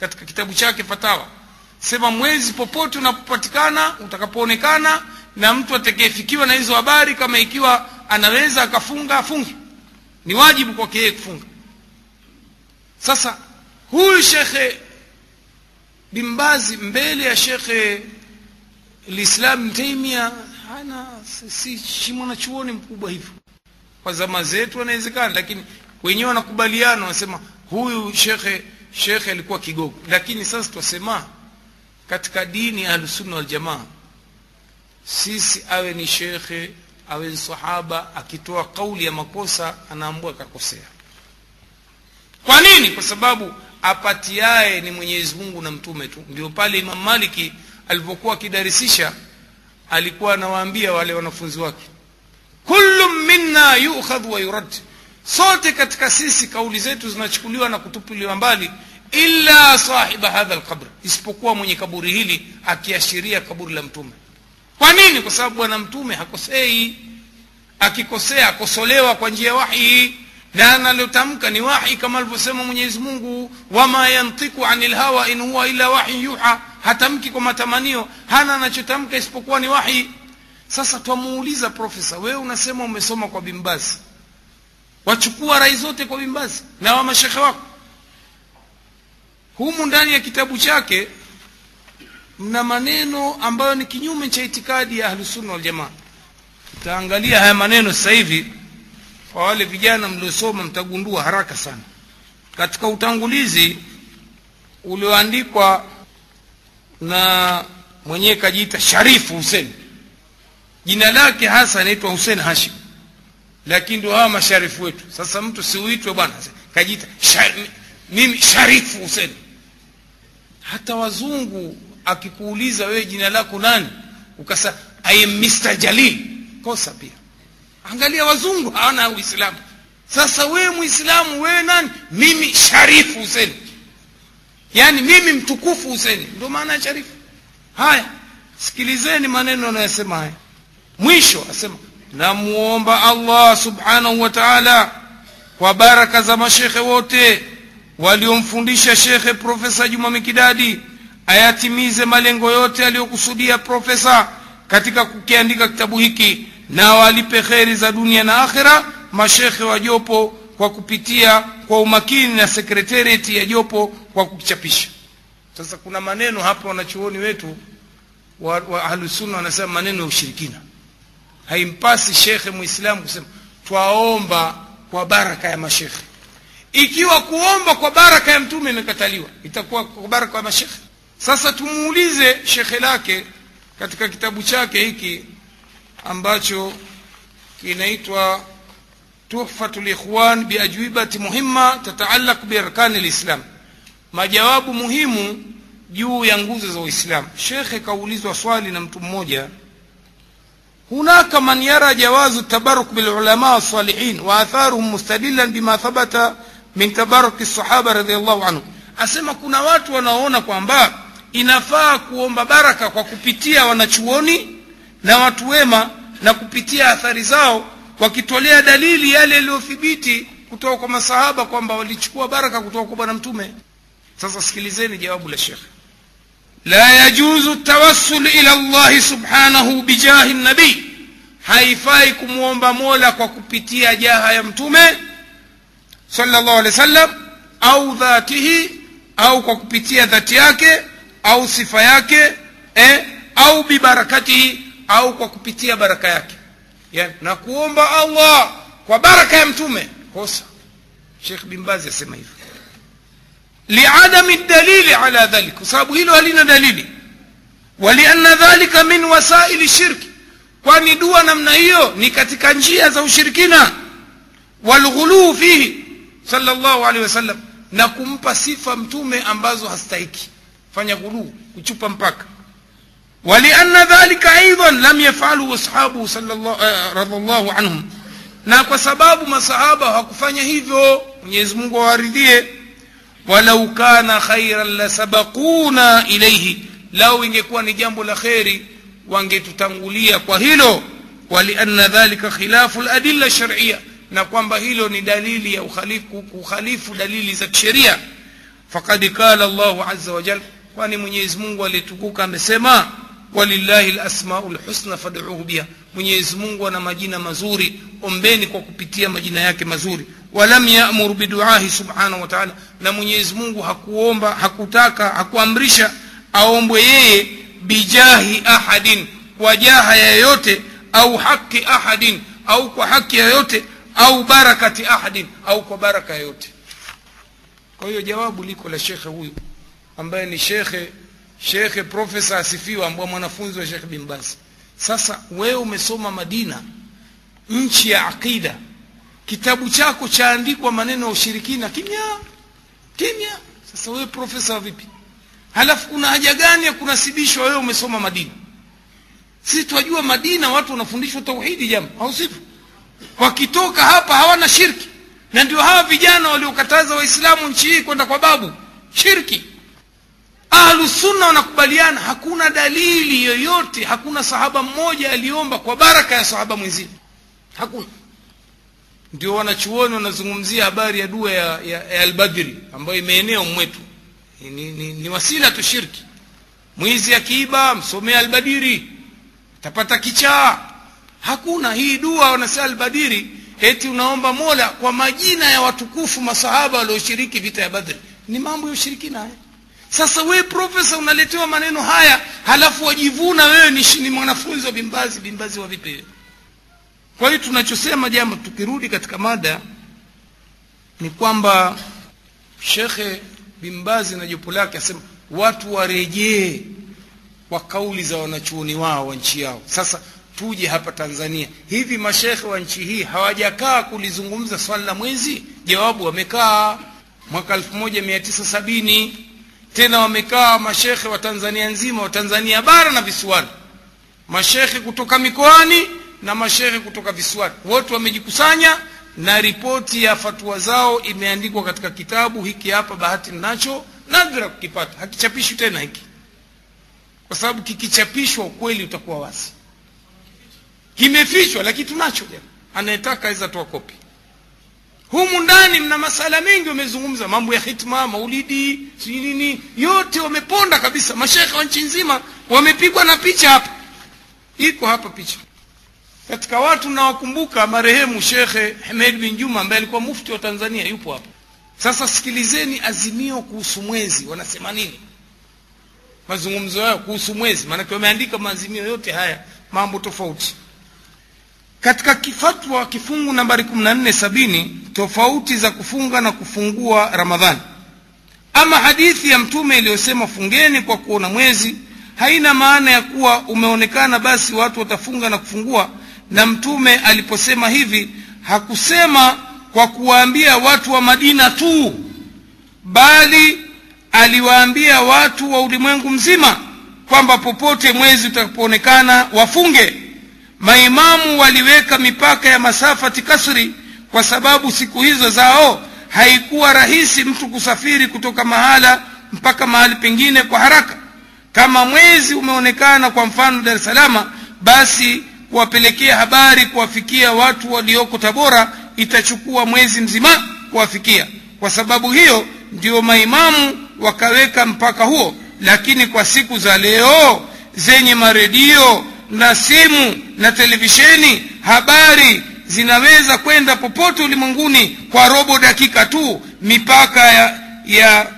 Katika kitabu chake fatawa sema mwezi popote unapopatikana utakapoonekana na mtu atakayefikiwa na hizo habari kama ikiwa anaweza akafunga afunge. Ni wajibu kwake yeye kufunga. Sasa huyu shekhe bimbazi mbele ya shekhe lislam taimia hana si, si mwanachuoni mkubwa hivyo. Kwa zama zetu anawezekana lakini wenyewe wanakubaliana wanasema huyu shekhe shekhe alikuwa kigogo. Lakini sasa twasema katika dini ahlusunna waljamaa sisi awe ni shekhe awe ni sahaba akitoa kauli ya makosa anaambua akakosea. Kwa nini? Kwa sababu apatiaye ni mwenyezi mungu na mtume tu. Ndio pale imam maliki alipokuwa akidarisisha alikuwa anawaambia wale wanafunzi wake kullu minna yukhadhu wa yurad. Sote katika sisi kauli zetu zinachukuliwa na kutupiliwa mbali illa sahiba hadha alqabr isipokuwa mwenye kaburi hili akiashiria kaburi la mtume. Kwa nini? Kwa sababu bwana mtume hakosei. Akikosea akosolewa kwa njia ya wahi na analotamka ni wahi kama alivyosema mwenyezi mungu wama yantiku ani lhawa in huwa illa wahi yuha. Hatamki kwa matamanio hana anachotamka isipokuwa ni wahi. Sasa twamuuliza profesa wewe unasema umesoma kwa bimbasi wachukua rai zote kwa bimbasi na wa wako? Humu ndani ya kitabu chake mna maneno ambayo ni kinyume cha itikadi ya ahlusunna waljamaa utaangalia haya maneno sasa hivi kwa wale vijana mliosoma mtagundua haraka sana. Katika utangulizi ulioandikwa na mwenyewe kajiita sharifu hussein jina lake hasa anaitwa hussein hashim. Lakini ndio hawa masharifu wetu. Sasa mtu siuitwe bwana kajiita mimi sharifu hussein. Hata wazungu akikuuliza wewe jina lako nani ukasa i am mr jalil. Kosa pia angalia wazungu hawana uislamu. Sasa wewe muislamu wewe nani? Mimi sharifu huseni yaani mimi mtukufu huseni ndio maana ya sharifu. Haya sikilizeni maneno anayosema haya. Mwisho asema namuomba allah subhanahu wa taala kwa baraka za mashekhe wote waliomfundisha shekhe profesa juma mikidadi ayatimize malengo yote aliyokusudia profesa katika kukiandika kitabu hiki na walipe kheri za dunia na akhira mashekhe wa jopo kwa kupitia kwa umakini na sekretarieti ya jopo kwa kukichapisha sasa kuna maneno hapa wanachuoni wetu wa, wa ahlusunna wanasema maneno ya ushirikina. Haimpasi shekhe muislamu kusema twaomba kwa baraka ya mashekhe. Ikiwa kuomba kwa baraka ya mtume imekataliwa itakuwa kwa baraka ya mashekhe. Sasa tumuulize shekhe lake katika kitabu chake hiki ambacho kinaitwa tuhfatu likhwan biajwibati muhimma tataallaq biarkani lislam majawabu muhimu juu ya nguzo za uislamu. Shekhe kaulizwa swali na mtu mmoja hunaka man yara jawazu tabaruk bilulama salihin wa atharuhum mustadillan bima thabata min tabaruki sahaba radiallahu anhu, asema kuna watu wanaoona kwamba inafaa kuomba baraka kwa kupitia wanachuoni na watu wema na kupitia athari zao wakitolea dalili yale yaliyothibiti kutoka kwa masahaba kwamba walichukua baraka kutoka kwa bwana mtume. Sasa sikilizeni jawabu la shekhe la yajuzu tawassul ila llahi subhanahu bijahi nabii haifai kumwomba mola kwa kupitia jaha ya mtume sallallahu alaihi wasallam au dhatihi au kwa kupitia dhati yake au sifa yake eh, au bibarakatihi au kwa kupitia baraka yake. Yani, na kuomba allah kwa baraka ya mtume. Kosa. Shekh bin bazi asema hivyo. Liadami dalili ala dhalik kwa sababu hilo halina dalili. Walianna dhalika min wasaili shirki kwani dua namna hiyo ni katika njia za ushirikina. Walghuluu fihi sallallahu alaihi wasallam na kumpa sifa mtume ambazo hastahiki. Fanya ghuluu kuchupa mpaka walianna يفعله أصحابه صلى الله رضي الله عنهم na kwa sababu masahaba hawakufanya hivyo mwenyezi mungu awaridhie walau kana khairan lasabakuna ilaihi lau ingekuwa ni jambo la kheri wangetutangulia kwa hilo. Walianna dhalika khilafu ladilla sharia na kwamba hilo ni dalili ya ukhalifu, kukhalifu dalili za kisheria. Fakad kala llahu aza wajal kwani mwenyezi mungu aliyetukuka amesema walillahi lasmau lhusna fad'uhu biha. Mwenyezi mungu ana majina mazuri. Ombeni kwa kupitia majina yake mazuri. Walam yamur biduahi subhanahu wa taala. Na mwenyezi mungu hakuomba hakutaka hakuamrisha aombwe yeye bijahi ahadin kwa jaha yoyote au haki ahadin au kwa haki yoyote au barakati ahadin au kwa baraka yoyote kwa hiyo jawabu liko la shekhe huyu ambaye ni shekhe shekhe profesa asifiwa ambao mwanafunzi wa shekhe bin basi sasa wewe umesoma madina nchi ya aqida kitabu chako chaandikwa maneno ya ushirikina kimya kimya. Sasa wewe profesa vipi? Halafu kuna haja gani ya kunasibishwa wewe umesoma madina? Sisi twajua madina watu wanafundishwa tauhidi jama au sivyo? Wakitoka hapa hawana shirki. Na ndio hawa vijana waliokataza waislamu nchi hii kwenda kwa babu shirki ahlusunna wanakubaliana hakuna dalili yoyote hakuna sahaba mmoja aliomba kwa baraka ya sahaba mwenzini hakuna. Ndio wanachuoni wanazungumzia habari ya dua ya, ya, ya albadri ambayo imeenea mwetu. Ni, ni, ni wasila tu mwizi akiiba msomea albadiri tapata kichaa. Hakuna. Hii dua wanasema albadiri eti unaomba mola kwa majina ya watukufu masahaba walioshiriki vita ya badri ni mambo ya ushirikina haya sasa wewe profesa unaletewa maneno haya halafu wajivuna wewe ni, ni mwanafunzi wa bimbazi bimbazi wa vipi? Kwa hiyo tunachosema jambo tukirudi katika mada ni kwamba shekhe bimbazi na jopo lake asema watu warejee kwa kauli za wanachuoni wao wa nchi yao. Sasa tuje hapa tanzania. Hivi mashekhe wa nchi hii hawajakaa kulizungumza swala la mwezi? Jawabu wamekaa. Mwaka 1970 tena wamekaa mashekhe wa tanzania nzima wa tanzania bara na visiwani. Mashekhe kutoka mikoani na mashekhe kutoka visiwani. Wote wamejikusanya na ripoti ya fatua zao imeandikwa katika kitabu hiki hapa bahati nacho nadra kukipata. Hakichapishwi tena hiki. Kwa sababu kikichapishwa ukweli utakuwa wazi. Kimefichwa lakini tunacho anayetaka aweza toa kopi humu ndani mna masala mengi wamezungumza. Mambo ya hitma maulidi sijui nini. Yote wameponda kabisa. Mashekhe wa nchi nzima wamepigwa na picha hapa. Iko hapa picha. Katika watu nawakumbuka marehemu shekhe Hemed bin Juma ambaye alikuwa mufti wa Tanzania yupo hapa. Sasa sikilizeni azimio kuhusu mwezi. Wanasema nini? Mazungumzo yao kuhusu mwezi. Maanake wameandika maazimio yote haya mambo tofauti katika kifatwa kifungu nambari 1470 tofauti za kufunga na kufungua ramadhani. Ama hadithi ya mtume iliyosema fungeni kwa kuona mwezi haina maana ya kuwa umeonekana basi watu watafunga na kufungua. Na mtume aliposema hivi hakusema kwa kuwaambia watu wa madina tu bali aliwaambia watu wa ulimwengu mzima kwamba popote mwezi utakapoonekana wafunge maimamu waliweka mipaka ya masafati kasri kwa sababu siku hizo zao haikuwa rahisi mtu kusafiri kutoka mahala mpaka mahali pengine kwa haraka. Kama mwezi umeonekana kwa mfano dar es salama basi kuwapelekea habari kuwafikia watu walioko tabora itachukua mwezi mzima kuwafikia. Kwa sababu hiyo ndio maimamu wakaweka mpaka huo. Lakini kwa siku za leo zenye maredio na simu na televisheni habari zinaweza kwenda popote ulimwenguni kwa robo dakika tu. Mipaka ya, ya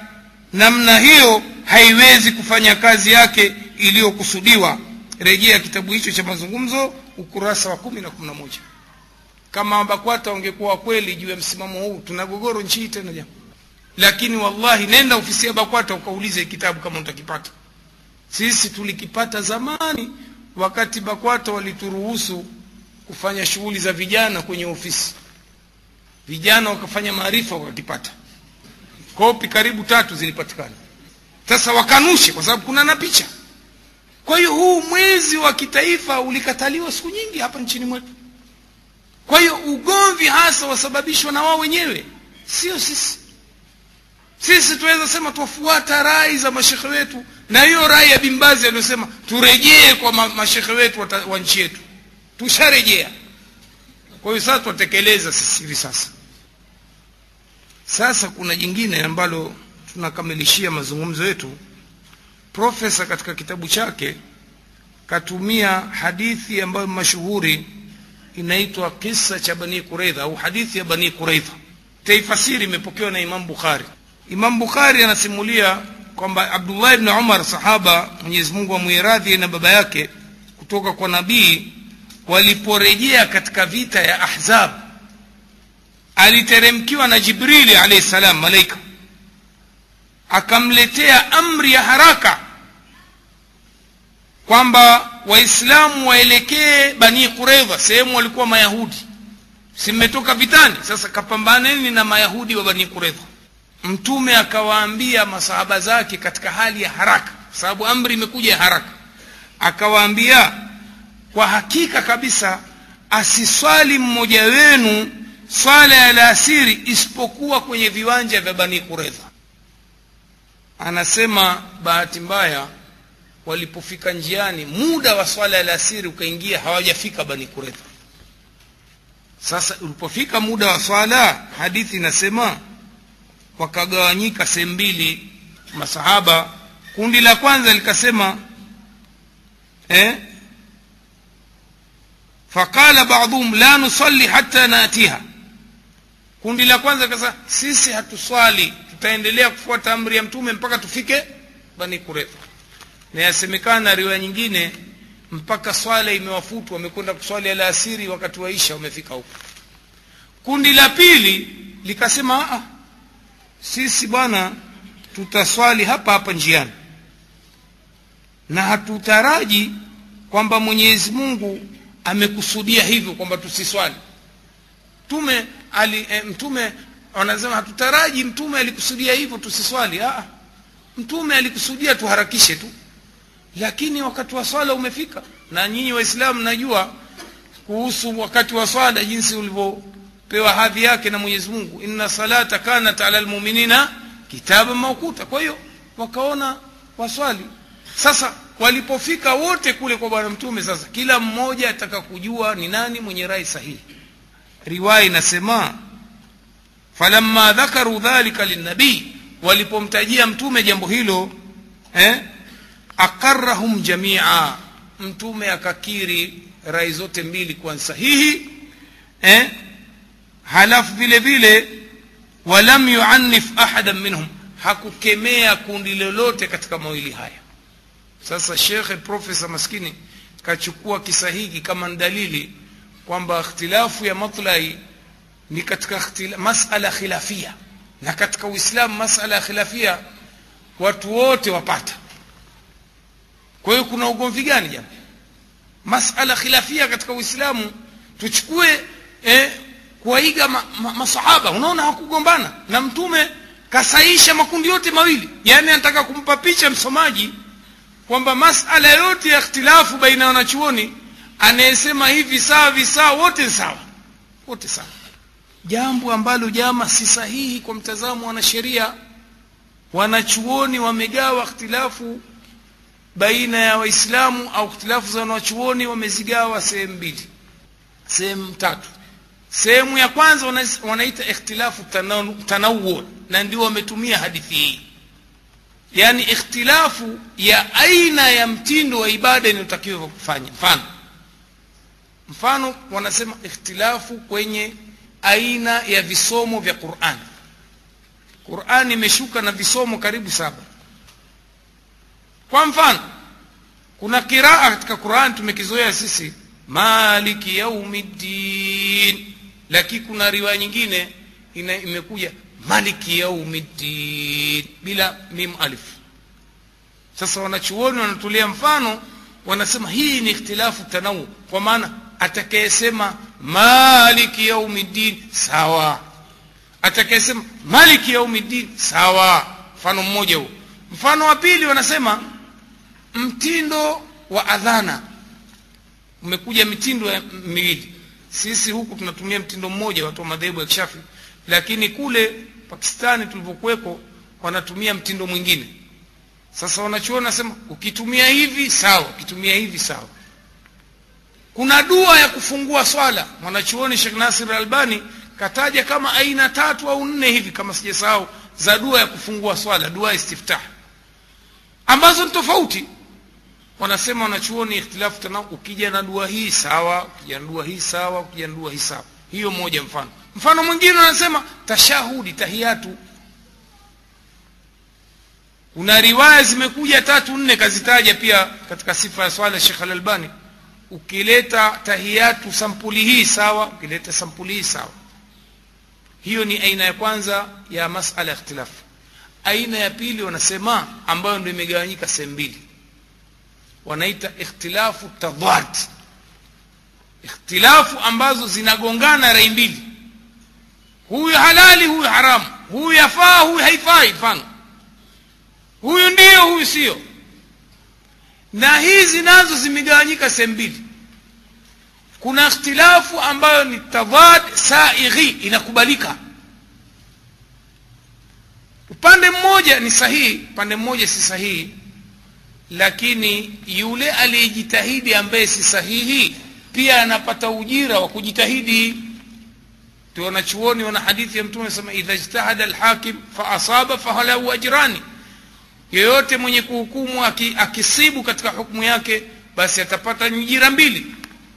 namna hiyo haiwezi kufanya kazi yake iliyokusudiwa. Rejea kitabu hicho cha mazungumzo ukurasa wa kumi na kumi na moja. Kama bakwata wangekuwa kweli juu ya msimamo huu tuna nchi hii tena jamaa. Lakini wallahi nenda ofisi ya bakwata ukaulize kitabu kama utakipata. Sisi tulikipata zamani wakati bakwata walituruhusu kufanya shughuli za vijana kwenye ofisi. Vijana wakafanya maarifa wakakipata kopi karibu tatu zilipatikana. Sasa wakanushe kwa sababu kuna na picha. Kwa hiyo huu mwezi wa kitaifa ulikataliwa siku nyingi hapa nchini mwetu. Kwa hiyo ugomvi hasa wasababishwa na wao wenyewe sio sisi. Sisi tunaweza sema twafuata rai za mashekhe wetu na hiyo rai ya bimbazi aliyosema turejee kwa ma mashekhe wetu wa, nchi yetu. Tusharejea. Kwa hiyo sasa twatekeleza sisi sasa. Sasa kuna jingine ambalo tunakamilishia mazungumzo yetu. Profesa katika kitabu chake katumia hadithi ambayo mashuhuri inaitwa kisa cha bani kureidha au hadithi ya bani kureidha taifasiri imepokewa na imam bukhari. Imam bukhari anasimulia kwamba abdullah ibni umar sahaba mwenyezi mungu amwiradhi na baba yake kutoka kwa nabii waliporejea katika vita ya ahzab aliteremkiwa na jibrili alaihi salam malaika. Akamletea amri ya haraka kwamba waislamu waelekee bani Quraidha, sehemu walikuwa mayahudi. Si mmetoka vitani. Sasa kapambaneni na mayahudi wa bani kureidha mtume akawaambia masahaba zake katika hali ya haraka kwa sababu amri imekuja ya haraka. Akawaambia kwa hakika kabisa asiswali mmoja wenu swala ya alasiri isipokuwa kwenye viwanja vya bani kuredha anasema bahati mbaya walipofika njiani muda wa swala ya alasiri ukaingia hawajafika bani kuredha sasa ulipofika muda wa swala hadithi inasema wakagawanyika sehemu mbili masahaba. Kundi la kwanza likasema eh, faqala baadhuhum la nusalli hatta natiha. Kundi la kwanza likasema sisi hatuswali tutaendelea kufuata amri ya mtume mpaka tufike bani kurefa na yasemekana riwaya nyingine mpaka swala imewafutwa wamekwenda kuswali alasiri wakati waisha wamefika huko. Kundi la pili likasema sisi bwana tutaswali hapa hapa njiani. Na hatutaraji kwamba mwenyezi mungu amekusudia hivyo kwamba tusiswali. Mtume ali, e, mtume wanasema hatutaraji mtume alikusudia hivyo tusiswali. Aa, mtume alikusudia tuharakishe tu. Lakini wakati wa swala umefika. Na nyinyi waislamu najua kuhusu wakati wa swala jinsi ulivyopewa hadhi yake na mwenyezi mungu. Inna salata kanat ala lmuminina kitaban maukuta kwa hiyo wakaona waswali. Sasa walipofika wote kule kwa bwana mtume sasa kila mmoja ataka kujua ni nani mwenye rai sahihi. Riwaya inasema falamma dhakaru dhalika linabii walipomtajia mtume jambo hilo eh, akarahum jamia. Mtume akakiri rai zote mbili kuwa sahihi eh, halafu vile vile walam yuannif ahadan minhum hakukemea kundi lolote katika mawili haya. Sasa shekhe profesa maskini kachukua kisa hiki kama dalili kwamba ikhtilafu ya matlai ni katika masala khilafia. Na katika uislamu masala ya khilafia watu wote wapata. Kwa hiyo kuna ugomvi gani jama masala khilafia katika uislamu tuchukue eh, kuwaiga ma, ma, masahaba. Unaona hakugombana na mtume kasaisha makundi yote mawili. Yaani anataka kumpa picha msomaji kwamba masala yote ya ikhtilafu baina ya wanachuoni anayesema hivi sawa visawa wote sawa. Wote sawa. Jambo ambalo jama si sahihi kwa mtazamo wanasheria. Wanachuoni wamegawa ikhtilafu baina ya waislamu au ikhtilafu za wanachuoni wamezigawa sehemu mbili sehemu tatu sehemu ya kwanza wanaita ikhtilafu tanawu na ndio wametumia hadithi hii. Yaani ikhtilafu ya aina ya mtindo wa ibada inayotakiwa kufanya. Mfano. Mfano wanasema ikhtilafu kwenye aina ya visomo vya qurani qurani imeshuka na visomo karibu saba. Kwa mfano kuna kiraa katika qurani tumekizoea sisi maliki yaumiddin lakini kuna riwaya nyingine ina, imekuja maliki yaumiddin bila mim alif. Sasa wanachuoni wanatulia mfano wanasema hii ni ikhtilafu tanawu kwa maana atakayesema maliki yaumiddin sawa. Atakayesema maliki yaumiddin sawa. Mfano mmoja huo. Mfano wa pili wanasema mtindo wa adhana. Umekuja mitindo miwili sisi huku tunatumia mtindo mmoja watu wa madhehebu ya kishafi lakini kule pakistani tulivyokuweko wanatumia mtindo mwingine. Sasa wanachuoni nasema ukitumia hivi sawa ukitumia hivi sawa. Kuna dua ya kufungua swala. Mwanachuoni shekh nasir albani kataja kama aina tatu au nne hivi kama sijasahau za dua ya kufungua swala dua ya istiftah ambazo ni tofauti wanasema wanachuoni ikhtilafu tana ukija na dua hii sawa ukija na dua hii sawa ukija na dua hii sawa. Hiyo moja mfano. Mfano mwingine wanasema tashahudi tahiyatu. Kuna riwaya zimekuja tatu nne kazitaja pia katika sifa ya swala shekh alalbani. Ukileta tahiyatu sampuli hii sawa ukileta sampuli hii sawa. Hiyo ni aina ya kwanza ya masala ya ikhtilafu. Aina ya pili wanasema ambayo ndio imegawanyika sehemu mbili wanaita ikhtilafu tadad ikhtilafu ambazo zinagongana rai mbili. Huyu halali huyu haramu. Huyu yafaa huyu haifai mfano. Huyu ndiyo huyu sio. Na hizi nazo zimegawanyika sehemu mbili. Kuna ikhtilafu ambayo ni tadad saighi inakubalika. Upande mmoja ni sahihi upande mmoja si sahihi lakini yule aliyejitahidi ambaye si sahihi pia anapata ujira wa kujitahidi. Wanachuoni wana hadithi ya mtume sema idha ijtahada alhakim faasaba fahalahu ajrani. Yeyote mwenye kuhukumu akisibu katika hukumu yake basi atapata ujira mbili.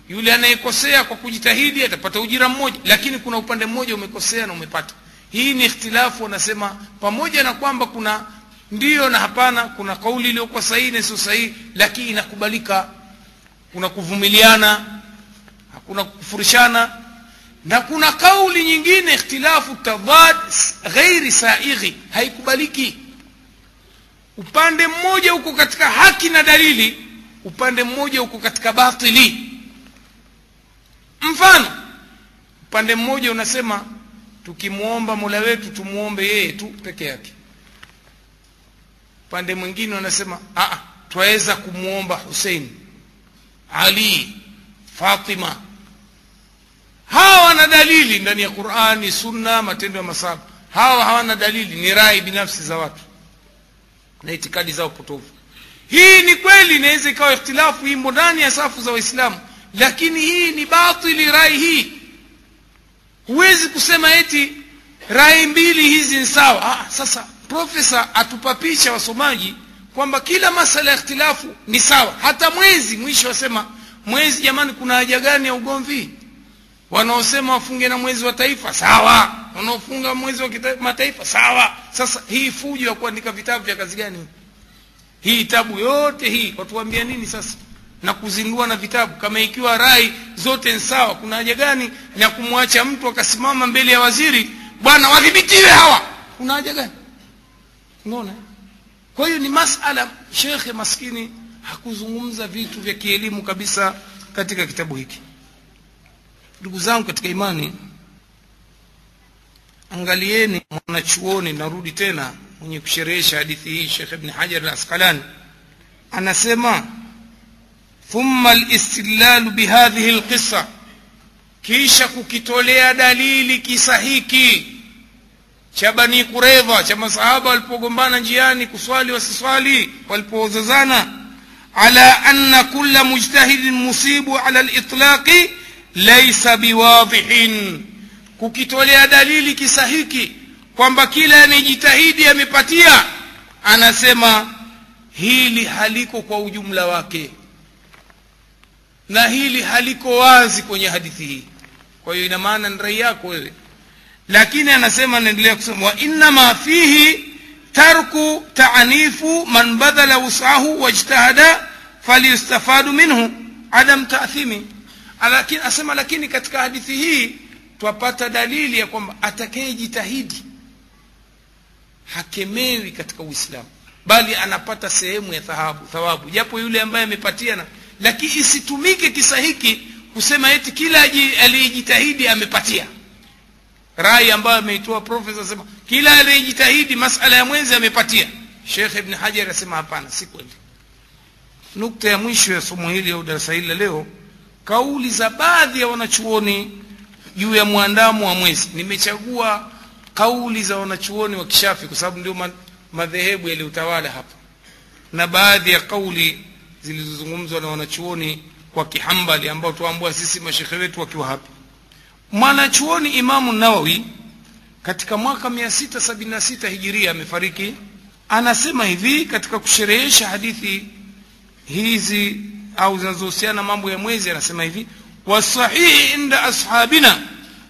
Yule anayekosea kwa kujitahidi atapata ujira mmoja. Lakini kuna upande mmoja umekosea na umepata. Hii ni ikhtilafu wanasema pamoja na kwamba kuna ndiyo na hapana kuna kauli iliyokuwa sahihi na sio sahihi lakini inakubalika. Kuna kuvumiliana hakuna kukufurishana na kuna kauli nyingine ikhtilafu tadad ghairi saighi haikubaliki. Upande mmoja uko katika haki na dalili upande mmoja uko katika batili. Mfano upande mmoja unasema tukimwomba mola wetu tumwombe yeye tu peke yake upande mwingine wanasema twaweza kumwomba husein ali fatima. Hawa wana dalili ndani ya qurani sunna matendo ya masaba hawa hawana dalili ni rai binafsi za watu na itikadi zao potofu. Hii ni kweli inaweza ikawa ikhtilafu imo ndani ya safu za waislamu lakini hii ni batili rai hii. Huwezi kusema eti rai mbili hizi ni sawa. Ah, sasa profesa atupapisha wasomaji kwamba kila masala ya ikhtilafu ni sawa. Hata mwezi mwisho wasema mwezi jamani kuna haja gani ya ugomvi? Wanaosema wafunge na mwezi wa taifa sawa. Wanaofunga mwezi wa mataifa sawa. Sasa hii fujo ya kuandika vitabu vya kazi gani? Hii tabu yote hii watuambia nini sasa? Na kuzindua na vitabu kama ikiwa rai zote ni sawa kuna haja gani ya kumwacha mtu akasimama mbele ya waziri? Bwana wadhibitiwe hawa. Kuna haja gani unaona? Kwa hiyo ni masala shekhe maskini hakuzungumza vitu vya kielimu kabisa katika kitabu hiki. Ndugu zangu katika imani angalieni mwanachuoni narudi tena mwenye kusherehesha hadithi hii shekh ibni hajar al asqalani anasema thumma listidlalu bihadhihi lqissa kisha kukitolea dalili kisa hiki cha bani kuredha cha masahaba walipogombana njiani kuswali wasiswali walipozozana ala anna kulla mujtahidin musibu ala litlaqi laisa biwadhihin. Kukitolea dalili kisa hiki kwamba kila anayejitahidi amepatia anasema hili haliko kwa ujumla wake na hili haliko wazi kwenye hadithi hii. Kwa hiyo ina maana ni rai yako wewe lakini anasema naendelea kusema wa innama fihi tarku taanifu man badhala wusahu wajtahada falyustafadu minhu adam taathimi lakini asema lakini katika hadithi hii twapata dalili ya kwamba atakayejitahidi hakemewi katika uislamu bali anapata sehemu ya thawabu thawabu. Japo yule ambaye amepatiana lakini isitumike kisa hiki kusema eti kila aliyejitahidi amepatia rai ambayo ameitoa profesa asema kila aliyejitahidi masala ya mwenzi amepatia. Shekh ibn hajar anasema hapana si kweli. Nukta ya mwisho ya somo hili au darasa hili leo kauli za baadhi ya wanachuoni juu ya mwandamo wa mwezi. Nimechagua kauli za wanachuoni wa kishafi kwa sababu ndio madhehebu yaliyotawala hapa. Na baadhi ya kauli zilizozungumzwa na wanachuoni wa kihambali ambao tuambua sisi mashekhe wetu wakiwa hapa mwanachuoni imamu nawawi katika mwaka 676 hijiria amefariki anasema hivi katika kusherehesha hadithi hizi au zinazohusiana na mambo ya mwezi anasema hivi wasahihi inda ashabina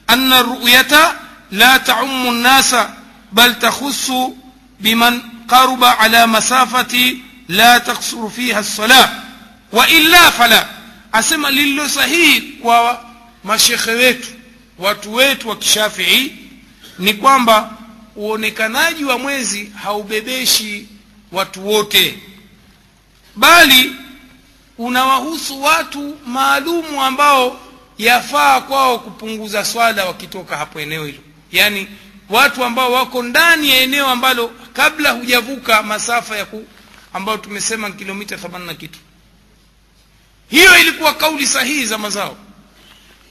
anna ruyata la taumu nnasa bal takhusu biman qaruba ala masafati la taksuru fiha lsala wa illa fala asema lililo sahihi kwa mashekhe wetu watu wetu wa kishafii ni kwamba uonekanaji wa mwezi haubebeshi watu wote bali unawahusu watu maalumu ambao yafaa kwao kupunguza swala wakitoka hapo eneo hilo. Yaani watu ambao wako ndani ya eneo ambalo kabla hujavuka masafa ya ku ambayo tumesema kilomita 80 na kitu. Hiyo ilikuwa kauli sahihi za mazao.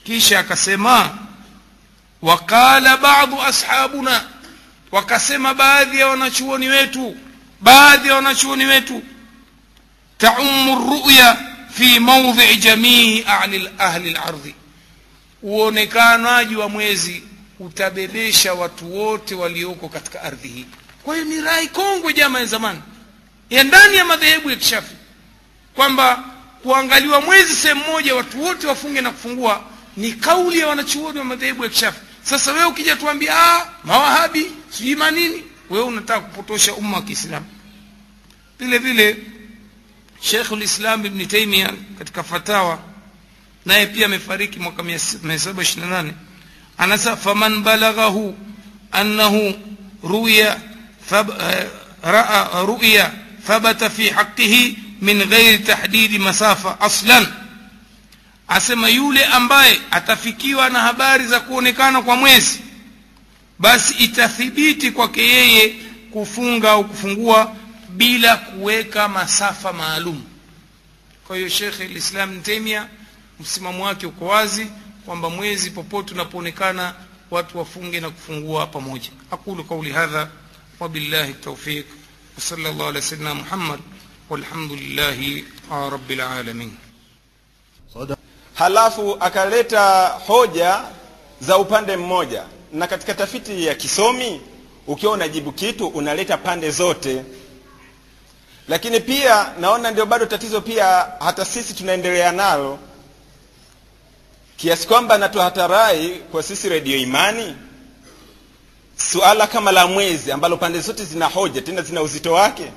Kisha akasema waqala badu ashabuna wakasema baadhi ya wanachuoni wetu baadhi ya wanachuoni wetu taumu ruya fi maudhii jamii ahli lardhi uonekanaji wa mwezi utabebesha watu wote walioko katika ardhi hii. Kwa hiyo ni rai kongwe jama ya zamani ya ndani ya madhehebu ya kishafi kwamba kuangaliwa mwezi sehemu moja watu wote wafunge na kufungua ni kauli ya wanachuoni wa madhehebu ya kishafi sasa wewe ukija tuambia ah, mawahabi sijui manini wewe unataka kupotosha umma wa kiislamu vile vile shekh lislam ibni taimia katika fatawa naye pia amefariki mwaka 728 anasema faman balaghahu annahu ruya uh, raa ruya thabata fi haqihi min ghairi tahdidi masafa aslan asema yule ambaye atafikiwa na habari za kuonekana kwa mwezi basi itathibiti kwake yeye kufunga au kufungua bila kuweka masafa maalum. Kwa hiyo shekhe lislam temia msimamo wake uko wazi kwamba mwezi popote unapoonekana watu wafunge na kufungua pamoja. Aqulu qauli hadha wabillahi taufiq ala sayidina muhammad walhamdulillahi rabbil alamin halafu akaleta hoja za upande mmoja. Na katika tafiti ya kisomi ukiwa unajibu kitu unaleta pande zote. Lakini pia naona ndio bado tatizo pia hata sisi tunaendelea nalo. Kiasi kwamba natuhatarai kwa sisi redio imani suala kama la mwezi ambalo pande zote zina hoja tena zina uzito wake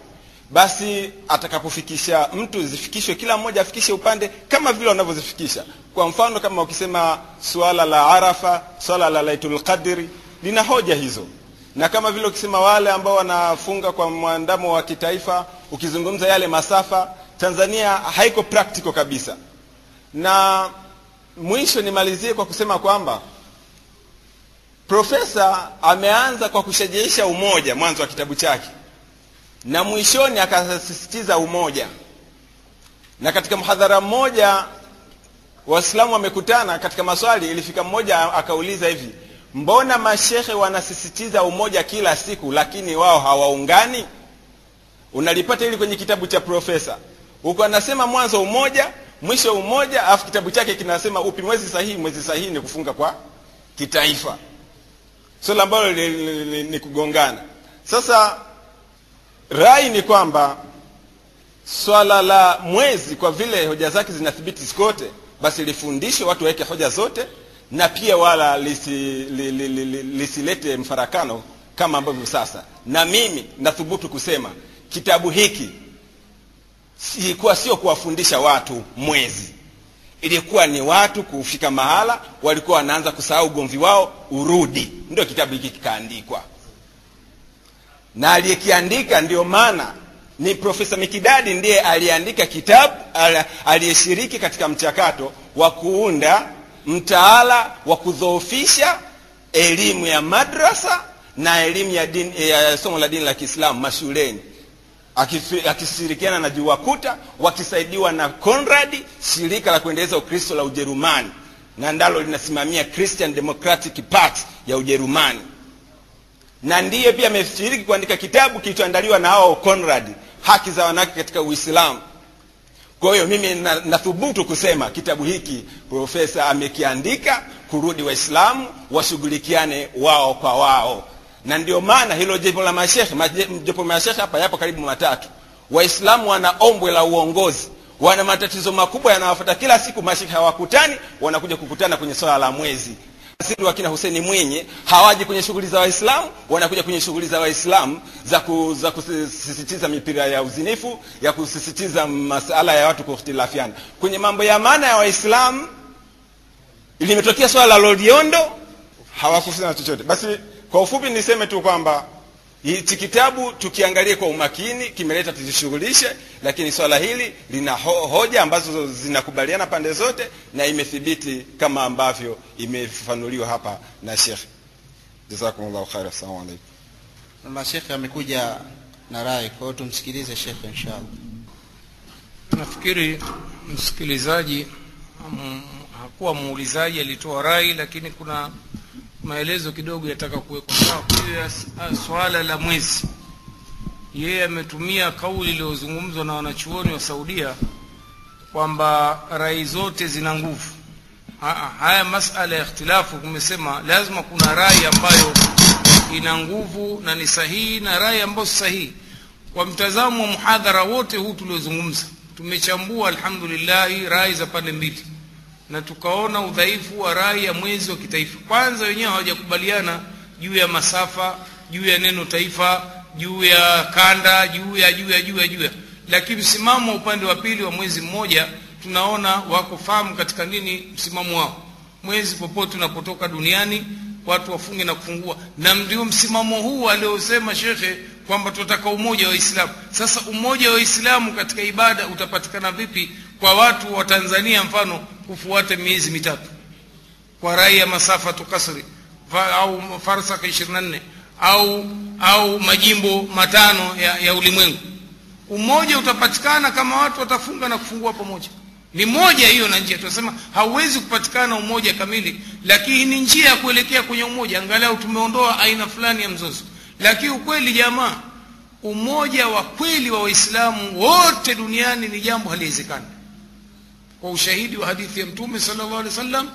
basi atakapofikisha mtu zifikishwe kila mmoja afikishe upande kama vile wanavyozifikisha. Kwa mfano kama ukisema suala la arafa suala la laitul qadri lina hoja hizo. Na kama vile ukisema wale ambao wanafunga kwa mwandamo wa kitaifa ukizungumza yale masafa tanzania haiko practical kabisa. Na mwisho nimalizie kwa kusema kwamba profesa ameanza kwa kushajiisha umoja mwanzo wa kitabu chake na mwishoni akasisitiza umoja. Na katika mhadhara mmoja waislamu wamekutana katika maswali ilifika mmoja akauliza hivi mbona mashehe wanasisitiza umoja kila siku lakini wao hawaungani? Unalipata hili kwenye kitabu cha profesa. Huko anasema mwanzo umoja mwisho umoja alafu kitabu chake kinasema upi mwezi sahihi mwezi sahihi ni kufunga kwa kitaifa. Swala ambalo ni kugongana. Sasa rai ni kwamba swala la mwezi kwa vile hoja zake zinathibiti zikote basi lifundishwe watu waweke hoja zote na pia wala lisilete li, li, li, li, li mfarakano kama ambavyo sasa. Na mimi nathubutu kusema kitabu hiki ilikuwa sio kuwafundisha watu mwezi. Ilikuwa ni watu kufika mahala walikuwa wanaanza kusahau ugomvi wao urudi. Ndio kitabu hiki kikaandikwa na aliyekiandika ndio maana ni profesa mikidadi ndiye aliyeandika kitabu aliyeshiriki katika mchakato wa kuunda mtaala wa kudhoofisha elimu ya madrasa na elimu ya, din, ya somo la dini la kiislamu mashuleni. Akishirikiana na juwakuta wakisaidiwa na conrad shirika la kuendeleza ukristo la ujerumani. Na ndalo linasimamia christian democratic party ya ujerumani na ndiye pia ameshiriki kuandika kitabu kilichoandaliwa na hao conrad haki za wanawake katika uislamu. Kwa hiyo mimi na- nathubutu kusema kitabu hiki profesa amekiandika kurudi waislamu washughulikiane wao kwa wao. Na ndio maana hilo jopo la mashekhe jopo mashekhe hapa yapo karibu matatu. Waislamu wana ombwe la uongozi. Wana matatizo makubwa yanawafata kila siku mashekhe hawakutani wanakuja kukutana kwenye swala la mwezi Asili wakina Huseni Mwinyi hawaji kwenye shughuli za Waislamu, wanakuja kwenye shughuli za Waislamu za, za kusisitiza mipira ya uzinifu, ya kusisitiza masala ya watu kuhtilafiana kwenye mambo ya maana ya Waislamu. Limetokea swala la Loliondo, hawakusema chochote. Basi kwa ufupi niseme tu kwamba hichi kitabu tukiangalie kwa umakini kimeleta tujishughulishe, lakini swala hili lina ho hoja ambazo zinakubaliana pande zote na imethibiti kama ambavyo imefafanuliwa hapa na Sheikh. Jazakumullahu khair. Assalamu alaykum. Na Sheikh amekuja na rai, kwa hiyo tumsikilize shekhe inshallah. nafikiri msikilizaji mm, hakuwa muulizaji alitoa rai lakini kuna maelezo kidogo yataka kuwekwa. Sawa Kwa swala la mwezi. Yeye ametumia kauli iliyozungumzwa na wanachuoni wa saudia kwamba rai zote zina nguvu. Haya masala ya ikhtilafu kumesema lazima kuna rai ambayo ina nguvu na ni sahihi na rai ambayo si sahihi. Kwa mtazamo wa muhadhara wote huu tuliozungumza tumechambua alhamdulillahi rai za pande mbili na tukaona udhaifu wa rai ya mwezi wa kitaifa. Kwanza wenyewe hawajakubaliana juu ya masafa juu ya neno taifa juu ya kanda juu ya juu ya juu ya juu ya. Lakini msimamo wa upande wa pili wa mwezi mmoja tunaona wako fahamu katika nini msimamo wao. Mwezi popote unapotoka duniani watu wafunge na kufungua. Na ndio msimamo huu aliosema shekhe kwamba tunataka umoja wa Waislamu. Sasa umoja wa Waislamu katika ibada utapatikana vipi kwa watu wa Tanzania mfano kufuata miezi mitatu kwa rai ya masafa tukasri fa, au farsaka 24 au au majimbo matano ya, ya ulimwengu. Umoja utapatikana kama watu watafunga na kufungua pamoja. Ni moja hiyo na njia. Tunasema hauwezi kupatikana umoja kamili, lakini ni njia ya kuelekea kwenye umoja. Angalau tumeondoa aina fulani ya mzozo, lakini ukweli jamaa, umoja wa kweli wa Waislamu wote duniani ni jambo haliwezekani, kwa ushahidi wa hadithi ya Mtume sallallahu alaihi wasallam.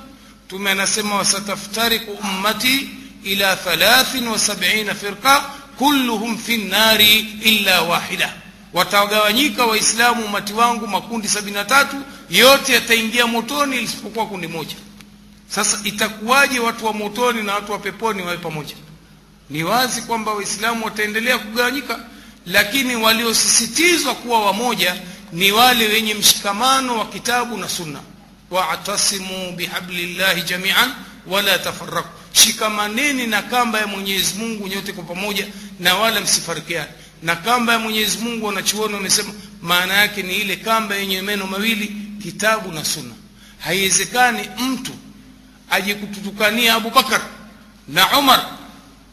Mtume anasema wasataftariku ummati ila thalathin wa sab'ina firqa kulluhum fi nnari illa wahida watagawanyika waislamu umati wangu makundi sabini na tatu yote yataingia motoni isipokuwa kundi moja sasa itakuwaje watu wa motoni na watu wa peponi wawe pamoja ni wazi kwamba waislamu wataendelea kugawanyika lakini waliosisitizwa kuwa wamoja ni wale wenye mshikamano wa kitabu na sunna. Wa'tasimu bihablillahi jami'an wala tafaraku shikamaneni na kamba ya mwenyezi mungu nyote kwa pamoja na wala msifarikiane. Na kamba ya mwenyezi mungu wanachuoni wamesema maana yake ni ile kamba yenye meno mawili kitabu na sunna. Haiwezekani mtu aje abubakar na umar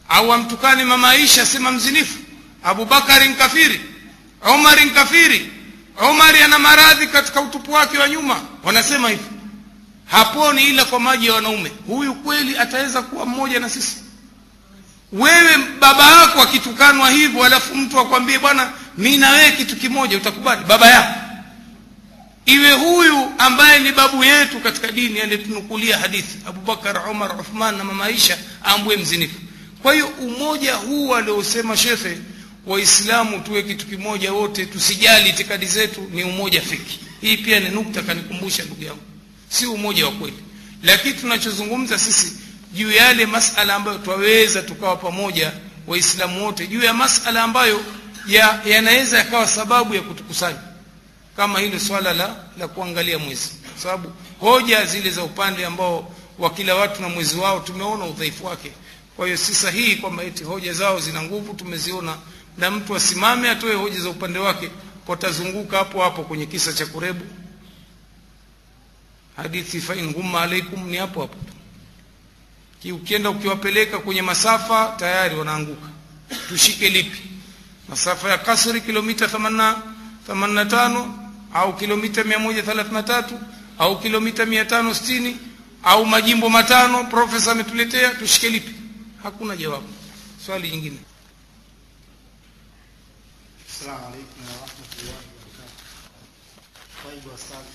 au amtukane mama aisha sema mzinifu. Abubakari nkafiri umari nkafiri umari ana maradhi katika utupu wake wa nyuma. Wanasema hivi. Haponi ila kwa maji ya wanaume. Huyu kweli ataweza kuwa mmoja na sisi? Wewe baba yako akitukanwa hivyo alafu mtu akwambie bwana mi na wewe kitu kimoja utakubali? Baba yako. Iwe huyu ambaye ni babu yetu katika dini aliyetunukulia hadithi abubakar umar uthman na mama aisha ambwe mzinifu. Kwa hiyo umoja huu aliosema shekhe waislamu tuwe kitu kimoja wote tusijali itikadi zetu ni umoja fiki. Hii pia ni nukta kanikumbusha ndugu yangu. Si umoja wa kweli. Lakini tunachozungumza sisi juu ya yale masala ambayo twaweza tukawa pamoja waislamu wote juu ya masala ambayo yanaweza ya yakawa sababu ya kutukusanya. Kama hilo swala la, la kuangalia mwezi. Kwa sababu hoja zile za upande ambao wa kila watu na mwezi wao tumeona udhaifu wake. Kwa hiyo si sahihi kwamba eti hoja zao zina nguvu tumeziona na mtu asimame atoe hoja za upande wake watazunguka hapo hapo kwenye kisa cha kurebu. Hadithi humma alaikum ni hapo hapo ukienda ukiwapeleka kwenye masafa tayari wanaanguka. Tushike lipi? Masafa ya kasri kilomita 85 au kilomita 133 au kilomita 560 au majimbo matano profesa ametuletea tushike lipi? Hakuna jawabu. Swali jingine Assalamu alaikum warahmatullahi wabarakatuh. Taibu asali.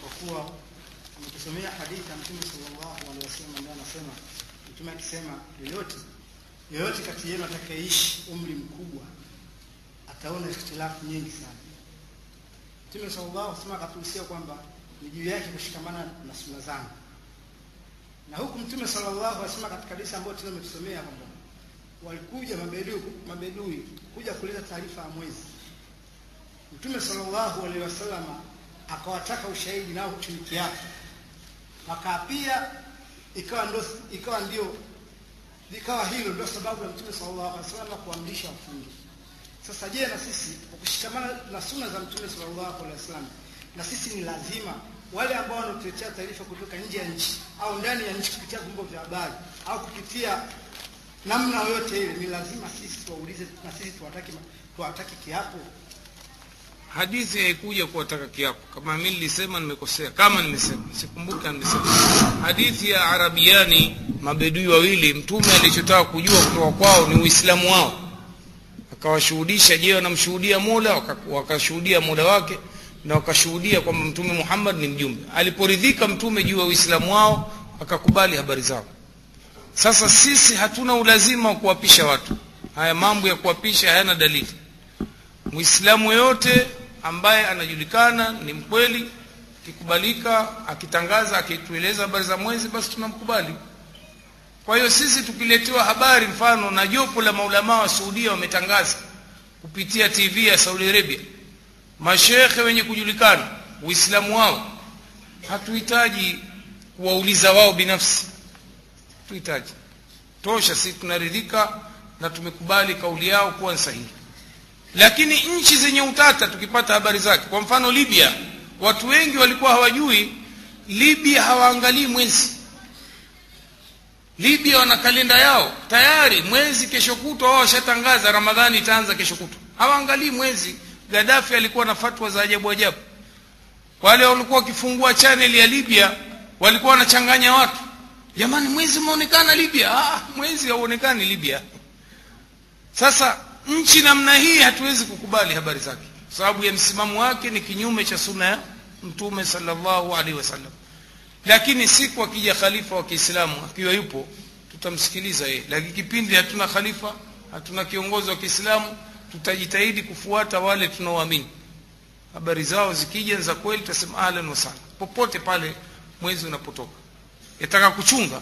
Kwa kuwa nikusomea hadithi ya Mtume sallallahu alaihi wasallam ambaye anasema Mtume akisema yoyote yoyote kati yenu atakayeishi umri mkubwa ataona ikhtilafu nyingi sana. Mtume sallallahu alaihi wasallam akatuhusia kwamba ni juu yake kushikamana na sunna. Na huku Mtume sallallahu alaihi wasallam katika hadithi ambayo tumetusomea kwamba walikuja mabedui kuja kuleta taarifa ya mwezi. Mtume sallallahu alaihi wasallam akawataka ushahidi nao chini yake, wakaapia, ikawa ndio ikawa ndio ikawa hilo ndio sababu ya Mtume sallallahu alaihi wasallam kuamrisha wafunge. Sasa je, na sisi kushikamana na sunna za Mtume sallallahu alaihi wasallam, na sisi ni lazima wale ambao wanatuletea taarifa kutoka nje ya nchi au ndani ya nchi kupitia vyombo vya habari au kupitia namna yoyote ile ni lazima sisi tuwaulize na sisi tuwataki tuwataki kiapo. Hadithi haikuja kuwataka kiapo. Kama mimi nilisema nimekosea. Kama nimesema sikumbuki nimesema. Hadithi ya arabiani mabedui wawili mtume alichotaka kujua kutoka kwao ni uislamu wao. Akawashuhudisha je wanamshuhudia mola? Wakashuhudia mola wake na wakashuhudia kwamba mtume muhammad ni mjumbe. Aliporidhika mtume juu ya uislamu wao akakubali habari zao sasa sisi hatuna ulazima wa kuwapisha watu. Haya mambo ya kuwapisha hayana dalili. Mwislamu yoyote ambaye anajulikana ni mkweli akikubalika akitangaza akitueleza habari za mwezi basi tunamkubali. Kwa hiyo sisi tukiletewa habari mfano na jopo la maulamaa wa Saudia wametangaza kupitia tv ya saudi arabia mashekhe wenye kujulikana uislamu wao hatuhitaji kuwauliza wao binafsi tuhitaji tosha sisi tunaridhika na tumekubali kauli yao kuwa sahihi. Lakini nchi zenye utata tukipata habari zake kwa mfano libya watu wengi walikuwa hawajui libya hawaangalii mwezi. Libya wana kalenda yao tayari mwezi kesho kutwa wao washatangaza ramadhani itaanza kesho kutwa. Hawaangalii mwezi. Gadafi alikuwa na fatwa za ajabu ajabu. Wale walikuwa wakifungua chaneli ya libya walikuwa wanachanganya watu jamani mwezi umeonekana libya. Ah, mwezi hauonekani libya. Sasa nchi namna hii hatuwezi kukubali habari zake. Sababu ya msimamo wake ni kinyume cha suna ya mtume sallallahu alaihi wasallam. Lakini siku akija khalifa wa kiislamu akiwa yupo tutamsikiliza yeye. Lakini kipindi hatuna khalifa hatuna kiongozi wa kiislamu tutajitahidi kufuata wale tunaoamini. Habari zao zikija za kweli tutasema ahlan wasahlan popote pale mwezi unapotoka yataka kuchunga.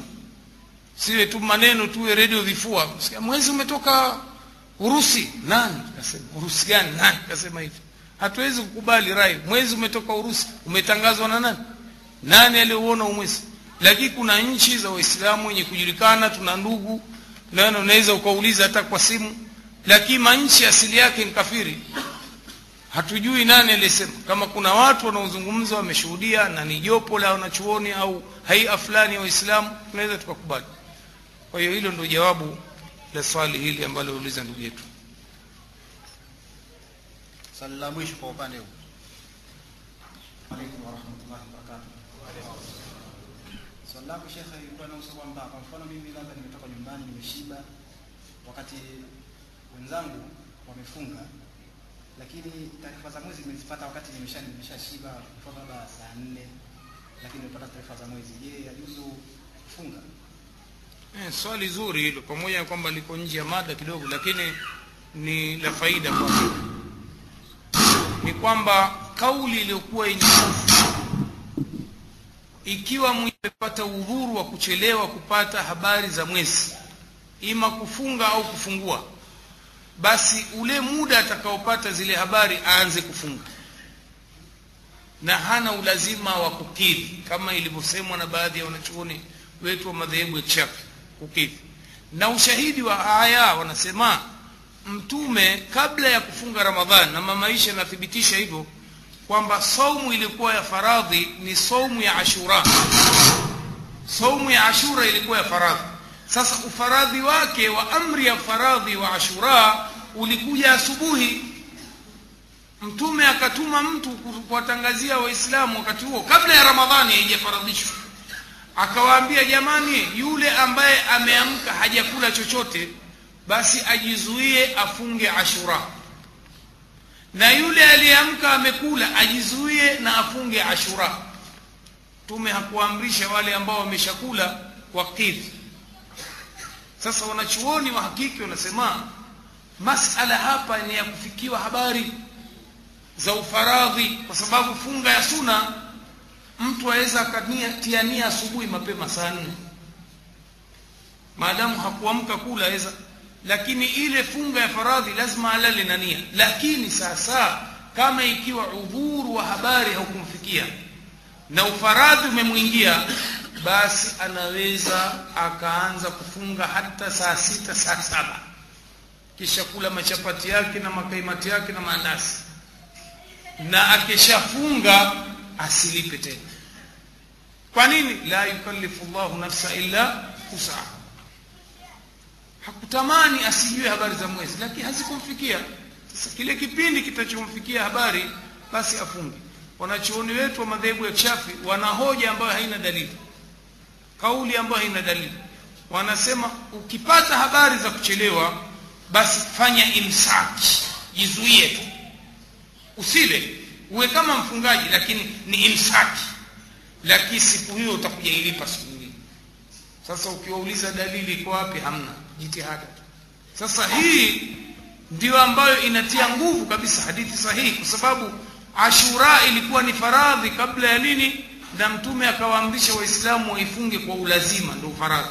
Siwe tu maneno tuwe redio vifua. Mwezi umetoka urusi. Nani? Kasema urusi gani? Nani? Kasema hivi. Hatuwezi kukubali rai. Mwezi umetoka urusi. Umetangazwa na nani? Nani aliyouona umwezi lakini kuna nchi za waislamu wenye kujulikana tuna ndugu. Na unaweza ukauliza hata kwa simu. Lakini manchi asili yake ni kafiri hatujui nani aliyesema kama kuna watu wanaozungumza wameshuhudia na ni jopo la wanachuoni au haia fulani ya waislamu tunaweza tukakubali. Kwa hiyo hilo ndio jawabu la swali hili ambalo uliza ndugu yetu. Wakati wenzangu wamefunga, lakini taarifa za mwezi nimezipata wakati nimesha nimeshashiba, kwa baba saa nne, lakini nimepata taarifa za mwezi. Je, yajuzu kufunga? eh, swali zuri hilo pamoja na kwamba liko nje ya mada kidogo lakini ni la faida kwa ni kwamba kauli iliyokuwa yenye ikiwa mmepata udhuru wa kuchelewa kupata habari za mwezi ima kufunga au kufungua basi ule muda atakaopata zile habari aanze kufunga. Na hana ulazima wa kukidhi kama ilivyosemwa na baadhi ya wanachuoni wetu wa madhehebu ya kishafi kukidhi. Na ushahidi wa aya wanasema mtume kabla ya kufunga ramadhan na mamaisha anathibitisha hivyo kwamba saumu ilikuwa ya faradhi ni saumu ya ashura. Saumu ya ashura ilikuwa ya faradhi. Sasa ufaradhi wake wa amri ya faradhi wa ashura ulikuja asubuhi. Mtume akatuma mtu kuwatangazia waislamu wakati huo kabla ya ramadhani haijafaradhishwa. Akawaambia jamani yule ambaye ameamka hajakula chochote basi ajizuie afunge ashura. Na yule aliyeamka amekula ajizuie na afunge ashura. Mtume hakuamrisha wale ambao wameshakula wakidhi sasa wanachuoni wa hakiki wanasema masala hapa ni ya kufikiwa habari za ufaradhi kwa sababu funga ya suna mtu aweza akatiania asubuhi mapema saa nne maadamu hakuamka kula aweza. Lakini ile funga ya faradhi lazima alale na nia. Lakini sasa kama ikiwa udhuru wa habari haukumfikia na ufaradhi umemwingia basi anaweza akaanza kufunga hata saa sita saa saba kisha kula machapati yake na makaimati yake na maandazi. Na akishafunga asilipe tena. Kwa nini? La yukallifu llahu nafsa illa usaha hakutamani asijue habari za mwezi lakini hazikumfikia. Sasa kile kipindi kitachomfikia habari basi afunge. Wanachuoni wetu wa madhehebu ya shafi wana hoja ambayo haina dalili. Kauli ambayo haina dalili. Wanasema ukipata habari za kuchelewa basi fanya imsaki. Jizuie tu. Usile. Uwe kama mfungaji lakini ni imsaki. Lakini siku hiyo utakuja ilipa siku nyingine sasa ukiwauliza dalili iko wapi hamna. Jitihada sasa hii ndio ambayo inatia nguvu kabisa hadithi sahihi kwa sababu ashura ilikuwa ni faradhi kabla ya nini? Na mtume akawaamrisha waislamu waifunge kwa ulazima ndio faradhi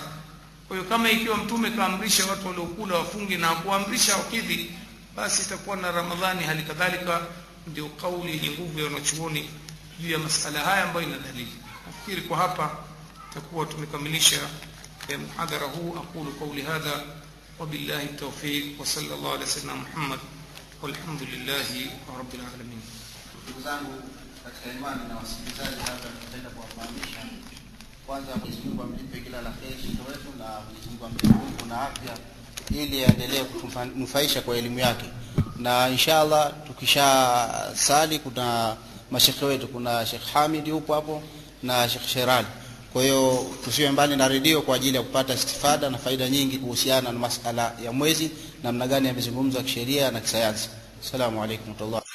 kwa hiyo kama ikiwa mtume kaamrisha watu waliokula wafunge na kuamrisha wakidhi basi itakuwa na ramadhani. Hali kadhalika ndio kauli yenye nguvu ya wanachuoni juu ya masala haya ambayo ina dalili. Nafikiri kwa hapa takuwa tumekamilisha muhadhara huu. Aqulu qawli hadha wabillahi tawfiq wa sallallahu ala sayyidina muhammad walhamdulillahi rabbil alamin. Ndugu zangu katika imani na wasikilizaji hapa tutaenda kuwafahamisha kwanza Mwenyezi Mungu amlipe kila la kheri shekhe wetu na Mwenyezi Mungu ampe nguvu na afya ili aendelee kutunufaisha kwa elimu yake. Na inshallah tukishasali kuna mashekhe wetu kuna Sheikh Hamid yupo hapo na Sheikh Sherali. Kwa hiyo tusiwe mbali na redio kwa ajili ya kupata istifada na faida nyingi kuhusiana na masala ya mwezi namna gani yamezungumzwa kisheria na kisayansi. Assalamu alaykum warahmatullahi